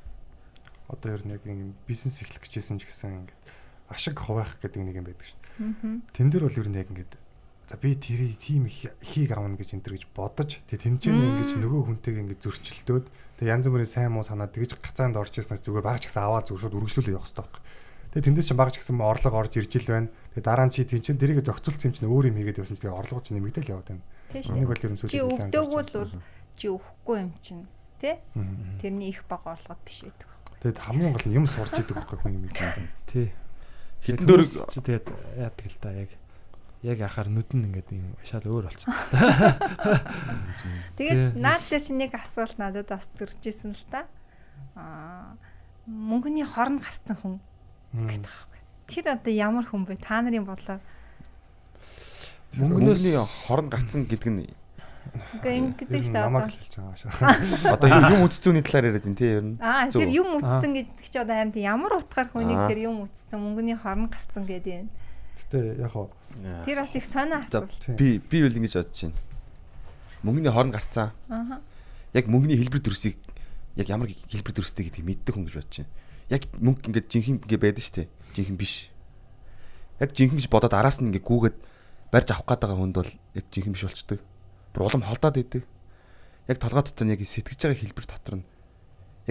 Одоо ер нь яг юм бизнес эхлэх гэжсэн ч гэсэн ингээд ашиг хуваах гэдэг нэг юм байдаг шүү дээ. Тэн дээр бол ер нь яг ингээд за би тэрийг тийм хийг авна гэж энэ төр гэж бодож тэгээ тэнцэнэ ингэж нөгөө хүнтэйг ингэж зөрчилдөөд тэгээ янз бүрийн сайн муу санаа тэгж гацаанд орж ирснаас зүгээр баг ч гэсэн аваад шууд үргэлжлүүлээ явах хэрэгтэй байхгүй. Тэгээ тэндээс чинь баг ч гэсэн орлого орж ирж ил байна. Тэгээ дараа нь чи тэнцэн тэрийг зохицуулсан юм чинь өөр юм хийгээд явсан чинь тэгээ орлого чинь нэмэгдэл яваад байна. Энийг бол ер нь сүүлийн чи өгдөөгүй бол чи өгөхгүй юм чинь тий? Тэрний их бага орлого биш байдаг. Тэгээд хамгийн гол нь юм сурч идэг байхгүй хүн юм ийм. Тий. Хитэн дөрөг чи тэгээд яадаг л да яг яг ахаар нүд нь ингээд юм шал өөр болчихсон. Тэгээд наад дээр чи нэг асуулт надад бас төрж исэн л та. Аа мөнгөний хорн гарцсан хүн гэдэг байхгүй. Тэр одоо ямар хүн бэ? Та нарын бодлоор мөнгөний хорн гарцсан гэдэг нь Ингээ ингэдэг шүү дээ. Намайг хэлж байгаа шаа. Одоо юм үтцүүний талаар яриад байна тий ер нь. Аа тэр юм үтцэн гэдэг чи одоо амьд ямар утгаар хүнийг тэр юм үтцэн мөнгөний хорн гарцсан гэдэг юм. Гэтэ яг хоо Тэр бас их сонио асуулт. Би би бол ингэж бодож байна. Мөнгөний хорн гарцсан. Аа. Яг мөнгөний хэлбэр төрсийг яг ямар хэлбэр төрстэй гэдгийг мэддэг хүн гэж бодож байна. Яг мөнгө ингээд жинхэнэ ингээ байдаг шүү дээ. Жинхэнэ биш. Яг жинхэнэ гэж бодоод араас нь ингээ гүүгээд барьж авах гээд байгаа хүнд бол яг жинхэнэ биш болчдөг бүр улам холдоод идэг. Яг толгой дотор яг сэтгэж байгаа хэлбэр дотор нь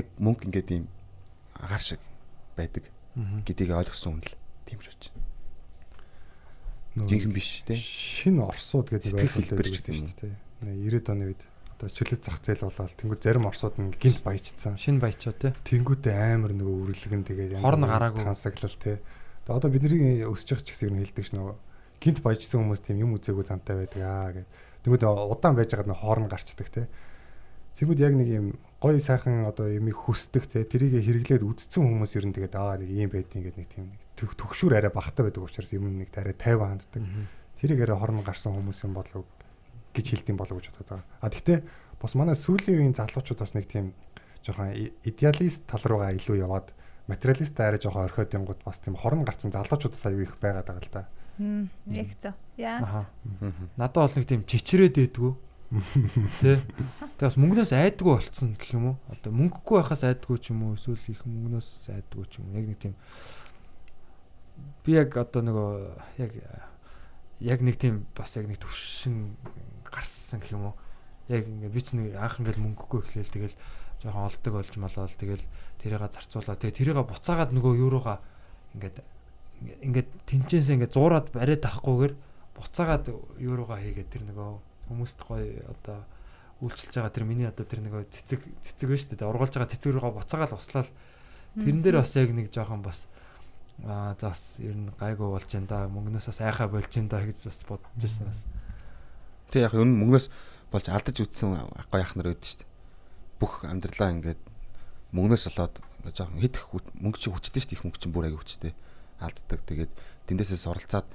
яг мөнгө ингээд ийм агаар шиг байдаг гэдгийг ойлгосон хүн л тийм ч бодож байна. Жинхэнэ биш тий. Шинэ орсууд гэдэг хэлбэр гэдэг шүү дээ. 90-ад оны үед одоо чөлөөт зах зээл болоод тэнгууд зарим орсууд нь гинт баяжцсан. Шинэ баячаа тий. Тэнгүүтээ амар нөгөө үрлэгэн тэгээд хорн гараагүй хансаглал тий. Одоо бидний өсөж явах ч гэсэн юм хэлдэг ш нөгөө гинт баяжсан хүмүүс тийм юм үзээгүй зантай байдаг аа гэдэг Тэгмэд удаан байж байгаа нь хоорн гарчдаг те. Тэгмэд яг нэг юм гоё сайхан одоо юмыг хүсдэг те. Тэрийг хэрэглээд үдцсэн хүмүүс ер нь тэгээд аа нэг юм байдгийг ингээд нэг тийм нэг төгшүүр арай багтаа байдаг учраас юм нэг арай 50 ханддаг. Тэрийг арай хорн гарсан хүмүүс юм болов гэж хэлдэм болов гэж бодоод байгаа. А тэгтээ бас манай сүүлийн үеийн залуучууд бас нэг тийм жоохон идеалист тал руугаа илүү яваад материалист арай жоохон орхиод янгууд бас тийм хорн гарсан залуучуудаас аюу их байгаад байгаа л да. Яг зөв. Яг. Надад бол нэг тийм чичрээд байдгүй. Тэ. Тэгээс мөнгнөөс айдгүй болцсон гэх юм уу? Одоо мөнгөгүй байхаас айдгүй ч юм уу? Эсвэл их мөнгнөөс айдгүй ч юм уу? Яг нэг тийм би яг одоо нөгөө яг яг нэг тийм бас яг нэг төвшин гарсан гэх юм уу? Яг ингээ би ч нэг анх ингээл мөнгөгүй эхлээл тэгэл жоохон олдог болж молоол тэгэл тэрийга зарцуулаа. Тэгээ тэрийга буцаагаад нөгөө юурууга ингээд ингээд тэнцэнс ингээд зуураад бариад авахгүйгээр буцаагаад юу руугаа хийгээд тэр нөгөө хүмүүст гоё одоо үйлчилж байгаа тэр миний одоо тэр нөгөө цэцэг цэцэг байна шүү дээ ургуулж байгаа цэцэг рүүгээ буцаагаад услаад тэрэн дээр бас яг нэг жоохон бас Аа за бас ер нь гайгүй болж байна да. Мөнгнөөс бас айхаа болж байна да гэж бас бодож байсан бас. Тэг яг энэ мөнгнөөс болж алдаж үтсэн гоё ах нар байдаг шүү дээ. Бүх амьдралаа ингээд мөнгнөөс болоод жоохон хэд их мөнгө чи хүчтэй шүү дээ. Их мөнгө чинь бүр аяг хүчтэй. Алддаг. Тэгээд тэндээсээ суралцаад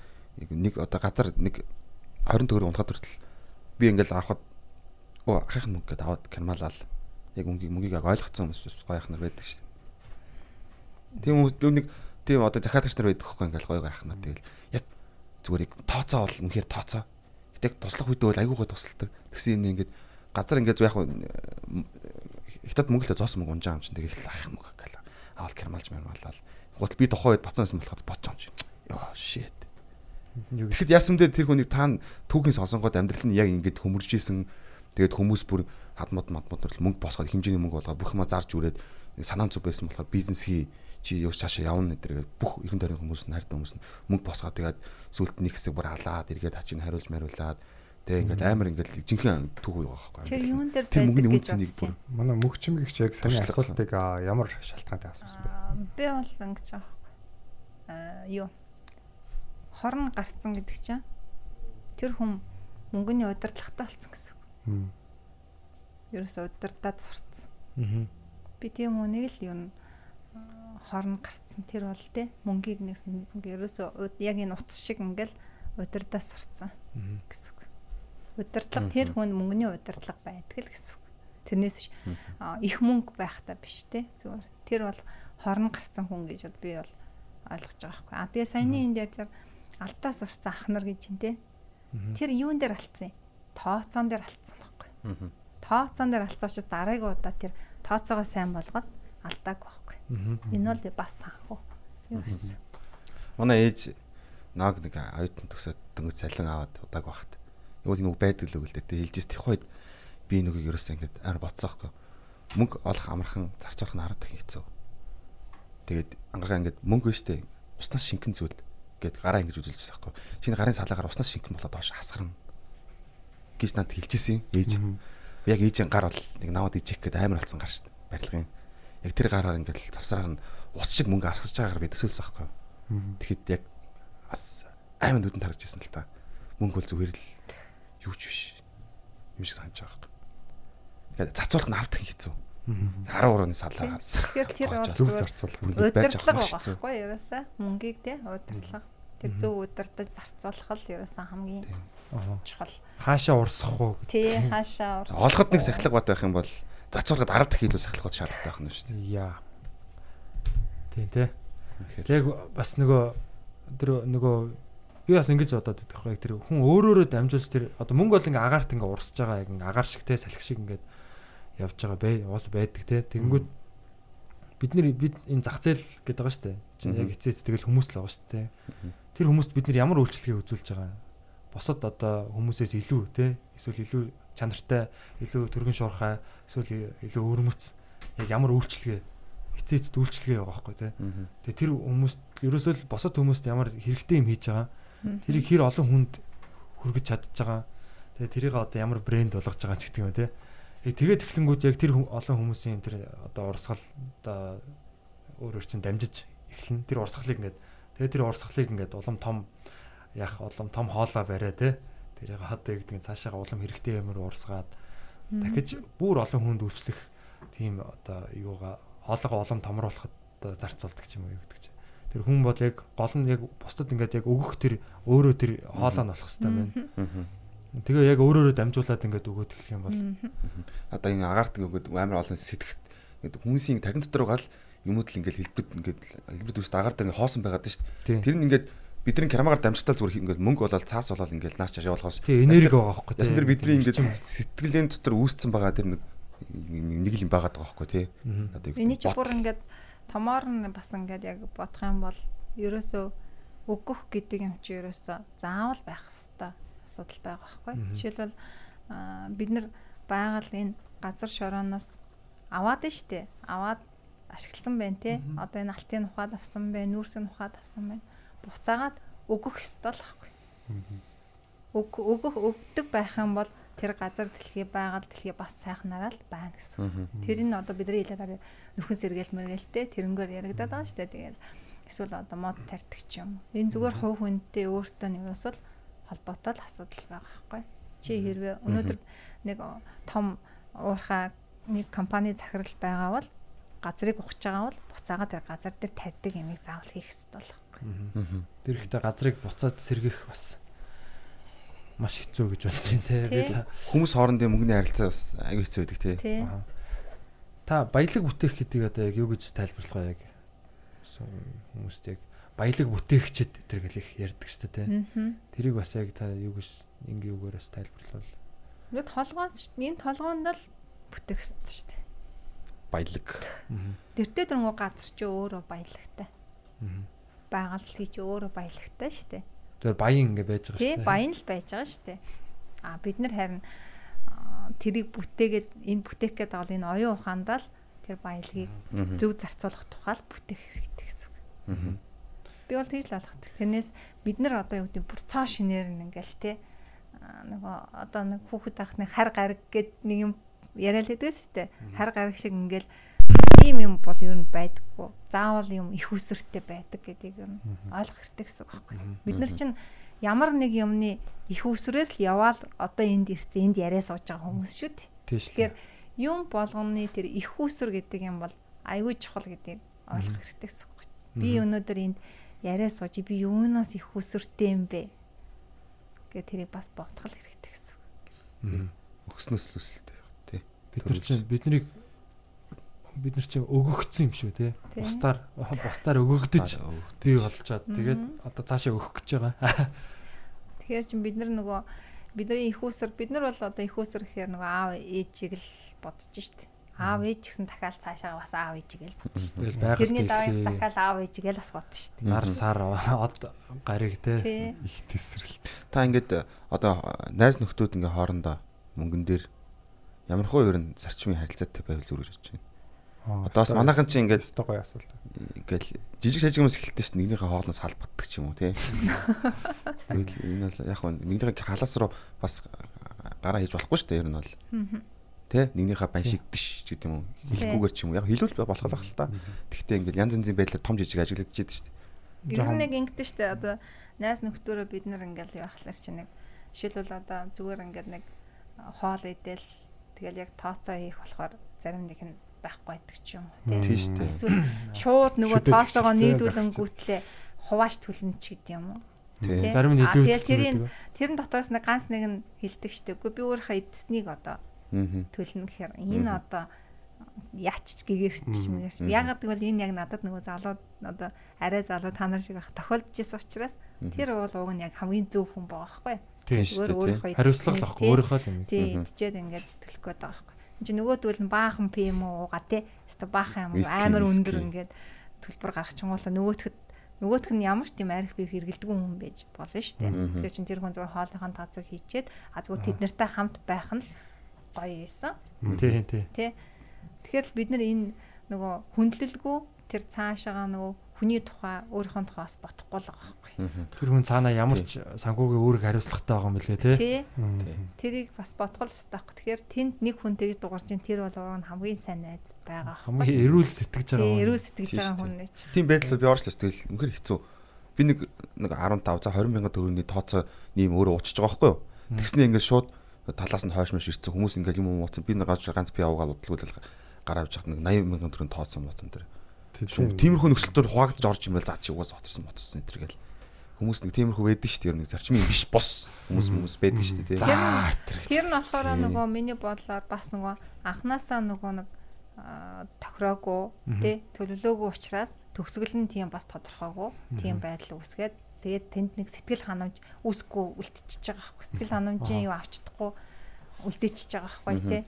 нэг одоо газар нэг 20 төгрөг унахад хүртэл би ингээл авахад оо ахын мөнгө гэдээ аваад кармалаал. Яг мөнгийг мөнгийг ойлгоцсон хүмүүс бас гоё ах нар байдаг шүү. Тийм хүмүүс би нэг тийм одоо захиалагч нар байдаг хөөхгүй ингээл гоё гоё ах нар тэгэл яг зүгээр яг тооцоо бол үнэхээр тооцоо. Гэтэ туслах үедээ бол айгуугаа тусалдаг. Тэгсэн энэ ингээд газар ингээд яг хятад мөнгө л зоосон мөнгө унжаа юм чинь тэгээд ах мөнгө гэл авал кармалж мармалал. Гутал би тухайн үед бацсан байсан болохоор бодож юм чи. Йоо shit. Тэгэхэд яасан дээр тэр хүнийг таана түүхийн сонсонгод амьдрал нь яг ингэж хөмөрж исэн. Тэгээд хүмүүс бүр хадмад мадмад нар мөнгө босгоод хэмжээний мөнгө болгоод бүх юма зарж үрээд санаан зүв байсан болохоор бизнес хий чи юу цаашаа явна гэдэргээ бүх эрен тойрны хүмүүс хайртай хүмүүс мөнгө босгоод тэгээд сүлд нэг хэсэг бүр алаад эргээд хачиг хариулж мариулаад тэгээ ингээд амар ингээд жинхэнэ түүх байгаа байхгүй. Тэр юун дээр тэр мөнгөний үнцнийг бүр. Манай мөгчмгийгч яг саний Туршлага. асуултыг ямар шалтгаантай асуусан бэ? Аа, Би бол ингэж байгаа байхгүй. Аа юу? Хорн гарцсан гэдэг чинь тэр хүн мөнгөний удирдлагатай болсон гэсэн. үг. Мм. Ерөөсө удирдаад сурцсан. Аа. Би тийм хүнийг л юу н хорн гарцсан тэр бол те мөнгийг нэг мөнгө ерөөсө уд- яг энэ утас шиг ингээл удирдаа сурцсан гэсэн үг. Удирдлага тэр хүн мөнгөний удирдлага байдаг л гэсэн үг. Тэрнээс биш их мөнгө байхтаа биш те зүгээр тэр бол хорн гарцсан хүн гэж би бол ойлгож байгаа байхгүй. А тэгээ саяны энэ дээр зэрэг алдаа сурцсан ах нар гэж чинь те тэр юун дээр алдсан юм? Тооцоон дээр алдсан байхгүй. Тооцоон дээр алдсан учраас дараагийн удаа тэр тооцоогоо сайн болгоод алдааг байхгүй. Энэ бол бас санхүү. Юу гэсэн. Манай ээж нааг нэг оюутан төгсөөд дөнгөж цалин аваад удааг багт. Юу нэг байдаг л үгэл дээ. Тэ хэлжээс тех үед би нүгийг ерөөсөө ингэж ар боцсоохгүй. Мөнгө олох амархан зарцуулах нь хараад их хэцүү. Тэгээд ангараа ингэж мөнгө штэ уснаас шинхэн зүйл гэд гараа ингэж үзүүлчихсэн байхгүй. Чиний гарын салаагаар уснаас шинхэн болоод доош хасгарна гэж надад хэлжсэн ээж. Яг ээжийн гар бол нэг наваад ижих гээд амар алцсан гар штэ. Барилгын. Яг тэр гараар ингэж завсраар нь ус шиг мөнгө арсаж байгаагаар би төсөөлсөн байхгүй. Тэгэхэд яг бас аймаг нүдэн тарагч ирсэн л та. Мөнгө бол зүгээр л юу ч биш. Юм шиг санаж байгаа байхгүй. Тэгээд зарцуулах нь авдах хэцүү. 13-ны салаагаар Тэгэхээр тэр Зөв зарцуулах. Мөнгө барьж авах хэцүү. байхгүй ерөөсөө мөнгийг те удирдлага. Тэр зөв удирдах зарцуулах л ерөөсөө хамгийн чухал. Хаашаа урсах уу? Тий хаашаа урс. Олоход нэг сахилга бат байх юм бол зарцуулахад 10 дахин илүү сахилгууд шаардлагатай байх нь шүү дээ. Яа. Тий. Тэгэхээр Яг бас нөгөө тэр нөгөө би бас ингэж бодоод байдаг байхгүй тэр хүн өөрөөрөө дамжуулж тэр одоо мөнгө бол ингээ агаарт ингээ урсж байгаа яг ингээ агаар шиг те салхи шиг ингээд явж байгаа бай уус байдаг те. Тэгэнгүүт бид нэр бид энэ зах зээл гэдэг байгаа шүү дээ. Чи яг эцээц тэгэл хүмүүс л байгаа дээ. Тэр хүмүүст бид нэр ямар үйлчлэгээ үзүүлж байгаа? Босод одоо хүмүүсээс илүү те эсвэл илүү чанартай илүү төргөн шуурхай эсвэл илүү өрмөц яг ямар үйлчлэгээ эцээцд үйлчлэгээ байгаа байхгүй те. Тэгээ тэр хүмүүст ерөөсөө л босод хүмүүст ямар хэрэгтэй юм хийж байгаа тэрийг хэр олон хүнд хүргэж чадж байгаа тэгээ тэрийг одоо ямар брэнд болгож байгаа ч гэдэг юм те тэгээд эхлэнгүүд яг тэр олон хүмүүсийн тэр одоо урсгал одоо өөрөөр чинь дамжиж эхлэн тэр урсгалыг ингээд тэгээд тэр урсгалыг ингээд улам том яах улам том хоолоо бариа те тэрийг одоо яг гэдэг цаашаа улам хэрэгтэй юмар урсгаад дахиж бүр олон хүнд үйлчлэх тийм одоо юугаа хоолойгоо улам томруулахад зарцуулдаг юм уу гэдэг чинь тэр хүн бол яг гол нь яг бусдад ингээд яг өгөх тэр өөрөө тэр хоолоо нь болох хэрэгтэй байна. Тэгээ яг өөрөөрөө дамжуулаад ингээд өгөөд эхлэх юм бол. Одоо энэ агаарт ингээд амар олон сэтгэх ингээд хүмүүсийн тагин дотор гал юмуд л ингээд хэлбэрд ингээд хэлбэрд үүсд агаар дээр ингээд хоосон байгаад шүү Тийм. дээ. Тэр нь ингээд бидний карамагаар дамжтал зүгээр ингээд мөнгө болоод цаас болоод ингээд наач чаш явуулахаас тий энерги байгаа байхгүй Ясан дээр бидний ингээд сэтгэлийн дотор үүсцэн байгаа тэр нэг нэг л юм байгаа байхгүй тий. Одоо Эний чи бүр ингээд томоор нь бас ингээд яг бодох юм бол ерөөсөө өгөх гэдэг юм чи ерөөсөө заавал байх хэвээр асуудал байгаа байхгүй. Жишээлбэл бид нар байгаль энэ газар шорооноос аваад нь штэ. Аваад ашигласан байна те. Одоо энэ алтын ухаад авсан байна, нүүрсийн ухаад авсан байна. Буцаагаад өгөх ёстой л байхгүй. Өг өгөх өгдөг байх юм бол тэр газар дэлхий байгаль дэлхий бас сайхнараа л байна гэсэн. Тэр нь одоо бидний хэлээд байгаа нөхөн сэргээл мэргэлтэй тэрнгээр яригадаад байгаа шүү дээ. Тэгээд эсвэл одоо мод тарьдаг ч юм. Энэ зүгээр хувь хүнтэй өөртөө нэг бас бол холбоотой л асуудал байгаа байхгүй. Чи хэрвээ өнөөдөр нэг том уурхай нэг компани захирал байгаа бол газрыг ухаж байгаа бол буцаага тэр газар дээр тарьдаг юмыг заавал хийх хэрэгтэй болохгүй. Тэр ихтэй газрыг буцаад сэргийх бас маш хэцүү гэж бодож байна те. Хүмүүс хоорондын мөнгөний харилцаа бас аюу хэцүү байдаг. Аа. Та баялаг бүтээх гэдэг одоо яг юу гэж тайлбарлах вэ яг? Хүмүүст яг баялаг бүтээгчд тэр гэл их ярьдаг шүү дээ те. Тэрийг бас яг та юу гэж ингээ үгээр бас тайлбарлавал. Энэ толгойн энэ толгоонд л бүтээх шүү дээ. Баялаг. Тэртээ дөрөнгөө газар чи өөрөө баялагтай. Аа. Байгаль чи өөрөө баялагтай шүү дээ. Тэр баян ингээ байж байгаа Тий, шүү дээ. баян л байж байгаа шүү дээ. А бид нар харин тэрийг бүтээгээд энэ бүтээх байгаа бол энэ оюун ухаандаа л тэр баялагийг зөв зарцуулах тухайл бүтээх хэрэгтэй гэсэн үг. Аа. Би бол тэгж л ойлгодог. Тэрнээс бид нар одоо юу гэдэг бүр цоо шинээр нь ингээл аа, нөгөө одоо нэг хүүхэд ахны хар гариг гэд нэг юм яриад л хэдэгс те хар гариг шиг ингээл ийм юм бол ер нь байдаггүй. Заавал юм их үсэртэй байдаг гэдгийг ер нь ойлгох хэрэгтэй гэсэн үг байхгүй. Бид нар чинь ямар нэг юмны их үсрээс л яваал одоо энд ирсэн энд яриа сууж байгаа хүмүүс шүү дээ. Тэгэхээр юм болгоны тэр их үсэр гэдэг юм бол аюул чухал гэдгийг ойлгох хэрэгтэй гэсэн үг. Би өнөөдөр энд яриа сууж би юунаас их үсэртэй юм бэ? гэ тэрийг бас бодгол хэрэгтэй гэсэн үг. Өгснөөс л үсэлтэй байх тий. Бид нар чинь биднийг бид нар чинь өгөгдсөн юм шүү те. Бусдаар бусдаар өгөгдөж бий болчоод тэгээд одоо цаашаа өгөх гэж байгаа. Тэгэхээр чин бид нар нөгөө бидний их үсэр бид нар бол одоо их үсэр гэхээр нөгөө аав ээжийг л бодож штт. Аав ээж гэсэн дахиад цаашаа бас аав ээжийг л бодож штт. Тэгэл байгаль Тэрний дэлхий дахиад аав ээжийг л бас бодож штт. нар сар од гариг те. Тий. их тесрэлт. Та ингээд одоо найз нөхдүүд ингээ хоорондоо мөнгөн дээр ямар хөө ер нь зарчмын харилцаатай байвал зүгээр гэж байна. Одоо бас манайхан чинь ингээд- өстой гоё асуулт. Ингээл жижиг сажиг юмс эхэлдэг шүү дээ. Нэгнийхээ хоолноос халбагддаг ч юм уу тий. Тэгэл энэ бол яг хөө нэгнийхээ халаас руу бас гараа хийж болохгүй шүү дээ. Ер нь бол тий нэгнийхээ бан шигдэш гэдэг юм уу. Хэлэхгүйгээр ч юм уу. Яг хэлүүл болох байх л та. Тэгтээ ингээл янз янзын байдлаар том жижиг ажиглагдаж идэв шүү дээ. Ер нь нэг ингэдэж штэ одоо найз нөхдөөрөө бид нар ингээл явахлаар чи нэг жишээлбэл одоо зүгээр ингээд нэг хоол идэл тэгэл яг тооцоо хийх болохоор зарим нэг нь байхгүй байдаг ч юм уу Тийм шүү дээ. Эсвэл шууд нөгөө тооцоогоо эхэлсэн, нийлүүлэнгүүтлээ хувааш түлэнч гэдэг юм уу. Тий. Тий. Зарим нь илүү үлдсэн. Тэрэн дотроос нэг ганц нэг нь хилдэг штэ. Үгүй би өөрийнхөө эдснийг одоо төлнө гэхээр энэ одоо яач ч гэгэрч мэгэрч ягаад гэвэл энэ яг надад нөгөө залууд одоо арай залуу та нар шиг байх тохиолдож исэн учраас тэр уул уг нь яг хамгийн зөв хүн байгаа байхгүй Тийм шүү дээ. Хариуцлага л тий, өөрийнхөө л юм. тий Мгм. идчихэд ингээд төлөх гээд байгаа байхгүй энэ чи нөгөөдөл нь баахан пм уугаа тий өста баахан юм амар өндөр ингээд төлбөр гаргачихгоола нөгөөтгөд нөгөөх нь ямар ч тийм арх бив хэрэгэлдэг хүн байж болно шүү дээ. Тэгэхээр чин тэр хүн зүгээр хоолныхаа тооцоог хийчихэд а зүгээр тэд нартай хамт байх нь л гоё юмсан. Тий, тий. Тэ. Тэгэхээр бид нар энэ нөгөө хүндлэлгүй тэр цаашаага нөгөө хүний тухай өөрийнхөө тухай бас бодохгүй л байгаа байхгүй. Тэр хүн цаанаа ямар ч санхүүгийн үүрэг хариуцлагатай байгаа юм. Тэ. Тий. Тэрийг бас бодгол хэрэгтэй байхгүй. Тэгэхээр тэнд нэг хүн тэгж дугаар чинь тэр бол нь хамгийн сайн найз байгаа. Хамгийн эрүүл сэтгэж байгаа Тий, хүн. эрүүл сэтгэж байгаа хүн байж. Тийм байдлаар би орчлоо тэгэл үнэхээр хэцүү. Би нэг нэг 15 за 20 мянган төгрөгийн тооцоо нэм өөрөө уучж байгаа байхгүй юу? Тэгснээ ингээд шууд талаас нь хойш маш ирсэн хүмүүс ингээд юм ууцсан би нэг ганц би аваагаад удлгуулал гараа авч хад нэг 80 мянган төгрөгийн тооцсон ууцсан тэр. Шууд тиймэрхүү нөхцөлтөөр хуваагдаж орж юм байл. Заа чи угаас оторсон моторсон энэ төр гэл. Хүмүүс нэг тиймэрхүү байдаг шүү дээ. Нэг зарчмын биш бос. Хүмүүс хүмүүс байдаг шүү дээ. За тэр. Тэр нь болохоор нөгөө миний бодлоор бас нөгөө анханасаа нөгөө нэг тохироогүй тий төлөвлөөгүй учраас төгсгөл нь тийм бас тодорхойгүй тийм байдал үүсгээд тэгээд тэнд нэг сэтгэл ханамж үүсэхгүй үлдчихэж байгаа байхгүй сэтгэл ханамжийн юу авч чадахгүй үлдээчихэж байгаа байхгүй тий.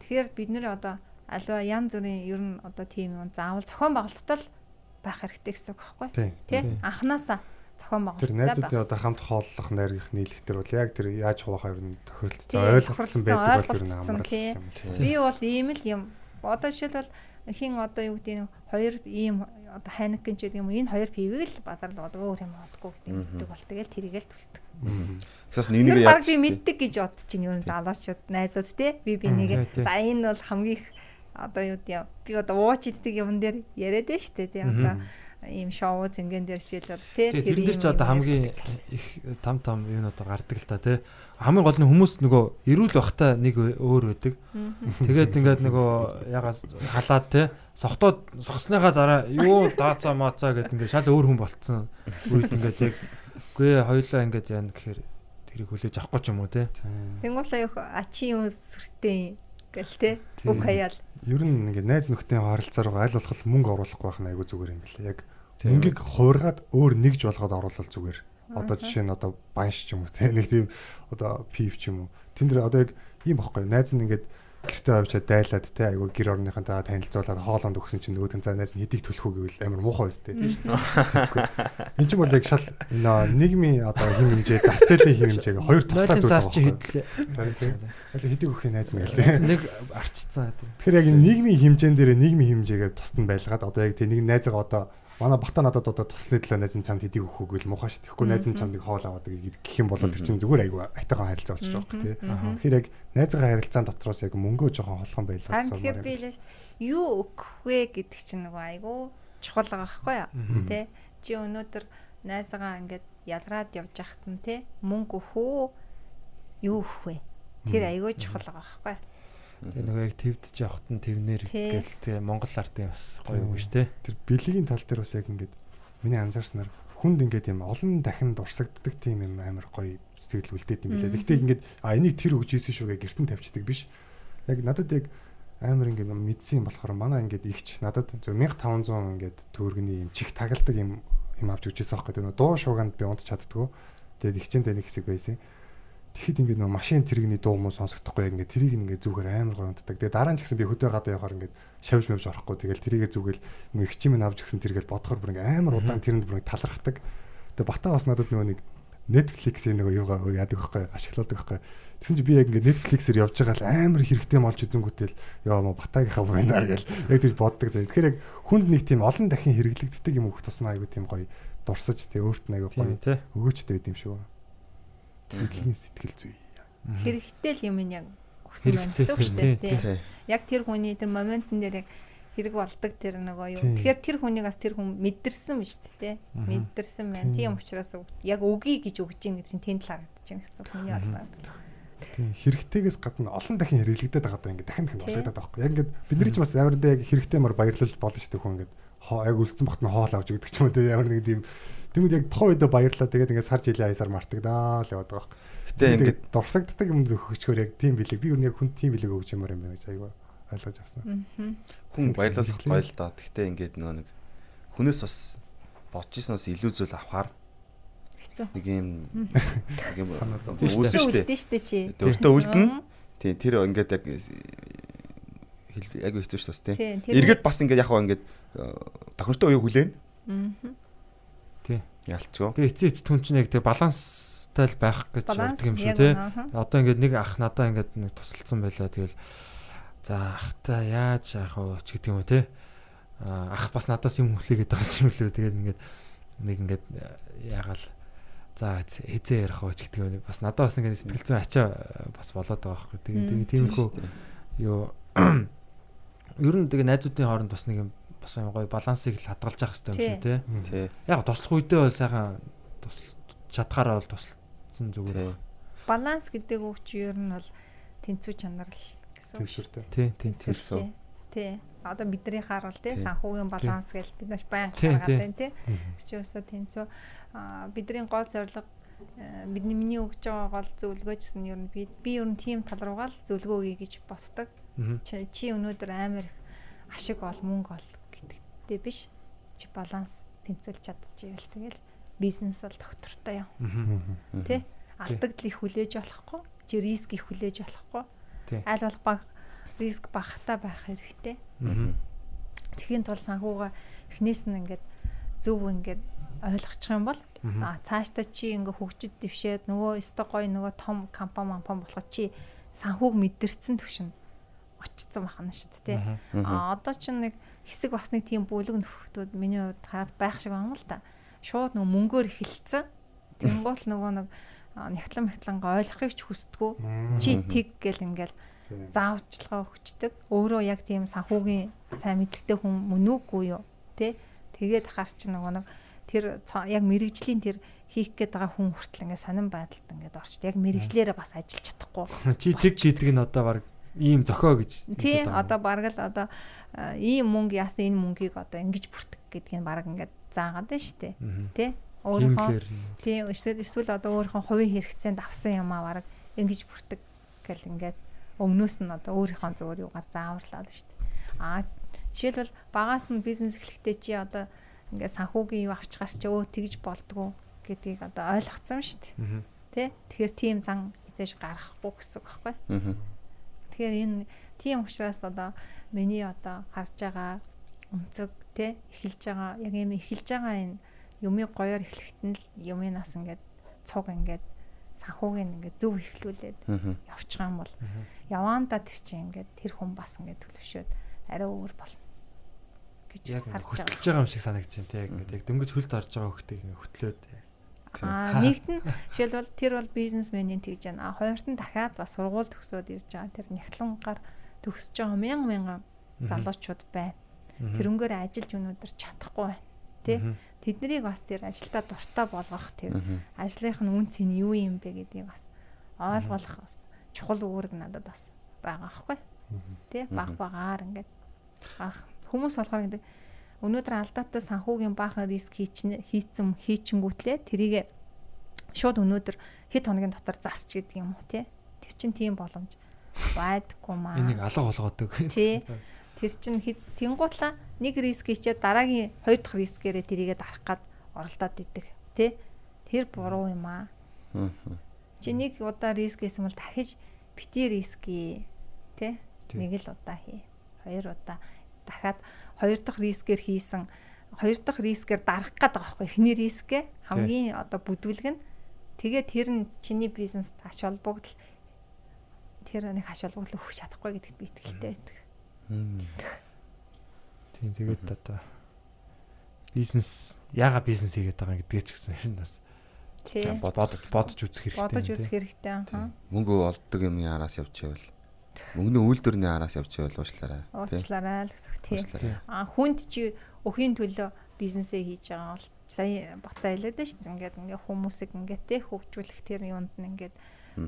Тэгэхээр бид нэр одоо альва янз бүрийн ер нь одоо тийм юм заавал зохион байгуулалттай л байх хэрэгтэй гэсэн үг байхгүй тий. анханасаа зохион Тэр байгуулалттай найзуудын одоо хамт хооллох найргих нийлэх тэр бол яг тэр яаж хуваахаа ер нь тохиролцсон Тий, ойлголцсон байдаг бол ер нь ойлголцсон, амар тий. юм. Би бол ийм л юм. Одоо жишээлбэл хин одоо юу гэдэг нь хоёр ийм одоо хайнкин ч гэдэг юм уу энэ хоёр пивийг л бадарл одоо өөр юм бодгоо гэдэг юм гэдэг бол тэгэл тэрийг л түлдэг. Тэгээс нэг Тэр нэг яаж би мэддэг гэж бодож чинь ер нь залуучууд найзууд те би би нэг за энэ бол хамгийн их одоо юу гэдэг би одоо ууч иддэг юм дээр яриад шүү дээ те одоо ийм шоу зингэн дээр шилбэл тий тэрэн дээр ч одоо хамгийн их там там юм одоо гардаг л та тий. Хамгийн гол нь хүмүүс нөгөө эрүүл бахта нэг өөр байдаг. Тэгээд ингээд нөгөө ягаад халаад тий сохтоод сохсныхаа дараа юу даацаа маацаа гэд ингээд шал өөр хүн болцсон үед ингээд яг үгүй ээ, хоёулаа ингээд яана гэхээр тэрийг хүлээж авахгүй ч юм уу тий. Тэнгуулаа юу ачи юм сүртэй гэл тий Тийм. үг хаяал. Ер нь ингээд найз нөхдөд харилцаар байгаа аль болох мөнгө оруулахгүй байх нь айгүй зүгээр юм билээ. Яг мөнгийг хуургаад өөр нэгж болгоод оруулал зүгээр. Одоо жишээ нь одоо банш ч юм уу те нэг тийм одоо пив ч юм уу. Тэн дээр одоо яг ийм багхгүй найз нь ингээд гэртээ авчаад дайлаад те айгүй гэр орныхантаа танилцуулаад хоолонд өгсөн чинь нөгөөд нь за найз нь хэдийг төлөх үү гэвэл амар муухай байс те. Энд чинь бол яг шал нийгмийн одоо хин хэмжээ зах зээлийн хин хэмжээг хоёр туслаа зүйл цаас чи байгаа хэдлээ. Тийм. Аль хэдийг өгөх найз нь гэл те. Нэг арчцсан гэдэг. Тэгэхээр яг энэ нийгмийн хэмжээн дээр нийгмийн хэмжээгээ тусад нь байлгаад одоо яг тийм нэг найзгаа одоо манай бата надад одоо тусны төлөө найз нь чамд хэдийг өгөх үгүй л муухай шүү. Тэгэхгүй найз нь чамд хоол аваад гэх юм бол тэр чинь зүгээр айгүй айтайхан харилцаа болчих жоох тий. Тэгэхээр яг найзгаа харилцаан дотроос яг мөнгөө жоохон холхон байлгах Харин тэгэхээр би л юу өгөх вэ гэдэг чинь нөгөө айгүй чухал байхгүй юу? Тэ чи өнөөдөр найзгаа ингээд ялраад явж байхад нь те мөнгө өгөх үү юу өгөх вэ? Тэр айгүй чухал байхгүй юу? Тэгээ нөгөө яг твдж явахт нь твнэр гэл тэгээ Монгол ардын бас гоё үг шүү дээ. Тэр бэлгийн тал дээр бас яг ингээд миний анзаарснаар хүнд ингээд юм олон дахин дурсагддаг тийм юм амар гоё сэтгэл үлдээд юм билээ. Гэхдээ ингээд а энийг тэр өгч ийсэн шүүгээ гертэн тавьчихдаг биш. Яг надад яг амар ингээд мэдсэн юм болохоор манай ингээд ихч надад зөв 1500 ингээд төгрөгийн юм чих тагладаг юм юм авч өгчээсэн байхгүй. Тэгээ дуу шууганд би унтч чаддгүй. Тэгээд ихчэнтэй нэг хэсэг байсан. Тэгэхэд ингээд нөө машин тэрэгний дуу муу сонсогдохгүй яг ингээд тэрийг ингээд зүгээр амар гоё унтдаг. Тэгээ дараа нь ч гэсэн би хөдөө гадаа явахаар ингээд шавж мавж орохгүй. Тэгэл тэрийгэ зүгэл нэг их чимээ авч өгсөн тэргээл бодохоор бүр ингээд амар удаан тэрэнд бүр талархдаг. Тэгээ бата бас надад нөгөө нэг Netflix-ийн нөгөө юугаа яадаг байхгүй ашигладаг байхгүй. Тэгсэн чи би яг ингээд Netflix-ээр явж байгаа л амар хэрэгтэй молж үзэнгүүтэл ёо мо батагийнхаа винаар гэл яг тэр боддог заа. Тэгэхээр яг хүнд нэг тийм олон дахин хэрэглэгддэг юм өгөх тусмаа айгу тийм гоё дурсаж тий өөрт нь айгу гоё өгөөчтэй гэдэм шүү. Тэглэгийн сэтгэл зүй. Хэрэгтэй л юм яг хүсэн Хэрэгцээтэй, гэсэн үг шүү дээ. Яг тэр хүний тэр моментн дээр яг хэрэг болдог тэр нөгөө юу. Тэгэхээр тэр хүнийг бас тэр хүн мэдэрсэн шүү дээ. тий. Мэдэрсэн байна. Тийм учраас яг өгье гэж өгж ийн гэж чинь тэнд л харагдаж байна гэсэн хүний бодлоо. Тийм хэрэгтэйгээс гадна олон дахин хэрэглэгдээд байгаа даа ингээд дахин дахин дурсагдаад байгаа байхгүй. Яг ингээд бид нар ч бас ямар нэг яг хэрэгтэймар баярлуулж болно шүү дээ хүн ингээд хоо яг үлдсэн бахт нь хоол авч өгдөг ч юм уу те ямар нэг тийм Тэгмэд яг тухайн үедээ баярлаа тэгээд ингээд сар жилийн аясаар мартагдаа л яваад байгаа. Гэтэ ингээд дурсагддаг юм зөвхөчгөр яг тийм билег. Би юу нэг хүн тийм билег өгч юмар юм байна гэж айгаа ойлгож авсан. хүн баярлуулах гоё л доо. Гэтэ ингээд нөгөө нэг хүнээс бас бодож ирсэнээс илүү зүйл авахаар Хэцүү. нэг юм нэг юм. Үлдэн дээ чи. Өөртөө үлдэн. Тийм тэр ингээд яг хэл яг хэцүү дээ. Тийм, тэр- Эргээд бас ингээд яг хаа ингээд тохиртой уу хүлээн. Мгм. Тий. Ялчгүй. Тэгээ эцээ эц түн чинь яг тэгээ баланстай л байх гэж боддог юм шүү тий. Одоо ингээд нэг ах надаа ингээд нэг тусалсан байлаа тэгэл за ахта яаж яах вэ ч гэдэг юм уу тий. Аа, ах бас надаас юм хүлээгээд байгаа юм лүү тэгээд ингээд нэг ингээд ягаал за хизээ ярих уу ч гэдэг юм бас надад бас ингээд сэтгэл зүйн ачаа э, бас болоод байгаа байхгүй. Тэгээд тэгээд тиймэрхүү юу ер нь тэгээ найзуудын хооронд бас нэг юм бас юм гоё балансыг л хадгалж явах хэрэгтэй юм шиг тий. Тий. Яг туслах үедээ бол сайхан тус чадхаараа бол туслсан зүгээр. Баланс гэдэг үг чи ер нь бол тэнцүү чанар л гэсэн үг шүү Төвшөртэй. Тий, тий, тий. Дээ. Одоо бидний харуул тий Тий. санхүүгийн баланс гэж бид нар баян гаргаад тий. байна тий. Чи өсө тэнцүү аа бидний гол зорилго э, бидний миний өгж байгаа гол зөвлөгөө гэсэн ер нь би би ер нь тийм тал руугаа л зөвлөгөө өгье гэж. Чи чи өнөөдөр амар их ашиг ол мөнгө ол гэдэгтэй биш. Чи баланс тэнцвүүлж чадчихвэл тэгэл бизнес бол доктортой юм. Тэ? Алдагдал их хүлээж болохгүй. Чи риск их хүлээж болохгүй. Аль болох баг риск багтаа байх хэрэгтэй. Тэхийн тул санхугаа эхнээс нь ингээд зөв ингээд ойлгочих юм бол а цаашдаа чи ингээ хөгжид дэвшээд нөгөө өстой гой нөгөө том компани мампан болоход чи санхүүг мэдэрсэн төвшин очсон бахна шүү дээ. А одоо ч нэг хэсэг бас нэг тийм бүлэг нөхдүүд миний хувьд хараад байх шиг байна л да. Шууд нөгөө мөнгөөр эхэлсэн. Тэнгуул нөгөө нэг нягтлан мягтланга ойлгохыг ч хүсдэггүй. Чи тэг гэл ингээл заавчлага өгчдөг. Өөрөө яг тийм санхүүгийн сайн мэдлэгтэй хүн мөн үгүй юу? Тэ? Тэгээд харч нөгөө нэг тэр яг мэрэгжлийн тэр хийх гээд байгаа хүн хүртэл ингээд сонирн байдалд ингээд орчд. Яг мэрэгжлээрээ бас ажиллаж чадахгүй. Чи тэг гэдэг нь одоо баг ийм зохио гэж. Тий хэлээд байгаа юм. одоо бараг л одоо а, ийм мөнгө яасан энэ мөнгийг одоо ингэж бүртгэх гэдгийг нь бараг ингээд заагаад байна шүү дээ. Тий өөрийнхөө Тиймлэр тий эсвэл эсвэл одоо өөрийнхөө хувийн хэрэгцээнд авсан юм аа бараг ингэж бүртгэх гэл ингээд өмнөөс нь одоо өөрийнхөө зүгээр юугаар зааварлаад шүү дээ. Аа жишээлбэл багаас нь бизнес эхлэхдээ чи одоо ингээд санхүүгийн юу авч гарч өө тэгж болдгоо гэдгийг одоо ойлгоцсон шүү дээ. Тий тэгэхээр тийм зан хизээж гаргахгүй гэсэн үг байхгүй. Аа. Тэгэхээр энэ тийм учраас одоо миний одоо харж байгаа өнцөг те эхэлж байгаа яг юм эхэлж байгаа энэ юмыг гоёор эхлэхэд нь л юмнаас ингээд цуг ингээд санхүүгийн ингээд зөв эхлүүлээд явчих юм бол яваанда тэр чинь ингээд тэр хүн бас ингээд төлөвшөөд арай өөр болно гэж харж байгаа. байгаа юм шиг санагдаж байна те. Ингээд яг дөнгөж хөлд орж байгаа хөхтэйг ингээд хөтлөөд. Аа нэгт нь жишээлбэл тэр бол бизнесменийн тэгж байна. А хоёрт нь дахиад бас сургууль төгсөөд ирж байгаа тэр нягтлангаар төгсөж байгаа мянган мянган залуучууд байна. Тэрнгээр ажиллаж өнөөдөр чадахгүй байна. Тэ? Тэднийг бас тэр ажилдаа дуртай болгох тэр ажлынх нь үн цэн юу юм бэ гэдгийг бас ойлгох бас чухал үүрэг надад бас байгаа аахгүй. Тэ? Баг багаар ингээд ах хүмүүс болохоор ингээд өнөөдөр алдаатай санхүүгийн баахан риск хийцэн хийчингүүтлээ тэрийг шууд өнөөдөр хэд хоногийн дотор засч гэдэг юм уу те? Тэр чин тийм боломж. Байдаггүй маа. Энийг алга болгодог. тий. Тэр чин хэд тэнгуутлаа нэг риск хийчээд дараагийн хоёр дахь рискээрээ тэрийгэ дарах гад оролдоод идэг те? Тэр буруу юм аа. Аа. чи нэг удаа риск хийсэн бол дахиж бити риский те? Тий. нэг л удаа хий. Хоёр удаа дахиад хоёр дахь рискээр хийсэн хоёр дахь рискээр дарах гээд байгаа байхгүй эхний рискээ хамгийн одоо бүдүүлэг нь тэгээд тэр нь чиний бизнест ач холбогдол тэр нэг ач холбогдол өгөх чадахгүй гэдэгт би итгэлтэй байдаг. Тийм тэгээд одоо бизнес яага бизнес хийгээд байгаа гэдгээ ч гэсэн энэ бас бодож бодож үзэх хэрэгтэй. Бодож үзэх хэрэгтэй аа. Мөнгө олддог юмны араас явчихвал мөнгөний үйлдвэрний араас явчихвал уушлаарай. Тий. Уучлаарай л гэсэн үг тий. Уучлаарай. А хүнд чи өхийн төлөө бизнесээ хийж байгаа бол сая бата хэлээд дээ. Ингээд ингээ хүмүүсийг ингээ те хөгжүүлэх тэр юунд нь ингээд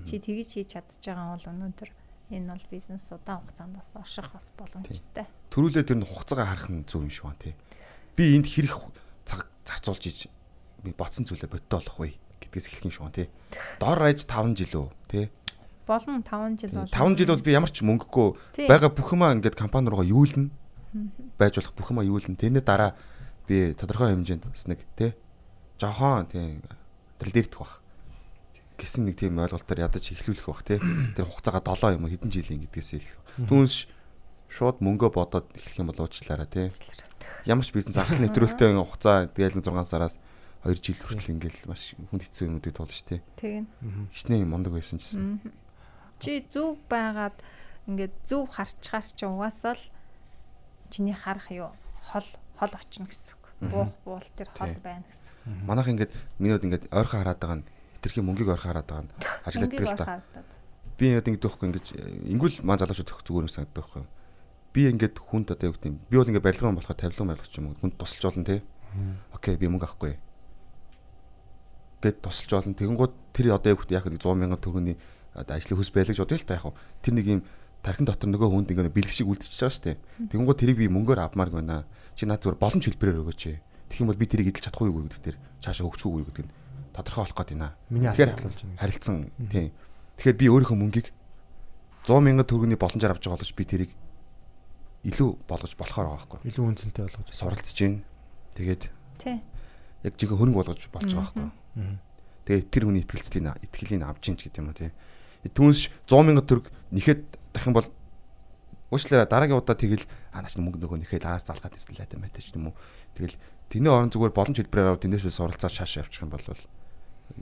чи тгийж хийж чадчих байгаа бол өнөөдөр энэ бол бизнес удаан хугацаанд бас орших бас боломжтой. Төрүүлээ тэр нь хугацаагаа харах нь зөв юм шиг байна тий. Би энд хэрэг цаг зарцуулж иж би бодсон зүйлээ бодтоо болох вэ гэдгээс эхлэх юм шиг байна тий. Дор аж 5 жил үү тий. Болно 5 жил бол. 5 жил бол би ямар ч мөнгөгүй байгаа бүх юмаа ингээд компани руугаа юулна байж болох бүх юмаа юулна. Тэрний дараа би тодорхой хэмжээнд бас нэг тий. Жохон тий тэрл дээрдэх бах. Гэсэн нэг тийм ойлголтоор ядаж эхлүүлэх бах тий. Тэр хугацаагаа 7 юм уу хэдэн жилийн гэдгээс эхлэх. Түүнээс шууд мөнгөө бодоод эхлэх юм бол уучлаарай тий. Ямар ч бизнес анхны нэвтрүүлэлттэй хугацаа тэгэл 6 сараас 2 жил хүртэл ингээл маш хүнд хэцүү юмнуудыг туулж тий. Тэгин. Хичнээн мундаг байсан чсэн. Чи зөв байгаад ингээд зөв харчхаас чи угаасаа л чиний харах юу хол хол очно гэсэн үг. Буух буул тэр хол байна гэсэн. Манайх ингээд минууд ингээд ойрхон хараад байгаа нь хитрхи мөнгийг ойрхон хараад байгаа нь ажилладаг л та. Би ингээд ингэдэг байхгүй ингээд ингүүл маань залуучууд их зүгээр юм санагддаг байхгүй. Би ингээд хүнд одоо юу гэдэг юм. Би бол ингээд барилгын болохоор тавилга барилгач юм. Хүнд тусалж болно тий. Окей би мөнгө авахгүй. Гэт тусалж болно. Тэгэнгუთ тэр одоо юу гэдэг яг нэг 100 мянган төгрөгийн одоо ажлын хөс байлгаж бодъё л та яг. хав. Тэр нэг юм тархин дотор нөгөө хүнд ингээд бэлэг шиг үлдчихэж байгаа шүү дээ. Тэгэнгუთ тэрийг би мөнгөөр авмаар байна. Чи наад зүгээр боломж хэлбэрээр өгөөч. Тэгэх юм бол би тэрийг эдэлж чадахгүй юу гэдэг тэр цаашаа өгчихгүй юу гэдэг нь тодорхой болох гээд байна. Миний асуудал болж байна. харилцсан тийм. Тэгэхээр би өөрийнхөө мөнгийг 100 мянган төгрөгийн боломжоор авч байгаа боловч би тэрийг илүү болгож болохоор байгаа байхгүй. Илүү үнцэнтэй болгож. Суралцж гин. Тэгээд Тий. яг жинхэнэ хөрөнгө болгож болж байгаа байхгүй. Тэгээд тэр хүний итгэлцлийн итгэлийг авч гин ч гэдэг юм уу тийм. Түүнээс 100 мянган төгрөг нэхэд дахин бол уучлаарай дараагийн удаа тэгэл аа наач мөнгө нөгөө нэхэд араас залгаад эсвэл лайта мэтэй ч юм уу. Тэгэл тэрний орон зүгээр боломж хэлбэрээр аваад тэрнээсээ суралцаад шааш явчих юм бол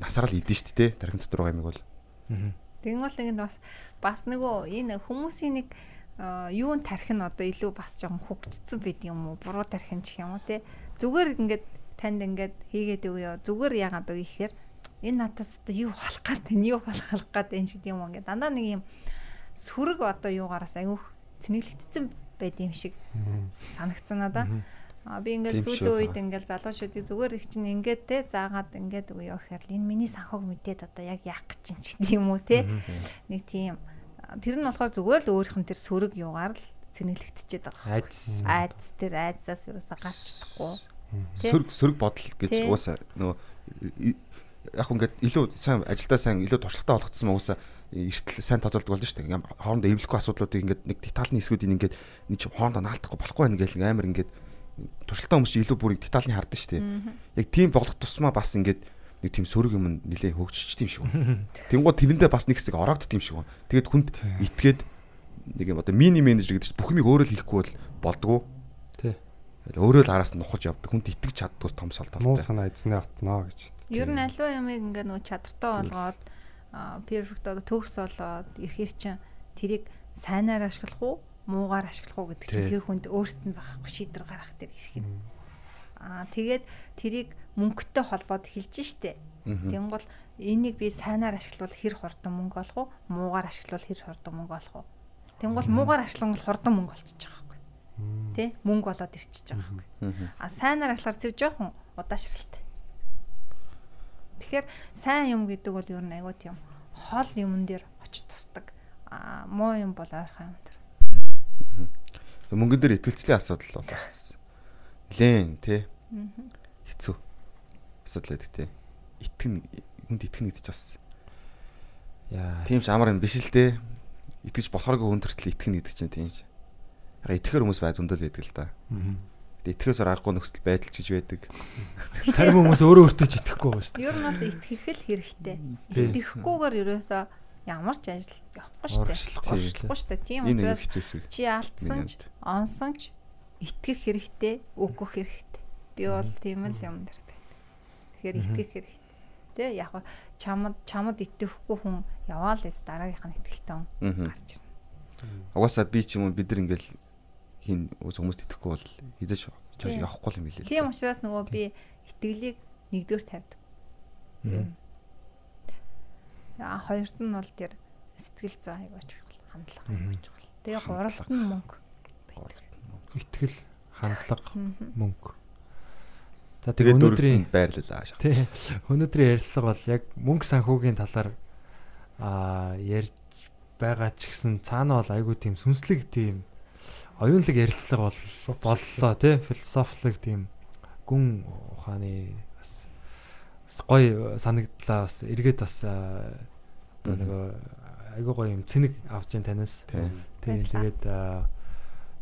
насараа л идэн шүү дээ. Тархин дотор байгаа юм бол. Тэгэн бол ингэ бас бас нөгөө энэ хүмүүсийн нэг юун тархин одоо илүү бас жоохон хөгжсөн байд юм уу? Буруу тархин ч юм уу те. Зүгээр ингээд танд ингээд хийгээд өгөө. Зүгээр яагаад вэ гэхээр энэ надаас одоо юу халах гээд байна? Юу халах гээд байна шиг юм? Ингээд дандаа нэг юм сөрөг одоо юугаараас аюух цэнэглэгдсэн байд юм шиг санагцсан надаа. Би ингээл Тийм сүүлийн үед ингээл залуучуудыг зүгээр их чинь ингээд те заагаад ингээд яа гэхээр л энэ миний санхуг мэдээд одоо яг яах гэж чинь гэдэг юм уу те. Нэг тийм тэр нь болохоор зүгээр л өөрийнх нь тэр сөрөг юугаар л цэнэглэгдчихэд байгаа. Айдс. Айдс тэр айдсаас юусаа гарч чадахгүй. Тэ? сөрөг сөрөг бодол гэж уусаа нөгөө яг ингээд илүү сайн ажилдаа сайн илүү туршлагатай болгоцсон уусаа эртэл сайн тооцоолдог болно шүү дээ. Ингээд хоорондоо эвлэхгүй асуудлуудыг ингээд нэг детальны хэсгүүдийг ингээд нэг ч хоорондоо наалтахгүй болохгүй ингээл ингээд амар ингээд туршлагатай хүмүүс илүү бүрийг детальны хардсан шүү дээ. Яг тийм болгох тусмаа бас ингээд нэг тийм сөрөг юм нилээ хөгжиж тийм шиг байна. Тэнгууд тэрэндээ бас нэг хэсэг ороогд тийм шиг байна. Тэгээд хүнд итгээд нэг юм одоо мини менежер гэдэг чинь бүх юмыг өөрөө л хийхгүй бол болдгоо. Тий. Өөрөө л араас нь нухаж явдаг. Хүнд итгэж чаддгүй том Нуу солдолтой. санаа эзнээ отно гэж. Ер нь аливаа ямыг ингээд нөгөө чадртай болгоод перфект одоо төгс болоод ирэхээр чинь тэрийг сайнаар ашиглах уу муугаар ашиглах уу гэдэг чинь тэр хүнд өөрт нь байхгүй шийдвэр гаргах тэр хэрэг юм. Аа тэгээд тэрийг мөнгөтэй холбоод хэлж штэ. Тэнгол энийг би сайнаар ашиглавал хэр хурдан мөнгө олох уу муугаар ашиглавал хэр хурдан мөнгө олох уу. Тэнгол муугаар ашиглавал хурдан мөнгө олчихж байгаа байхгүй. Тэ мөнгө болоод ирчихэж байгаа байхгүй. Мгм. А сайнаар ажиллахаар тэр жоохон удаашралтай. Тэгэхээр сайн юм гэдэг бол ер нь айгуу тийм хол юмн дээр очиж тусдаг. А муу юм бол ойрхон юм дээр. Мөнгөн дээр итгэлцлийн асуудал бол бас нэлээн тий хэцүү асуудал байдаг тий. Итгэн хүнд итгэн гэдэг чинь бас Яа. тийм ч амар юм биш л дээ. Итгэж болохооргүй хүн төртөл итгэн гэдэг чинь тийм ч. Яг итгэхэр хүмүүс бай зөндөл байдаг л да. Тэгээ итгэхээс аргагүй нөхцөл байдал чиж байдаг. Зарим хүмүүс өөрөө өөртөө ч итгэхгүй байгаа шүү дээ. Ер нь бол итгэх л хэрэгтэй. Итгэхгүйгээр ерөөсөө ямар ч ажил явахгүй шүү дээ. Оршлохгүй шүү дээ. Тийм учраас чи алдсан ч онсон ч итгэх хэрэгтэй, үгөх хэрэгтэй. Би бол тийм л юм дэр байна. Тэгэхээр итгэх хэрэгтэй. Тэ яг хаа чамд чамд итгэхгүй хүн яваал эс дараагийнх нь итгэлтэй гарч ирнэ. Угаасаа би ч юм уу бид нар ингээл хин хүмүүст итгэхгүй бол хизэж явахгүй юм билээ. л Тийм учраас нөгөө би итгэлийг нэгдүгээр тавьдаг. Аа хоёрт нь бол тэр сэтгэл зүй аягач чухал, хандлага аягач чухал. Тэгээ гуравт нь мөнгө. Итгэл, хандлага, мөнгө. За тэгээ өнөөдрийн байрлалаа шат. тий өнөөдрийн ярилцлага бол яг мөнгө санхүүгийн талаар аа ярьж байгаа ч гэсэн цаана бол айгүй тийм сүнслэг тийм оюунлаг ярилцлага бол боллоо тий философик тийм гүн ухааны бас гоё санагдлаа бас эргээд бас одоо нэг айгүй гоё юм цэник авч ийн танаас. Тий. тэгээд аа,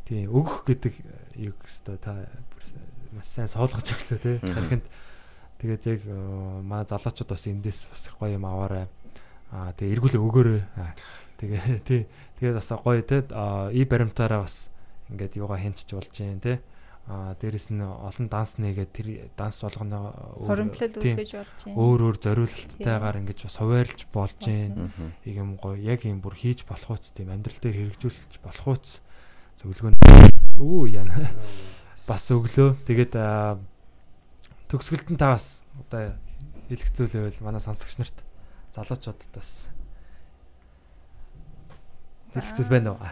тийм өгөх гэдэг юу гэстэй та маш сайн суулгаж өглөө тий дахинд тэгээд яг манай залуучууд бас эндээс бас гоё юм аваарай. Аа тэгээ эргүүлээ өгөөрэй. Тэгээ тий. Тэгээд бас гоё тий и баримтаараа бас ингээд юугаа хянчж болж юм те а дээрэс нь олон данс нэгээ тэр данс болгоно хөрөмплөл үүсгэж болж байна. Өөр өөр зориулалттайгаар ингэж бас хуваарлж болж байна. Ийг юм гоё. Яг юм бүр хийж болох уц тийм. Амьдрал дээр хэрэгжүүлж болох уц зөвлөгөө өө яна. Бас өглөө. Тэгээд төгсгөлтөнд та бас одоо хэлгцүүлэвэл манай сонсогч нарт залуучуудад бас хэлгцүүл байна уу?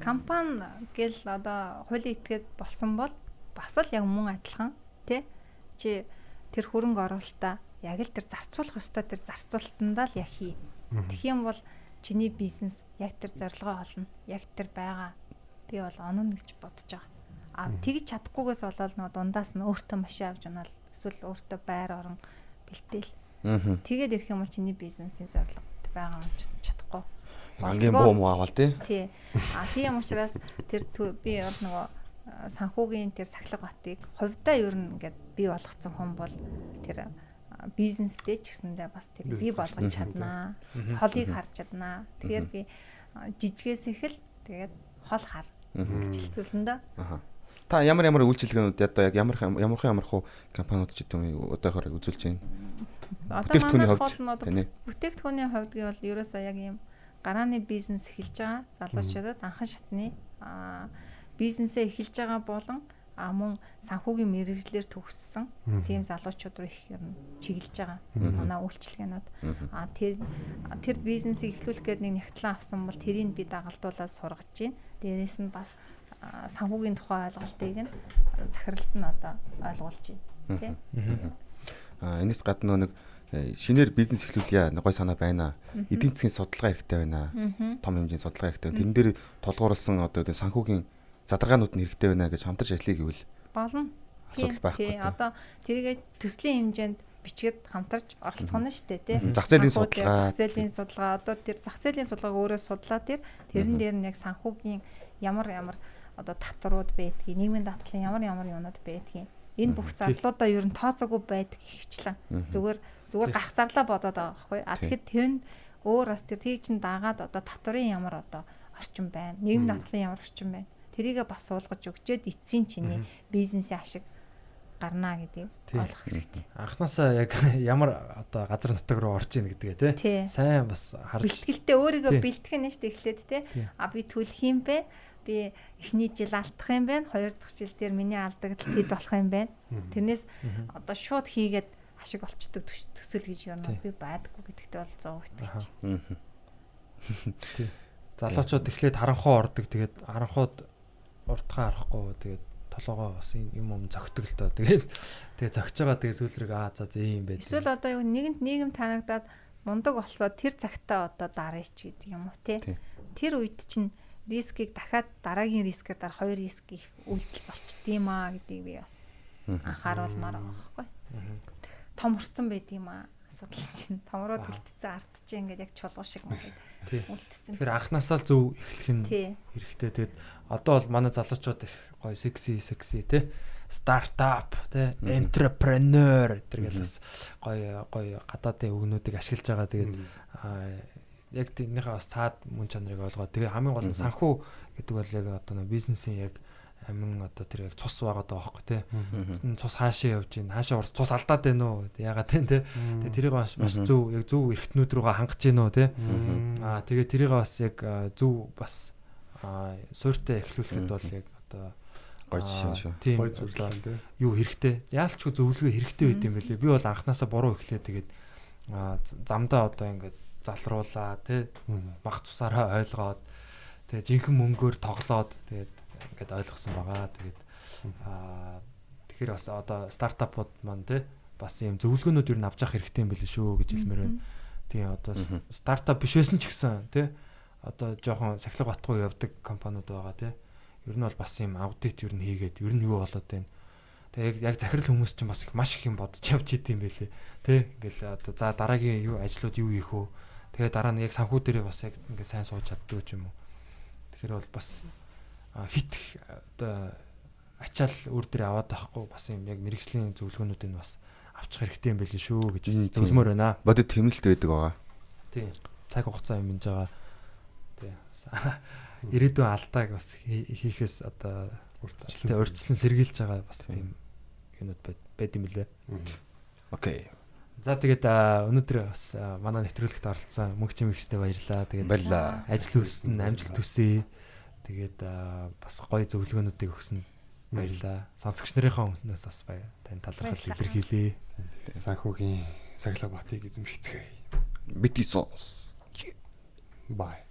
Компани гэл одоо хуулийн этгээд болсон бол бас л яг мөн адилхан тий чи тэр хөрөнгө оруулалтаа яг л тэр зарцуулах ёстой тэр зарцуулалтандаа л яг хий. Тэгэх юм бол чиний бизнес яг тэр зорилгоо олно. Яг тэр байгаа би бол ононо гэж бодож байгаа. А тэгж чадахгүйгээс болоод нөгөө дундаас нь өөртөө машин авч унаал эсвэл өөртөө байр орон бэлдээл. Мгм. Тэгээд ирэх юм бол чиний бизнесийн зорилго байгаа юм ч чадахгүй. Ангийн Болдгоо. буу муу авал тий. Тий. А тийм учраас тэр би бол нөгөө санхүүгийн тэр сахилга батыг хувьдаа ер нь ингээд бий болгоцсон хүн бол тэр бизнестэй ч гэсэндээ бас тэр бий болгож чаднаа. Холыг харж чаднаа. Тэгэхээр би жижигээс ихэл тэгээд хол хар гэж хэлцүүлэн дөө. Аха. Та ямар ямар үйлчилгээнүүд одоо яг ямар ямархан ямархуу компаниуд ч гэдэг юм одоохоор үзүүлж байна. Одоо одоо таны бүтээгдэхүүний хувьд гэвэл ерөөсөө яг юм гарааны бизнес эхэлж байгаа залуучуудад анхан шатны аа бизнесээ эхэлж байгаа болон мөн санхүүгийн мэрэгжлэр төгссөн тийм залуучууд руу их юм чиглэж байгаа манай үйлчилгээнүүд а тэр тэр бизнесийг эхлүүлэх гээд нэг нягтлан авсан бол тэрийг би дагалдуулаад сургаж байна. Дээрээс нь бас санхүүгийн тухай ойлголтыг нь захиралд нь одоо ойлгуулж байна. Тийм. А энэс гадна нэг шинээр бизнес эхлүүлье гой санаа байна. Эдийн засгийн судалгаа хэрэгтэй байна. Том хэмжээний судалгаа хэрэгтэй. Тэрэн дээр тулгуурласан одоо энэ санхүүгийн задаргаанууд нь хэрэгтэй байна гэж хамтарч ажиллая гэвэл Болно. асуудал байхгүй. Тий, одоо тэрийгэ төслийн хэмжээнд бичгээд хамтарч оролцох нь шүү дээ тий. Зах зээлийн судалгаа. Зах зээлийн судалгаа одоо тэр зах зээлийн судалгааг өөрөө судлаа тэр тэрэн дээр нь яг санхүүгийн ямар ямар одоо татварууд байдгийг, нийгмийн даатгалын ямар ямар юмнууд байдгийг энэ бүх зарлуудаа ер нь тооцоогүй байдаг ихвчлэн. Зүгээр зүгээр гарах зарлаа бодоод байгаа байхгүй. А тэгэхэд тэр нь өөр бас тэр тийг чин дагаад одоо татварын ямар одоо орчин байна. Нийгмийн даатгалын ямар орчин байна. Тэрийгээ бас суулгаж өгчөөд эцсийн чиний бизнесийн ашиг гарнаа Тий. ойлгох хэрэгтэй. Анханасаа яг ямар одоо газар нутаг руу орж ийн гэдгээ. Тий. Сайн бас харж Бэлтгэлтэй өөрийгөө бэлтгэх нь шүү дээ эхлээд. Тий. А би түлэх юм бэ? Би эхний жил алдах юм байна. Хоёр дахь жил дээр миний алдагдал хэд болох юм байна. Тэрнээс одоо шууд хийгээд ашиг төс- төсөл гэж юм Тий. би байдаггүй гэдэгтээ бол 100% итгэж байна. Залуучууд эхлээд харанхуу ордог. Тэгээд харанхууд уртхаа харахгүй тэгээд толгоо бас юм юм зөгтөг л доо. Тэгээд тэгээд зөгж байгаа тэгээд сүүлрэг аа за за ийм байж. Эсвэл одоо юу нэгэнд нийгэм танагдаад мундаг болсоо тэр цагтаа одоо дараач гэдэг юм уу те. Тэр үед чинь рискийг дахиад дараагийн рискээр дараа хоёр риск их үйлдэл болчдөг юм аа гэдгийг би бас анхааруулмаар байгаа байхгүй. Том урцсан байд юм аа. Асуудал чинь томроод бэлтцэн ардчих ингээд яг чулуу шиг юм гээд Тий. үлдсэн. Тэгэхээр анханасаа л зөв эхлэх нь хэрэгтэй. Тэгээд одоо бол манай залуучууд их гоё секси секси тий стартап тий энтерпренeur гэдэг бас гоё гоё гадаадын үгнүүдийг ашиглаж байгаа. Тэгээд яг тэрнийхээ бас цаад мөн чанарыг ойлгоод тэгээ хамгийн гол нь санхүү гэдэг бол яг одоо бизнесийн яг амин одоо тэр яг цус байгаа даа байхгүй тий цус хаашаа явж гин хаашаа урс цус алдаад байна уу? Ягаад тий тэ тэгээ тэрийг бас маш зөв яг зөв эргэтнүүд рүүгээ хангаж гин үү тий Аа тэгээ тэрийг бас яг зөв бас аа, суйртай эхлүүлэхэд бол яг одоо Гоё жишээ шүү. Одоо зөвлөл тий. юу хэрэгтэй. Яалчгүй зөвлөгөө хэрэгтэй байт юм бэлээ. Би бол анханасаа буруу эхлэе. Тэгээд замдаа одоо ингээд залруулаа тий мах цусаараа ойлгоод тэгээд жинхэнэ мөнгөөр тоглоод тэгээд ингээд ойлгосон байгаа. Тэгээд аа тэгэхээр бас одоо стартапууд маань тий бас юм зөвлөгөөнүүд юу н авч явах хэрэгтэй юм бэлээ шүү гэж хэлмээр байна. Тийм одоо стартап биш байсан ч гэсэн тий одоо жоохон сахилга батгүй явдаг компаниуд байгаа тий. Ер нь бол бас юм аудит ер нь хийгээд ер нь юу болоод байна. Тэгээ яг яг захирал хүмүүс чинь бас их маш их юм бодож явж идэм байлээ. Тэ ингээл одоо за дараагийн юу ажлууд юу хийх вэ? Тэгээ дараа нь яг санхүү дээрээ бас яг ингээ сайн сууж чаддаг ч юм уу. Тэгэхээр бол бас хит одоо ачаал үр дээр аваад байхгүй бас юм яг мэрэгжлийн зөвлөгөөнүүдийг бас авчих хэрэгтэй юм байлээ шүү гэж зөвлөмөр байна. Бодит тэмнэлт байдаг байгаа. Тийм. Цаг хугацаа юм хийж байгаа. Тийм. Ирээдүйн алдааг бас хий- хийхээс одоо тийм урьдчилан сэргийлж байгаа бас тийм юмуд байд юм лээ. Окей. За тэгээд өнөөдөр бас манай нэвтрүүлэгт оролцсон мөнх чимэгчтэй баярлаа. Тэгээд Баярлаа. ажил үйлсэнд амжилт хүсье. Тэгээд бас гоё зөвлөгөөнүүдийг өгсөн баярлаа. Сонсогч нарынхаа өмнөөс бас бая тань талархал Баярлалаа. илэрхийлье. Санхүүгийн сахилга батыг эзэмшицгээе. Бити сонс. Бай.